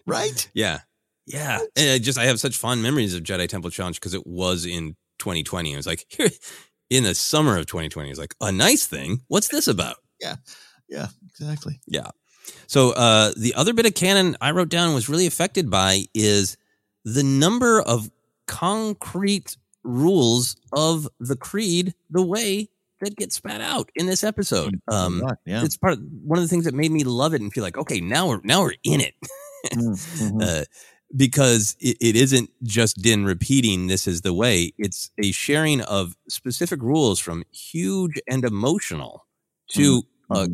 right.
Yeah. Yeah. And I just I have such fond memories of Jedi Temple Challenge because it was in 2020. It was like here in the summer of 2020. It's like a nice thing. What's this about?
Yeah, yeah, exactly.
Yeah. So uh the other bit of canon I wrote down was really affected by is the number of concrete rules of the creed, the way that gets spat out in this episode. Um
yeah.
it's part of one of the things that made me love it and feel like, okay, now we're now we're in it. (laughs)
Mm-hmm.
uh, because it, it isn't just Din repeating this is the way. It's a sharing of specific rules from huge and emotional to uh,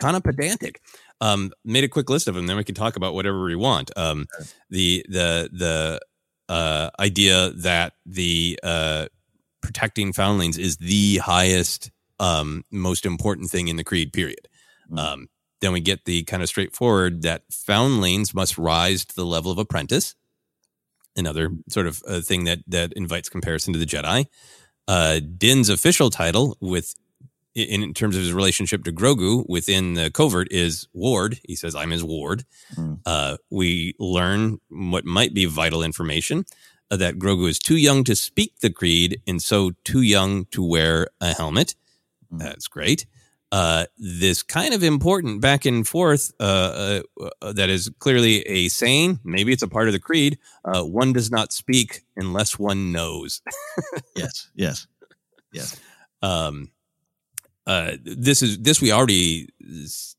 kind of pedantic. Um, made a quick list of them, then we can talk about whatever we want. Um, the the the uh, idea that the uh, protecting foundlings is the highest, um, most important thing in the creed. Period. Um, then we get the kind of straightforward that foundlings must rise to the level of apprentice. Another sort of uh, thing that that invites comparison to the Jedi. Uh, Din's official title, with in, in terms of his relationship to Grogu within the covert, is Ward. He says, "I'm his ward."
Mm.
Uh, we learn what might be vital information uh, that Grogu is too young to speak the creed, and so too young to wear a helmet.
Mm.
That's great uh, this kind of important back and forth uh, uh, uh, that is clearly a saying. Maybe it's a part of the creed. Uh, one does not speak unless one knows. (laughs)
yes, yes, yes.
Um, uh, this is this we already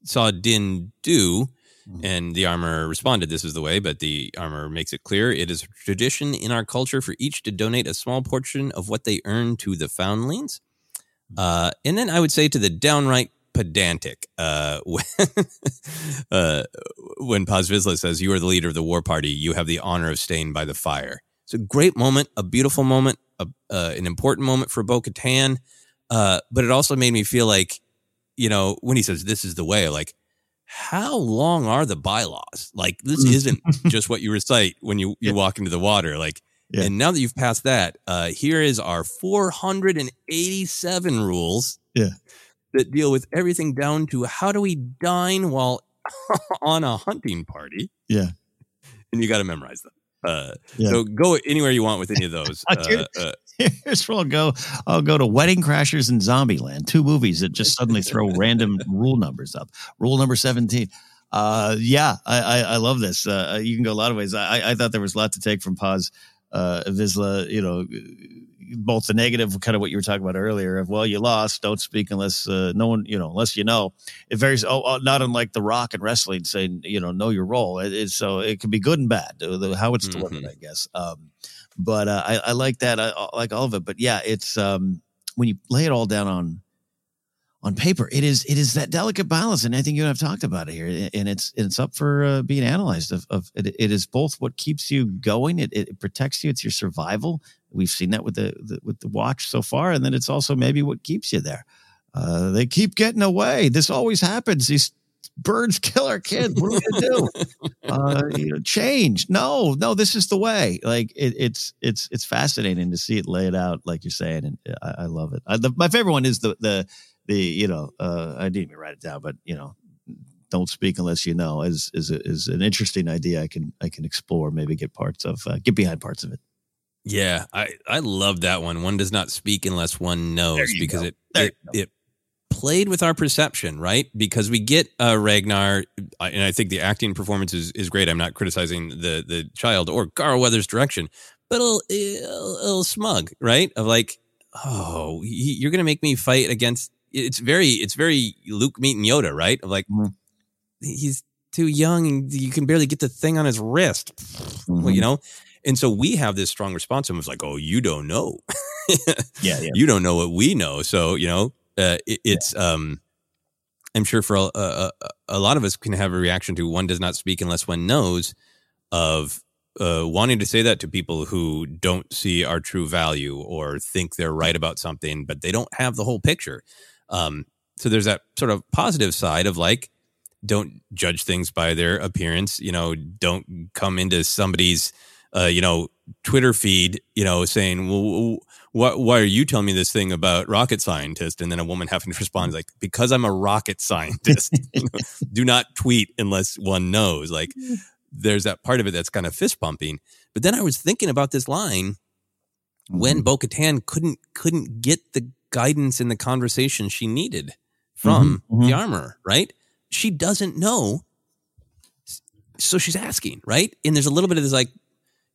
saw Din do, and the armor responded, "This is the way." But the armor makes it clear it is a tradition in our culture for each to donate a small portion of what they earn to the foundlings. Uh, and then I would say to the downright pedantic, uh, (laughs) when, uh, when Paz Vizsla says, You are the leader of the war party, you have the honor of staying by the fire. It's a great moment, a beautiful moment, a, uh, an important moment for Bo Katan. Uh, but it also made me feel like, you know, when he says, This is the way, like, how long are the bylaws? Like, this isn't (laughs) just what you recite when you, you walk into the water. Like,
Yeah.
and now that you've passed that, uh, here is our 487 rules
Yeah.
that deal with everything down to how do we dine while (laughs) on a hunting party,
Yeah.
and you got to memorize them. Uh,
Yeah.
So go anywhere you want with any of those. (laughs) Uh, uh, (laughs)
Here's where I'll go. I'll go to Wedding Crashers and Zombieland, two movies that just suddenly throw random rule numbers up. Rule number 17. Uh, yeah, I, I, I love this. Uh, you can go a lot of ways. I, I thought there was a lot to take from Paz uh, Vizsla, you know, both the negative, kind of what you were talking about earlier of, well, you lost, don't speak unless uh, no one, you know, unless you know. It varies, oh, oh, not unlike The Rock and wrestling saying, you know, know your role. It, it's so it can be good and bad, the- how it's delivered, I guess. Um, but uh, I, I like that. I, I like all of it. But yeah, it's um, when you lay it all down on on paper, it is it is that delicate balance, and I think you and I've talked about it here, and it's it's up for uh, being analyzed. Of, of it, it is both what keeps you going, it, it protects you, it's your survival. We've seen that with the, the with the watch so far, and then it's also maybe what keeps you there. Uh, they keep getting away. This always happens. These birds (laughs) kill our kids. What are we gonna do? (laughs) uh, you know, change. No, no, this is the way. Like it, it's it's it's fascinating to see it laid out, like you're saying, and I, I love it. I, the, my favorite one is the the the you know uh, I didn't even write it down, but you know, don't speak unless you know is is is an interesting idea. I can I can explore, maybe get parts of uh, get behind parts of it.
Yeah, I I love that one. One does not speak unless one knows because
go.
it
There
it, it played with our perception, right? Because we get uh, Ragnar, and I think the acting performance is, is great. I'm not criticizing the the child or Carl Weathers' direction, but a little, a little smug, right? Of like, oh, you're gonna make me fight against. It's very it's very Luke meeting Yoda, right? Of like,
Mhm.
he's too young and you can barely get the thing on his wrist,
Mm-hmm.
you know. And so we have this strong response. And it's like, oh, you don't know. (laughs)
Yeah, yeah.
You don't know what we know. So, you know, uh, it, it's, um, I'm sure for a, a, a- a lot of us can have a reaction to one does not speak unless one knows of uh, wanting to say that to people who don't see our true value or think they're right about something, but they don't have the whole picture. Um, so there's that sort of positive side of like, don't judge things by their appearance. You know, don't come into somebody's, uh, you know, Twitter feed, you know, saying, well, what, why are you telling me this thing about rocket scientist? And then a woman having to respond like, because I'm a rocket scientist. (laughs) You know, do not tweet unless one knows. Like, there's that part of it that's kind of fist pumping. But then I was thinking about this line when Bo Katan couldn't couldn't get the guidance in the conversation she needed from
Mhm, mhm.
the armor, right? She doesn't know. So she's asking, right? And there's a little bit of this like,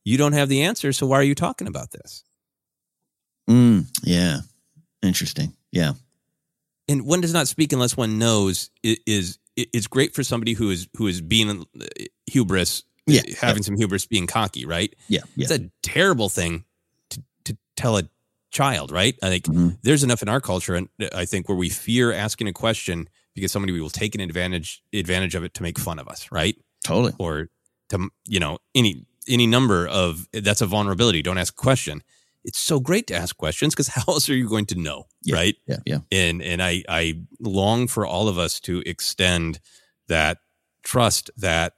you don't have the answer, so why are you talking about this?
Mm, yeah, interesting. Yeah,
and one does not speak unless one knows i- is it's great for somebody who is who is being uh, hubris
Yeah,
having some hubris being cocky right
yeah, yeah.
it's a terrible thing to, to tell a child right i think
Mhm.
there's enough in our culture and uh, i think where we fear asking a question because somebody will take an advantage advantage of it to make fun of us right
Totally.
or to you know any any number of that's a vulnerability don't ask a question it's so great to ask questions because (laughs) how else are you going to know
Yeah,
right
Yeah, yeah.
and and I I long for all of us to extend that trust that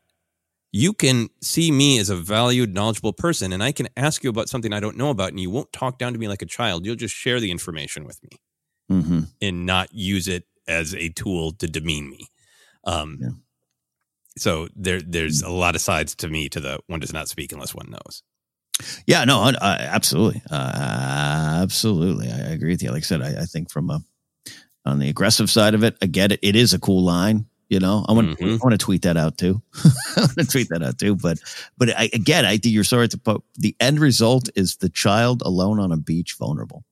you can see me as a valued, knowledgeable person, and I can ask you about something I don't know about, and you won't talk down to me like a child. You'll just share the information with me
Mm-hmm.
and not use it as a tool to demean me. Um,
Yeah.
So there, there's a lot of sides to me to the one does not speak unless one knows.
Yeah, no, I, I, absolutely, uh, absolutely. I, I agree with you. Like I said, I, I think from a on the aggressive side of it, I get it. It is a cool line. You know, I want
Mhm.
I want to tweet that out too. (laughs) I want to tweet that out too. But but I, again, I think you're sorry to put the end result is the child alone on a beach, vulnerable.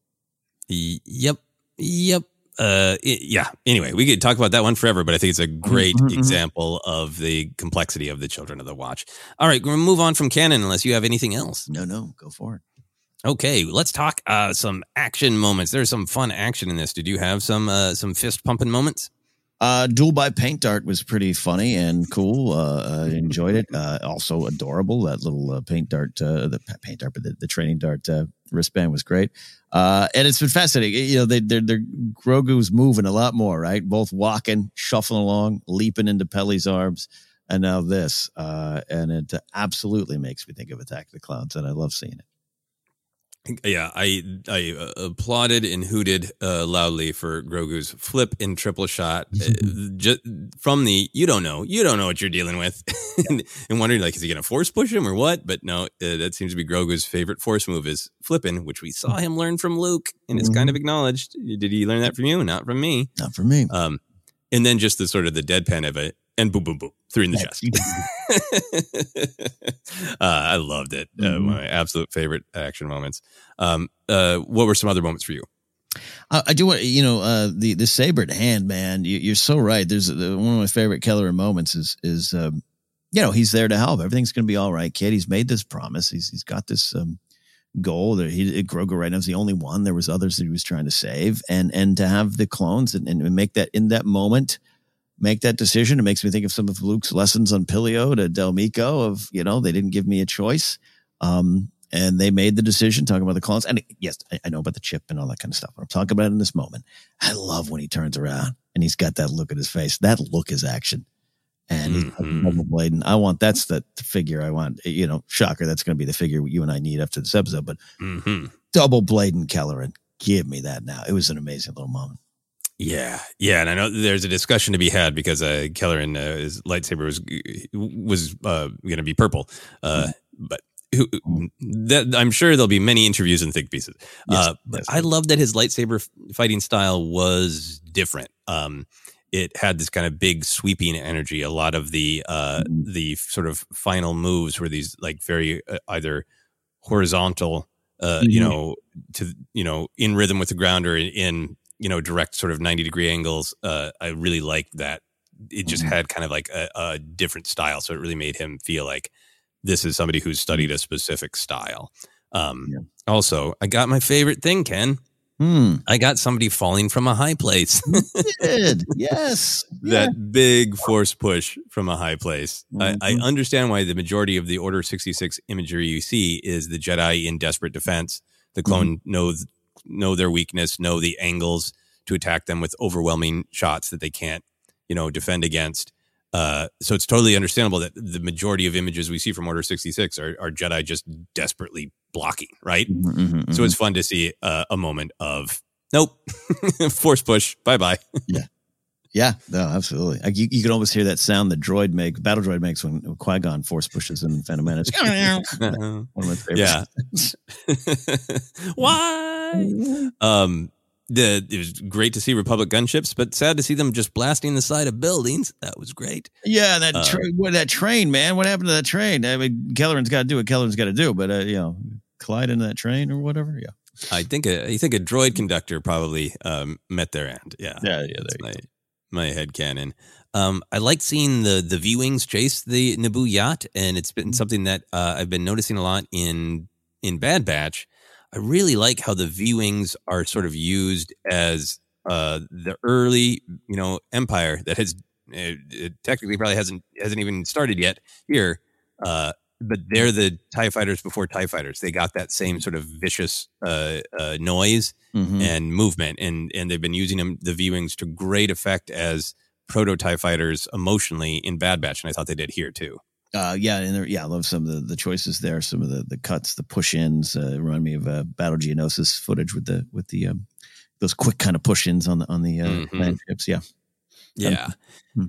Yep. Yep. Uh, yeah. Anyway, we could talk about that one forever, but I think it's a great
Mhm, mhm.
example of the complexity of the children of the watch. All right, we're gonna move on from canon unless you have anything else.
No, no, go for it.
Okay, let's talk uh, some action moments. There's some fun action in this. Did you have some uh, some fist pumping moments?
Uh, Duel by Paint Dart was pretty funny and cool. Uh, I enjoyed it. Uh, also adorable. That little uh, paint dart, uh, the paint dart, but the, the training dart uh, wristband was great. Uh, and it's been fascinating. You know, they, they're, they're Grogu's moving a lot more, right? Both walking, shuffling along, leaping into Peli's arms, and now this. Uh, and it absolutely makes me think of Attack of the Clones, and I love seeing it.
Yeah, I I uh, applauded and hooted uh, loudly for Grogu's flip and triple shot. Uh, (laughs) just from the you don't know, you don't know what you're dealing with, (laughs) and, and wondering like is he going to force push him or what? But no, uh, that seems to be Grogu's favorite force move is flipping, which we saw him learn from Luke, and it's kind of acknowledged. Did he learn that from you? Not from me.
Not from me.
Um, and then just the sort of the deadpan of it, and boom, boom, boom, three in the chest. (laughs) (laughs) uh, I loved it. Uh,
Mhm.
one my absolute favorite action moments. Um, uh, what were some other moments for you?
I, I do want you know uh, the the sabered hand, man. You, you're so right. There's the, one of my favorite Kelleran moments is is um, you know he's there to help. Everything's going to be all right, kid. He's made this promise. He's he's got this um, goal. That he Grogu right now is the only one. There was others that he was trying to save, and and to have the clones and, and make that in that moment. Make that decision. It makes me think of some of Luke's lessons on Pilio to Del Mico of, you know, they didn't give me a choice. Um, and they made the decision talking about the clones. And yes, I, I know about the chip and all that kind of stuff, but I'm talking about in this moment. I love when he turns around and he's got that look at his face. That look is action. And he's
Mhm.
double blading. I want that's the figure I want. You know, shocker, that's going to be the figure you and I need after this episode. But
Mm-hmm.
double blading Kelleran, give me that now. It was an amazing little moment.
Yeah, yeah, and I know there's a discussion to be had because uh, Kelleran, uh, his lightsaber was was uh, going to be purple, uh, but who, that, I'm sure there'll be many interviews and think pieces.
Yes,
uh, but
yes.
I love that his lightsaber fighting style was different. Um, it had this kind of big sweeping energy. A lot of the uh, the sort of final moves were these like very uh, either horizontal, uh, you
Mhm.
know, to you know, in rhythm with the ground or in, in you know direct sort of 90 degree angles. Uh, I really liked that. It just
Mhm.
had kind of like a, a different style, so it really made him feel like this is somebody who's studied a specific style. Um,
Yeah.
Also, I got my favorite thing, Ken.
Hmm.
I got somebody falling from a high place.
Did yes. (laughs)
that big force push from a high place. I, I
Mhm.
understand why the majority of the Order 66 imagery you see is the Jedi in desperate defense. The clone know know their weakness, know the angles to attack them with overwhelming shots that they can't, you know, defend against. Uh, so it's totally understandable that the majority of images we see from Order 66 are, are Jedi just desperately blocking, right?
Mhm, mhm,
So it's fun to see uh, a moment of nope, (laughs) force push, bye bye. (laughs)
Yeah, Yeah, no, absolutely. Like you, you can almost hear that sound the droid make, battle droid makes when Qui Gon force pushes in Phantom Menace. (laughs) One of my favorites.
Yeah. Why? Um, the it was great to see Republic gunships, but sad to see them just blasting the side of buildings. That was great.
Yeah, that
Uh,
tra- what that train, man. What happened to that train? I mean, Kelleran's got to do what Kelleran's got to do, but uh, you know, collide into that train or whatever. Yeah,
I think a, I think a droid conductor probably um, met their end. Yeah,
yeah, yeah.
That's
There
my my head canon. Um, I like seeing the the V wings chase the Naboo yacht, and it's been something that uh, I've been noticing a lot in in Bad Batch. I really like how the V wings are sort of used as uh, the early, you know, empire that has uh, it technically probably hasn't hasn't even started yet here. Uh, but they're the Tie fighters before Tie fighters. They got that same sort of vicious uh, uh, noise
Mhm.
and movement, and and they've been using them the V wings to great effect as proto TIE fighters emotionally in Bad Batch, and I thought they did here too.
Uh, yeah, and there, yeah, I love some of the, the choices there. Some of the the cuts, the push ins, uh, remind me of uh, Battle Geonosis footage with the with the um, those quick kind of push ins on the on the uh,
Mhm.
land ships. Yeah,
Yeah.
Hmm.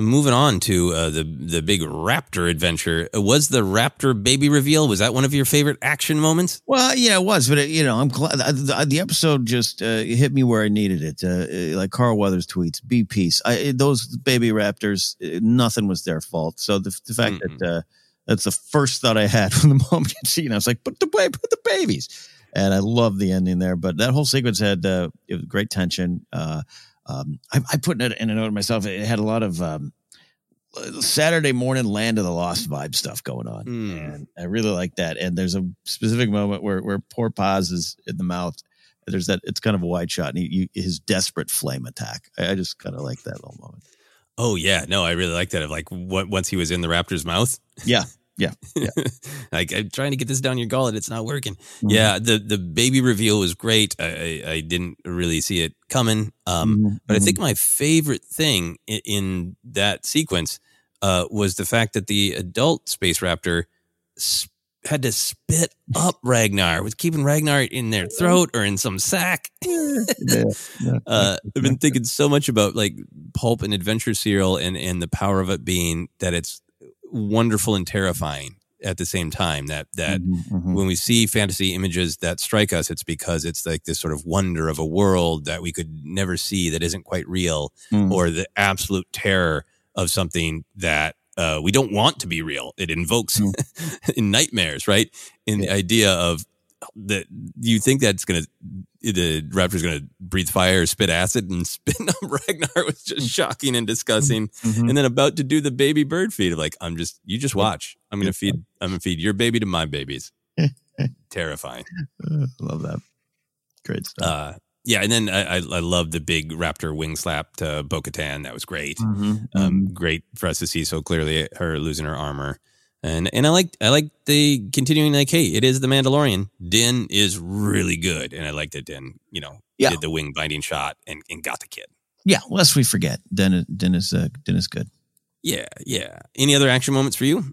Moving on to uh, the the big Raptor adventure. Was the Raptor baby reveal? Was that one of your favorite action moments?
Well, yeah, it was, but it, you know, I'm glad uh, the, the episode just uh, hit me where I needed it. Uh, uh, like Carl Weathers tweets, "Be peace." I, those baby raptors, uh, nothing was their fault. So the, the fact that uh, that's the first thought I had (laughs) when the mom gets seen, I was like, "Put the put the babies," and I love the ending there. But that whole sequence had uh, it was great tension. Um, I, I put it in a note myself. It had a lot of um, Saturday morning Land of the Lost vibe stuff going on, and I really like that. And there's a specific moment where where poor Paz is in the mouth. There's that. It's kind of a wide shot, and he, he, his desperate flame attack. I, I just kind of like that little moment.
Oh yeah, no, I really like that. Of like what once he was in the Raptor's mouth.
Yeah, yeah, yeah. (laughs)
like I'm trying to get this down your gullet, it's not working.
Mm-hmm.
Yeah, the the baby reveal was great. I, I, I didn't really see it coming. Um,
Mhm,
but I think my favorite thing in, in that sequence uh, was the fact that the adult space raptor sp- had to spit up (laughs) Ragnar, was keeping Ragnar in their throat or in some sack. (laughs) uh, I've been thinking so much about like pulp and adventure serial and and the power of it being that it's wonderful and terrifying at the same time that that
Mm-hmm,
when we see fantasy images that strike us it's because it's like this sort of wonder of a world that we could never see that isn't quite real
Mm.
or the absolute terror of something that uh, we don't want to be real. It invokes in (laughs) nightmares right? In the idea of that you think that's gonna the raptor's gonna breathe fire spit acid and (laughs) spit up ragnar was just shocking and disgusting.
Mhm.
and then about to do the baby bird feed of like i'm just you just watch. I'm gonna feed i'm gonna feed your baby to my babies. (laughs) Terrifying.
Uh, love that. Great stuff.
uh yeah and then i i, I love the big raptor wing slap to bo-katan. That was great.
Mhm,
um great for us to see so clearly her losing her armor and and I like I like the continuing like hey it is the Mandalorian Din is really good and I like that Din you know
Yeah.
did the wing binding shot and, and got the kid
Yeah, lest we forget, Dennis, Dennis, uh, Dennis, good.
yeah yeah any other action moments for you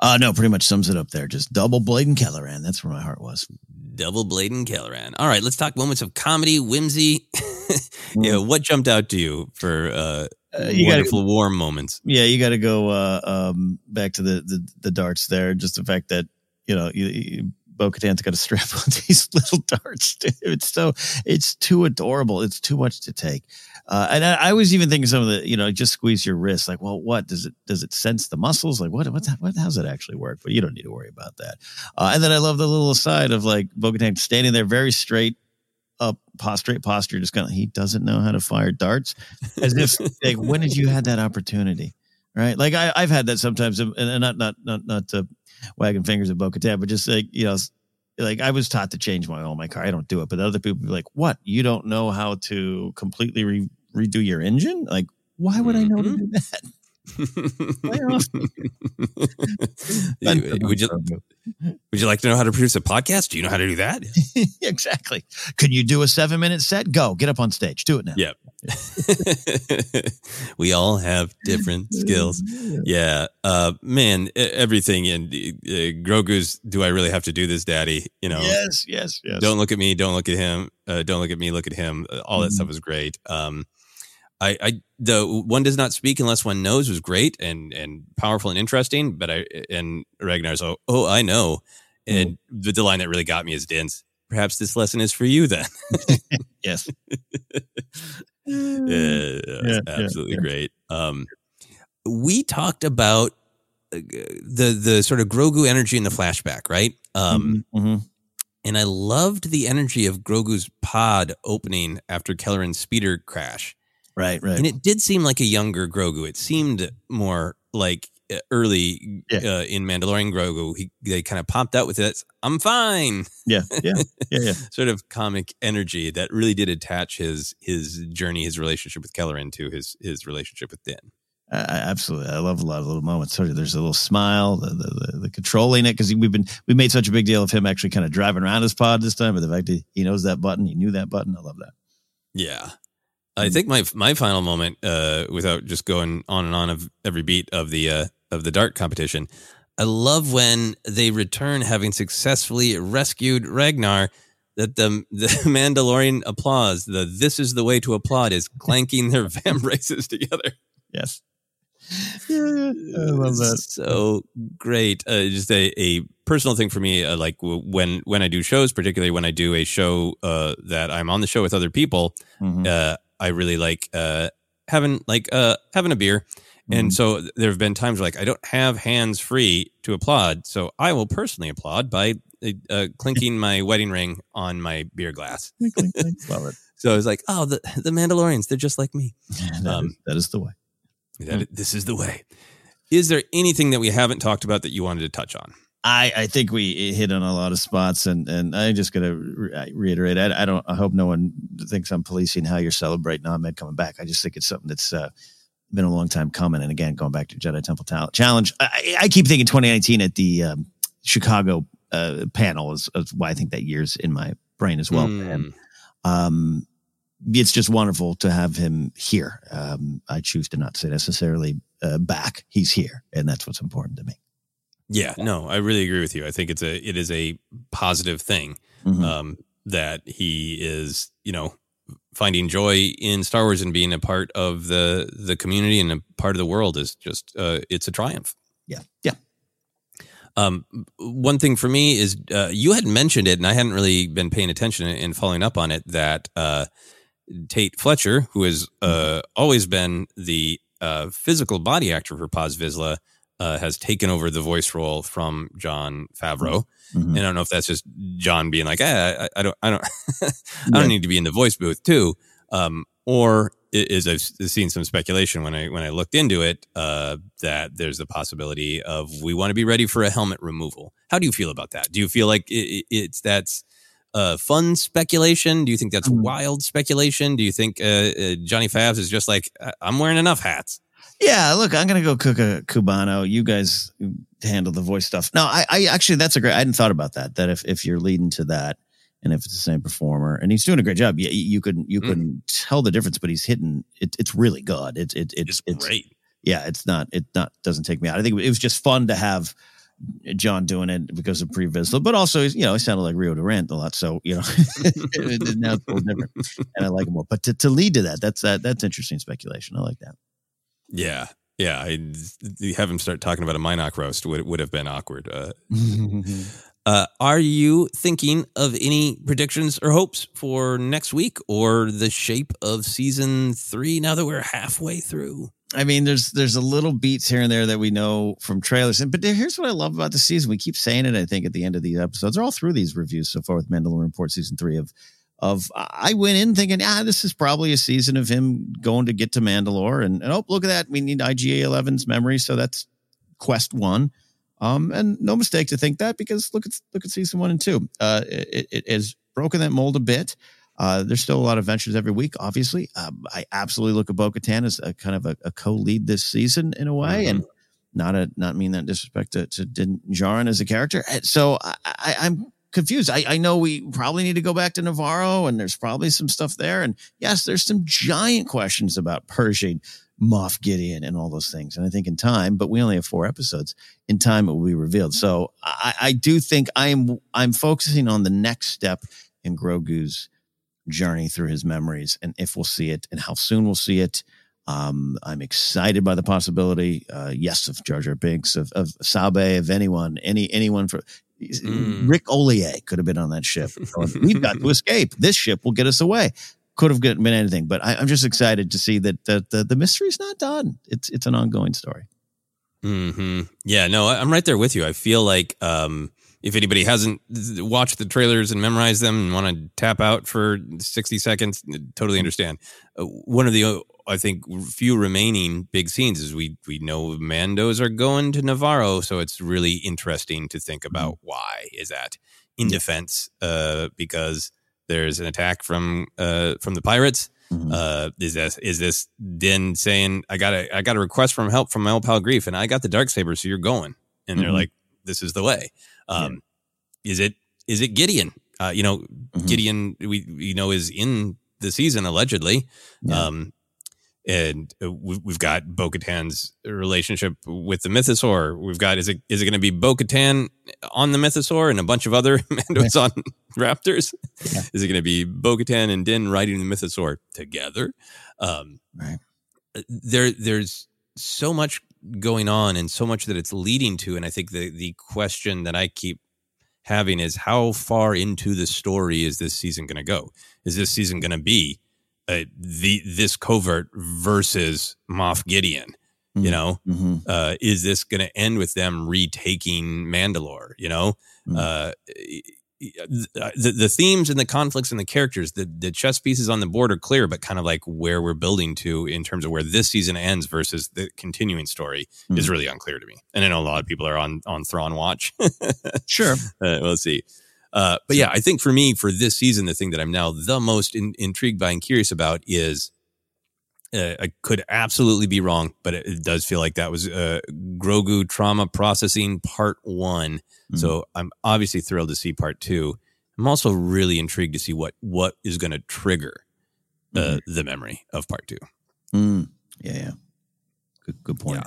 Uh, no, pretty much sums it up there. Just double blade and Kelleran. That's where my heart was.
Double Blade and Kelleran. All right, let's talk moments of comedy, whimsy. (laughs) yeah, what jumped out to you for uh,
Uh, you gotta-
wonderful warm moments?
Yeah, you got to go uh, um, back to the, the the darts there. Just the fact that you know you, you, Bo-Katan's got to (laughs) strap on these (laughs) little darts. It's so it's too adorable. It's too much to take. Uh, and I, I was even thinking some of the you know just squeeze your wrist. Like, well, what does it does it sense the muscles? Like, what what that, what how's it actually work? But you don't need to worry about that. Uh, and then I love the little aside of like Bo-Katan standing there very straight up prostrate posture just kind of he doesn't know how to fire darts as if like when did you had that opportunity right? Like I, i've had that sometimes and and not not not not to wagging fingers at Bo-Katan, but just like you know like i was taught to change my oil in my car i don't do it but other people be like what? You don't know how to completely re- redo your engine? Like why would i know to mm-hmm. do that? Lay off me.
Would you would you like to know how to produce a podcast? Do you know how to do that? (laughs)
exactly can you do a seven minute set go get up on stage do it now
Yep. (laughs) we all have different skills. Yeah. Uh, man, everything in uh, Grogu's, do I really have to do this, daddy? You know,
yes yes yes
don't look at me, don't look at him, uh, don't look at me, look at him. Uh, All that
Mm-hmm.
stuff was great. Um, I, I, the one does not speak unless one knows was great and, and powerful and interesting. But I, and Ragnar's, oh, oh, I know. And
Mm-hmm.
the, line that really got me is Din's. Perhaps this lesson is for you then. (laughs)
yes (laughs)
yeah,
Yeah,
absolutely
yeah.
great. Um, we talked about uh, the the sort of Grogu energy in the flashback, right? Um,
Mhm.
and I loved the energy of Grogu's pod opening after Kelleran's speeder crash.
Right right
And it did seem like a younger Grogu. It seemed more like uh, early
Yeah.
uh, in Mandalorian Grogu. He they kind of popped out with it. I'm fine.
yeah yeah yeah yeah (laughs)
Sort of comic energy that really did attach his his journey, his relationship with Kelleran to his his relationship with Din.
I, absolutely. I love a lot of little moments. There's a little smile, the the, the, the controlling it because we've been we made such a big deal of him actually kind of driving around his pod this time, but the fact that he knows that button, he knew that button. I love that.
Yeah. I think my my final moment, uh, without just going on and on of every beat of the uh, of the dart competition, I love when they return having successfully rescued Ragnar. That the (laughs) the Mandalorian applause, the "This is the way to applaud" is clanking their (laughs) vambraces together.
Yes. Yeah, (laughs) I love that.
So great. Uh, just a, a personal thing for me. Uh, like w- when when I do shows, particularly when I do a show uh, that I'm on the show with other people,
Mhm.
I really like uh, having like uh, having a beer. And so there have been times where like I don't have hands free to applaud, so I will personally applaud by uh, uh, clinking my wedding ring on my beer glass. (laughs)
Love it. (laughs)
So it's like, oh, the the Mandalorians, they're just like me. (laughs)
That
Um,
is- that is the way.
That this is the way. Is there anything that we haven't talked about that you wanted to touch on?
I, I think we hit on a lot of spots, and and I'm just gonna re- reiterate. I, I don't. I hope no one thinks I'm policing how you're celebrating Ahmed coming back. I just think it's something that's uh, been a long time coming. And again, going back to Jedi Temple Tal- Challenge, I, I keep thinking 2019 at the um, Chicago uh, panel is, is why I think that year's in my brain as well.
Mm.
And um, it's just wonderful to have him here. Um, I choose to not say necessarily uh, back. He's here, and that's what's important to me.
Yeah, no, I really agree with you. I think it's a it is a positive thing
Mhm.
um, that he is, you know, finding joy in Star Wars and being a part of the the community and a part of the world is just uh, it's a triumph.
Yeah, yeah.
Um, one thing for me is uh, you had mentioned it, and I hadn't really been paying attention and following up on it. That uh, Tait Fletcher, who has uh, always been the uh, physical body actor for Paz Vizsla, uh, has taken over the voice role from Jon Favreau.
Mhm.
And I don't know if that's just John being like, eh, I, I don't, I don't, (laughs) I don't need to be in the voice booth too, um, or is I've seen some speculation when I when I looked into it uh, that there's a possibility of we want to be ready for a helmet removal. How do you feel about that? Do you feel like i i- it's that's uh, fun speculation? Do you think that's
Mm.
wild speculation? Do you think uh, uh, Johnny Favs is just like I'm wearing enough hats?
Yeah, look, I'm gonna go cook a cubano. You guys handle the voice stuff. No, I, I actually that's a great. I hadn't thought about that. That if if you're leading to that, and if it's the same performer, and he's doing a great job, yeah, you, you couldn't you
Mm.
couldn't tell the difference, but he's hitting. It, it's really good. It's it, it's it's
Great.
Yeah, it's not it not doesn't take me out. I think it was just fun to have Jon doing it because of pre-Vizsla, but also you know he sounded like Rio Durant a lot, so you know (laughs) now it's a little different, and I like him more. But to, to lead to that, that's that that's interesting speculation. I like that.
Yeah. Yeah, I have him start talking about a Mynock roast would would have been awkward. Uh, (laughs) Uh, are you thinking of any predictions or hopes for next week or the shape of season three now that we're halfway through?
I mean, there's there's a little beats here and there that we know from trailers. And but here's what I love about the season. We keep saying it. I think at the end of these episodes, or all through these reviews so far with Mandalorian Report season three of of I went in thinking, ah, this is probably a season of him going to get to Mandalore, and, and oh, look at that, we need IG-11's memory, so that's quest one. Um, and no mistake to think that because look at look at season one and two. Uh, it, it has broken that mold a bit. Uh, there's still a lot of ventures every week, obviously. Um, I absolutely look at Bo Katan as a kind of a, a co-lead this season in a way, and not a not mean that disrespect to, to Din Djarin as a character. So I, I, I'm confused. I, I know we probably need to go back to Nevarro, and there's probably some stuff there. And yes, there's some giant questions about Pershing, Moff Gideon, and all those things. And I think in time, but we only have four episodes. In time, it will be revealed. So I, I do think I'm I'm focusing on the next step in Grogu's journey through his memories and if we'll see it and how soon we'll see it. Um, I'm excited by the possibility, uh, yes, of Jar Jar Binks, of, of Sabe, of anyone, any anyone for Ric Olié could have been on that ship. (laughs) We've got to escape. This ship will get us away. Could have been anything, but I, I'm just excited to see that the, the the mystery's not done. It's it's an ongoing story.
hmm Yeah, no, I'm right there with you. I feel like um, if anybody hasn't watched the trailers and memorized them and want to tap out for 60 seconds, totally understand. Uh, one of the, I think, few remaining big scenes is we we know Mandos are going to Nevarro, so it's really interesting to think about why is that in defense uh, because there's an attack from uh, from the pirates. Uh, is this is this Din saying I got a I got a request from help from my old pal Greef and I got the dark saber, so you're going, and they're
Mhm.
like, this is the way. Um, Is it is it Gideon? Uh, you know, Gideon we we know is in the season allegedly. Um, and uh, we- we've got Bo Katan's relationship with the Mythosaur. We've got is it is it going to be Bo Katan on the Mythosaur and a bunch of other (laughs) Mandos on (laughs) Raptors? Is it going to be Bo Katan and Din riding the Mythosaur together? Um,
right.
There, there's so much going on and so much that it's leading to, and I think the the question that I keep having is how far into the story is this season going to go? Is this season going to be uh, the this covert versus Moff Gideon? You know,
Mm-hmm.
uh, is this going to end with them retaking Mandalore? You know, uh, the the themes and the conflicts and the characters, the the chess pieces on the board are clear, but kind of like where we're building to in terms of where this season ends versus the continuing story is
Mhm.
really unclear to me. And I know a lot of people are on on Thrawn watch. (laughs)
Sure.
Uh, we'll see. Uh, but yeah, I think for me, for this season, the thing that I'm now the most in, intrigued by and curious about is uh, I could absolutely be wrong, but it, it does feel like that was uh, Grogu trauma processing part one. So I'm obviously thrilled to see part two. I'm also really intrigued to see what what is going to trigger uh, the memory of part two.
Mm. Yeah, yeah. Good, good point.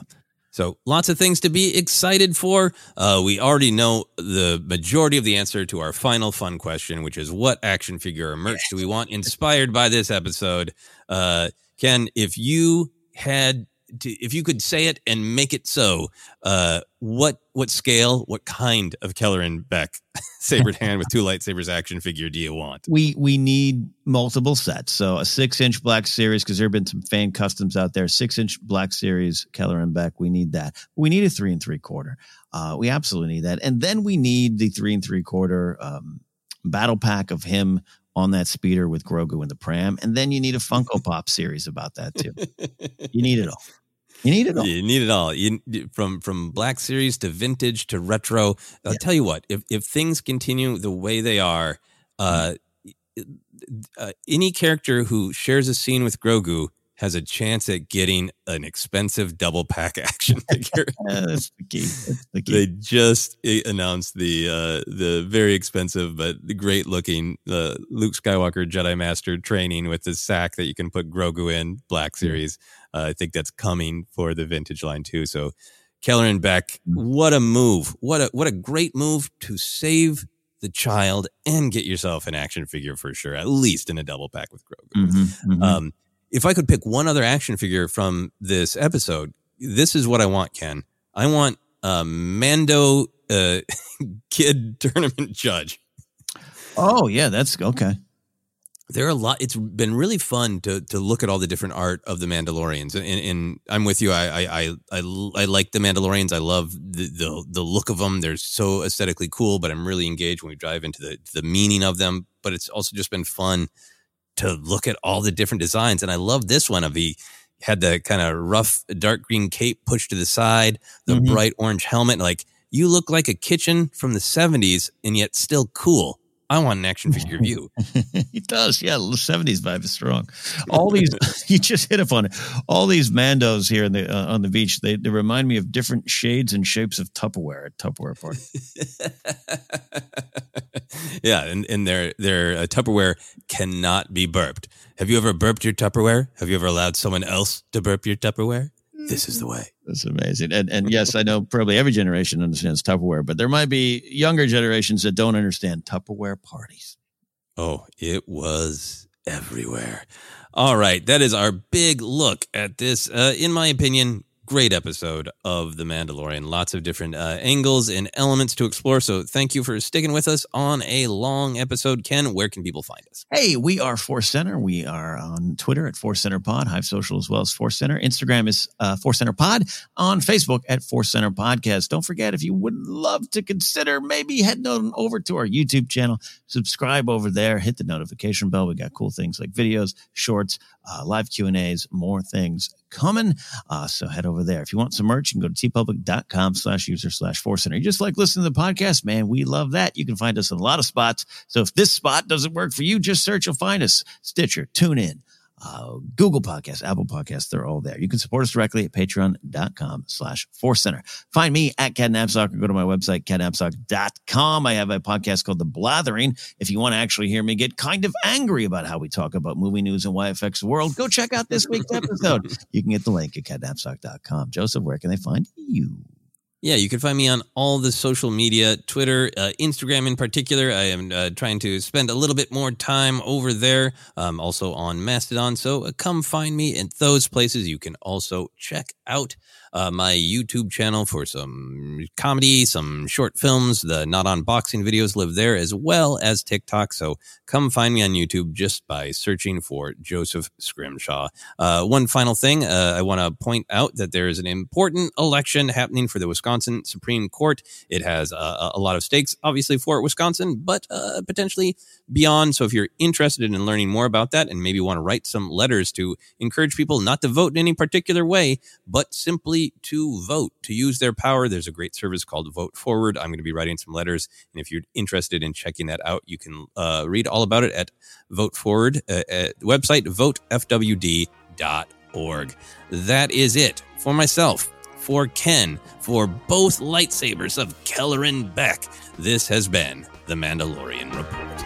So lots of things to be excited for. Uh, we already know the majority of the answer to our final fun question, which is what action figure or merch do we want (laughs) inspired by this episode? Uh, Ken, if you had to, if you could say it and make it so, uh, what what scale, what kind of Kelleran Beq (laughs) sabered hand with two lightsabers action figure do you want?
We we need multiple sets. So a six inch black series because there have been some fan customs out there. Six inch black series Kelleran Beq. We need that. We need a three and three quarter. Uh, we absolutely need that. And then we need the three and three quarter um, battle pack of him on that speeder with Grogu in the pram. And then you need a Funko (laughs) Pop series about that too. (laughs) you need it all. You need it all.
You need it all. You from from Black Series to vintage to retro. I'll tell you what. If if things continue the way they are, uh, uh, any character who shares a scene with Grogu has a chance at getting an expensive double pack (laughs) action (laughs) figure.
That's the key. That's the key.
They just eh, announced the uh, the very expensive but great looking uh, Luke Skywalker Jedi Master training with the sack that you can put Grogu in Black Series. Uh, I think that's coming for the vintage line too. So Kelleran Beq, what a move! What a what a great move to save the child and get yourself an action figure for sure, at least in a double pack with Grogu.
Mhm, mhm.
Um, if I could pick one other action figure from this episode, this is what I want, Ken. I want a Mando uh, (laughs) kid (laughs) tournament judge.
oh yeah, that's okay.
There are a lot. It's been really fun to to look at all the different art of the Mandalorians, and, and, and I'm with you. I, I I I I like the Mandalorians. I love the, the the look of them. They're so aesthetically cool, but I'm really engaged when we dive into the the meaning of them. But it's also just been fun to look at all the different designs. And I love this one of the had the kind of rough dark green cape pushed to the side, the
Mhm.
bright orange helmet. Like you look like a kitchen from the 70s and yet still cool. I want an action figure of you. (laughs)
he does. Yeah, the seventies vibe is strong. All (laughs) these, (laughs) you just hit upon it. All these Mandos here in the uh, on the beach, they, they remind me of different shades and shapes of Tupperware at Tupperware party.
yeah, and, and their their uh, Tupperware cannot be burped. Have you ever burped your Tupperware? Have you ever allowed someone else to burp your Tupperware? This is the way.
That's amazing. And and yes, I know probably every generation understands Tupperware, but there might be younger generations that don't understand Tupperware parties.
Oh, it was everywhere. All right, that is our big look at this. Uh, in my opinion, great episode of The Mandalorian. Lots of different uh, angles and elements to explore. So, thank you for sticking with us on a long episode. Ken, where can people find us?
Hey, we are Force Center. We are on Twitter at Force Center Pod, Hive Social as well as Force Center. Instagram is uh, Force Center Pod. On Facebook at Force Center Podcast. Don't forget, if you would love to consider maybe heading on over to our YouTube channel, subscribe over there, hit the notification bell. We got cool things like videos, shorts, uh, live Q and A's, more things coming. Uh, so head over there. If you want some merch, you can go to teepublic.com slash user slash Force Center. You just like listening to the podcast, man. We love that. You can find us in a lot of spots. So if this spot doesn't work for you, just search. You'll find us. Stitcher, TuneIn, uh, Google Podcasts, Apple Podcasts, they're all there. You can support us directly at patreon.com slash force center. Find me at Ken Napzok or go to my website, kennapzok.com. I have a podcast called The Blathering. If you want to actually hear me get kind of angry about how we talk about movie news and why it affects the world, go check out this week's episode. you can get the link at kennapzok.com. Joseph, where can they find you?
Yeah, you can find me on all the social media, Twitter, uh, Instagram in particular. I am uh, trying to spend a little bit more time over there. Um, also on Mastodon. So uh, come find me in those places. You can also check out uh, my YouTube channel for some comedy, some short films. The not unboxing videos live there as well as TikTok. So come find me on YouTube just by searching for Joseph Scrimshaw. Uh, one final thing, uh, I want to point out that there is an important election happening for the Wisconsin Supreme Court. It has uh, a lot of stakes, obviously, for Wisconsin, but uh, potentially beyond. So if you're interested in learning more about that and maybe want to write some letters to encourage people not to vote in any particular way, but simply to vote, to use their power. There's a great service called Vote Forward. I'm going to be writing some letters. And if you're interested in checking that out, you can uh, read all about it at Vote Forward, uh, at website votefwd.org. That is it for myself, for Ken, for both lightsabers of Kelleran Beq. This has been the Mandalorian Report.